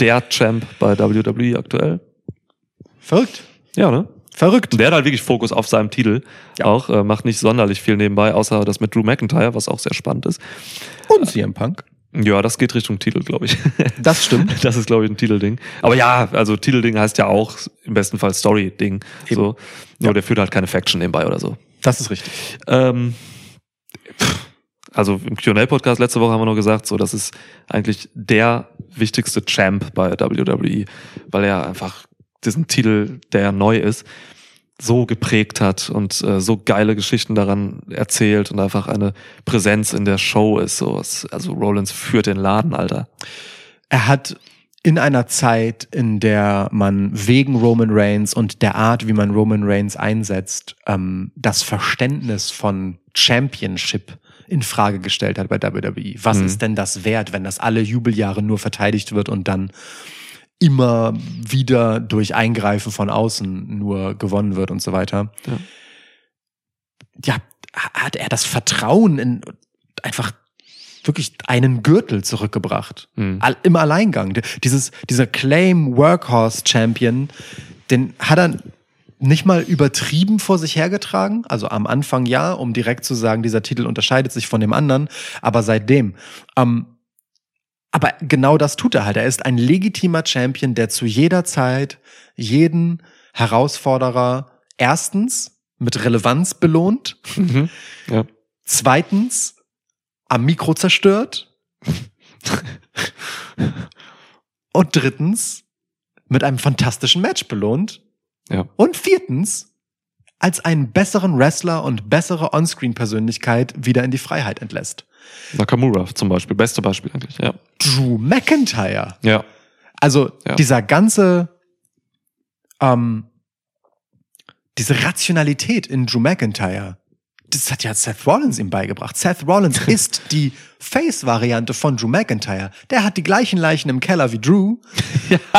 Der Champ bei WWE aktuell. Verrückt. Ja, ne? Verrückt. Und der hat halt wirklich Fokus auf seinem Titel. Ja. Auch, äh, macht nicht sonderlich viel nebenbei, außer das mit Drew McIntyre, was auch sehr spannend ist. Und CM Punk. Ja, das geht Richtung Titel, glaube ich. Das stimmt. Das ist, glaube ich, ein Titelding. Aber ja, also Titelding heißt ja auch im besten Fall Story-Ding. So. Nur Ja. der führt halt keine Faction nebenbei oder so. Das ist richtig. Ähm, also im Q&A-Podcast letzte Woche haben wir noch gesagt, so das ist eigentlich der wichtigste Champ bei WWE, weil er einfach diesen Titel, der neu ist, so geprägt hat und äh, so geile Geschichten daran erzählt und einfach eine Präsenz in der Show ist. So, Es- also Rollins führt den Laden, Alter. Er hat in einer Zeit, in der man wegen Roman Reigns und der Art, wie man Roman Reigns einsetzt, ähm, das Verständnis von Championship in Frage gestellt hat bei WWE. Was Mhm. ist denn das wert, wenn das alle Jubeljahre nur verteidigt wird und dann immer wieder durch Eingreifen von außen nur gewonnen wird und so weiter? Ja. ja, hat er das Vertrauen in einfach wirklich einen Gürtel zurückgebracht. Mhm. All, Im Alleingang. Dieses, dieser Claim Workhorse Champion, den hat er nicht mal übertrieben vor sich hergetragen. Also am Anfang ja, um direkt zu sagen, dieser Titel unterscheidet sich von dem anderen. Aber seitdem. Ähm, aber genau das tut er halt. Er ist ein legitimer Champion, der zu jeder Zeit jeden Herausforderer erstens mit Relevanz belohnt, Mhm. Ja. zweitens am Mikro zerstört und drittens mit einem fantastischen Match belohnt Ja. und viertens als einen besseren Wrestler und bessere Onscreen-Persönlichkeit wieder in die Freiheit entlässt. Nakamura zum Beispiel, beste Beispiel eigentlich, ja. Drew McIntyre. Ja. Also Ja. dieser ganze, ähm, diese Rationalität in Drew McIntyre, das hat ja Seth Rollins ihm beigebracht. Seth Rollins ist die Face-Variante von Drew McIntyre. Der hat die gleichen Leichen im Keller wie Drew.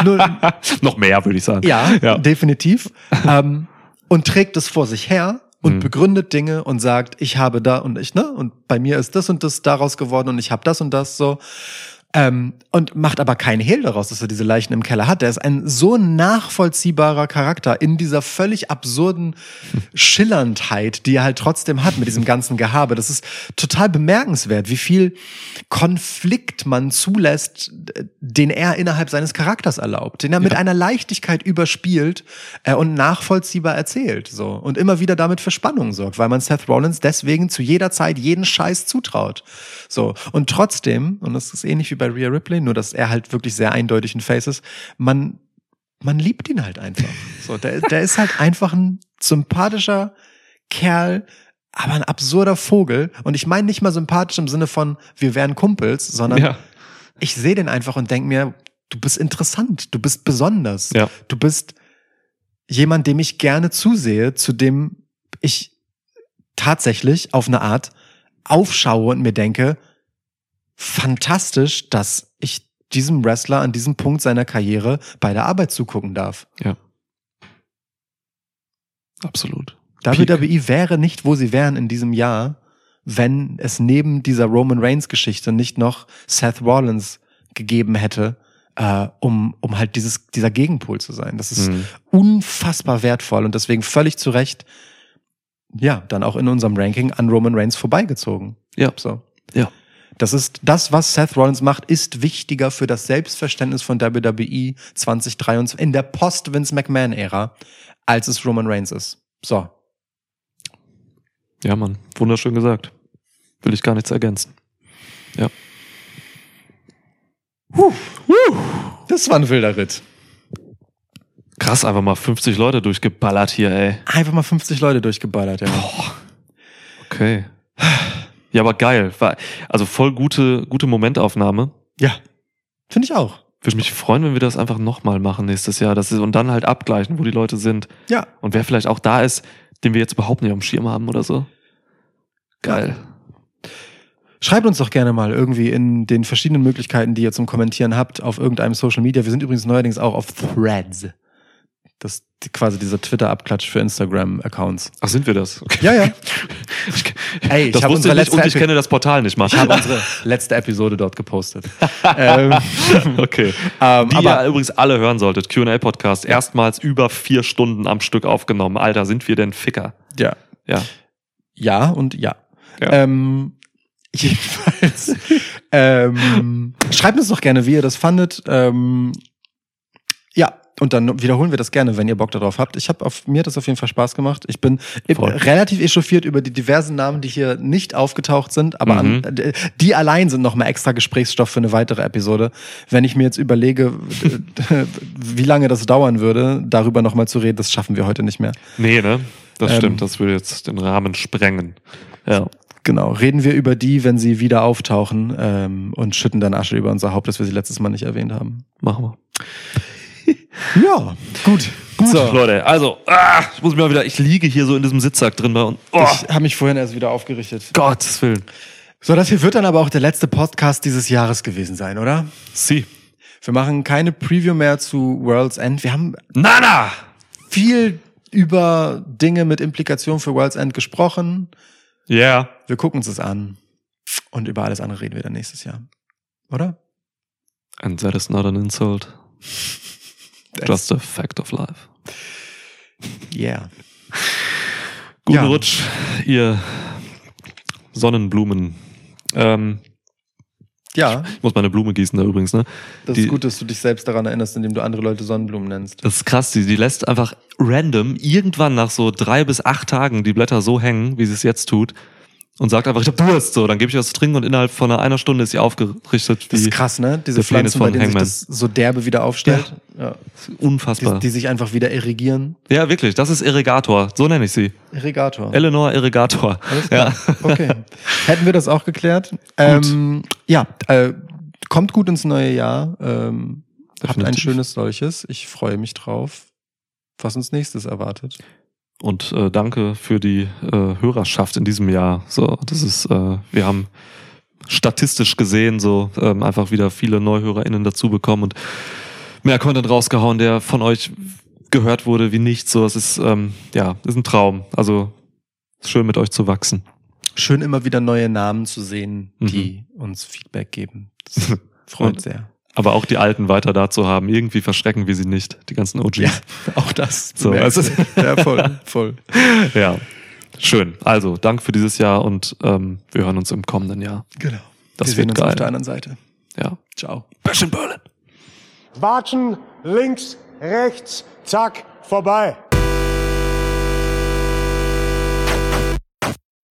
Nur, Noch mehr, würde ich sagen. ja, ja. definitiv. ähm, und trägt es vor sich her und Mhm. begründet Dinge und sagt, ich habe da und ich, ne, und bei mir ist das und das daraus geworden und ich habe das und das so. Ähm, und macht aber keinen Hehl daraus, dass er diese Leichen im Keller hat. Der ist ein so nachvollziehbarer Charakter in dieser völlig absurden Schillerndheit, die er halt trotzdem hat mit diesem ganzen Gehabe. Das ist total bemerkenswert, wie viel Konflikt man zulässt, den er innerhalb seines Charakters erlaubt, den er mit einer Leichtigkeit überspielt äh, und nachvollziehbar erzählt. So. Und immer wieder damit für Spannung sorgt, weil man Seth Rollins deswegen zu jeder Zeit jeden Scheiß zutraut. So. Und trotzdem, und das ist ähnlich wie bei Rhea Ripley, nur dass er halt wirklich sehr eindeutig ein Face ist, man, man liebt ihn halt einfach. So, der, der ist halt einfach ein sympathischer Kerl, aber ein absurder Vogel. Und ich meine nicht mal sympathisch im Sinne von, wir wären Kumpels, sondern Ja. ich sehe den einfach und denke mir, du bist interessant, du bist besonders, Ja. du bist jemand, dem ich gerne zusehe, zu dem ich tatsächlich auf eine Art aufschaue und mir denke, fantastisch, dass ich diesem Wrestler an diesem Punkt seiner Karriere bei der Arbeit zugucken darf. Ja. Absolut. WWE wäre nicht, wo sie wären in diesem Jahr, wenn es neben dieser Roman Reigns Geschichte nicht noch Seth Rollins gegeben hätte, äh, um, um halt dieses, dieser Gegenpol zu sein. Das ist Mhm. unfassbar wertvoll und deswegen völlig zu Recht, ja, dann auch in unserem Ranking an Roman Reigns vorbeigezogen. Ja. So. Ja. Das ist, das, was Seth Rollins macht, ist wichtiger für das Selbstverständnis von WWE 2023 in der Post-Vince McMahon-Ära, als es Roman Reigns ist. So. Ja, Mann. Wunderschön gesagt. Will ich gar nichts ergänzen. Ja. Das war ein wilder Ritt. Krass, einfach mal 50 Leute durchgeballert hier, ey. Einfach mal 50 Leute durchgeballert, ja. Okay. Ja, aber geil. War, also voll gute, gute Momentaufnahme. Ja. Finde ich auch. Würde mich freuen, wenn wir das einfach nochmal machen nächstes Jahr. Das ist, und dann halt abgleichen, wo die Leute sind. Ja. Und wer vielleicht auch da ist, den wir jetzt überhaupt nicht am Schirm haben oder so. Geil. Schreibt uns doch gerne mal irgendwie in den verschiedenen Möglichkeiten, die ihr zum Kommentieren habt, auf irgendeinem Social Media. Wir sind übrigens neuerdings auch auf Threads. Das quasi dieser Twitter-Abklatsch für Instagram-Accounts. Ach, sind wir das? Okay. Ja, ja. Ich, Ey, ich das hab wusste ich nicht und ich kenne das Portal nicht mal. Ich habe unsere letzte Episode dort gepostet. ähm, okay. ähm, Die aber ihr übrigens alle hören solltet. Q&A-Podcast. Erstmals über vier Stunden am Stück aufgenommen. Alter, sind wir denn Ficker? ja, Ja. ja und ja. Ja. Ähm, jedenfalls. ähm, schreibt uns doch gerne, wie ihr das fandet. Ähm, ja, und dann wiederholen wir das gerne, wenn ihr Bock darauf habt. Ich habe auf mir hat das auf jeden Fall Spaß gemacht. Ich bin Voll. relativ echauffiert über die diversen Namen, die hier nicht aufgetaucht sind, aber Mhm. an, die allein sind noch mal extra Gesprächsstoff für eine weitere Episode. Wenn ich mir jetzt überlege, wie lange das dauern würde, darüber noch mal zu reden, das schaffen wir heute nicht mehr. Nee, ne? Das Ähm, stimmt. Das würde jetzt den Rahmen sprengen. Ja. Genau, reden wir über die, wenn sie wieder auftauchen ähm, und schütten dann Asche über unser Haupt, dass wir sie letztes Mal nicht erwähnt haben. Machen wir. Ja, gut. gut. So. Leute, also, ah, ich muss mir mal wieder, ich liege hier so in diesem Sitzsack drin bei uns. Oh, Ich habe mich vorhin erst wieder aufgerichtet. Gottes Willen. So, das hier wird dann aber auch der letzte Podcast dieses Jahres gewesen sein, oder? Sie. Wir machen keine Preview mehr zu World's End. Wir haben Nana! viel über Dinge mit Implikation für World's End gesprochen. Ja. Yeah. Wir gucken uns das an. Und über alles andere reden wir dann nächstes Jahr. Oder? And that is not an insult. Just a fact of life. Yeah. Guten Ja. Rutsch, ihr Sonnenblumen. Ähm, Ja, ich muss meine Blume gießen da übrigens, ne? das Die- ist gut, dass du dich selbst daran erinnerst, indem du andere Leute Sonnenblumen nennst. Das ist krass, die, die lässt einfach random irgendwann nach so drei bis acht Tagen die Blätter so hängen, wie sie es jetzt tut. Und sagt einfach, ich hab Durst. So, dann gebe ich was zu trinken und innerhalb von einer, Stunde ist sie aufgerichtet. Das ist krass, ne? Diese Pflanzen, bei von denen sich Hangman. das so derbe wieder aufstellt. Ja. Die, Unfassbar. die sich einfach wieder irrigieren. ja, wirklich, das ist Irrigator. So nenne ich sie. Irrigator. Eleanor Irrigator. Alles Ja. klar. Okay. Hätten wir das auch geklärt. Ähm, ja, äh, kommt gut ins neue Jahr. Ähm, habt ein schönes solches. Ich freue mich drauf, was uns nächstes erwartet. Und äh, danke für die äh, Hörerschaft in diesem Jahr. So, das ist, äh, wir haben statistisch gesehen so ähm, einfach wieder viele NeuhörerInnen dazu bekommen und mehr Content rausgehauen, der von euch gehört wurde wie nichts. So, es ist ähm, ja, ist ein Traum. Also schön mit euch zu wachsen. Schön immer wieder neue Namen zu sehen, Mhm. die uns Feedback geben. Das freut sehr. Aber auch die Alten weiter da zu haben, irgendwie verschrecken wir sie nicht, die ganzen OGs. Ja, auch das. So, also- ja, voll, voll. ja. Schön. Also, danke für dieses Jahr und ähm, wir hören uns im kommenden Jahr. Genau. Das wir wird sehen uns geil. auf der anderen Seite. Ja. Ciao. Bash in Berlin. Watschen, links, rechts, zack, vorbei.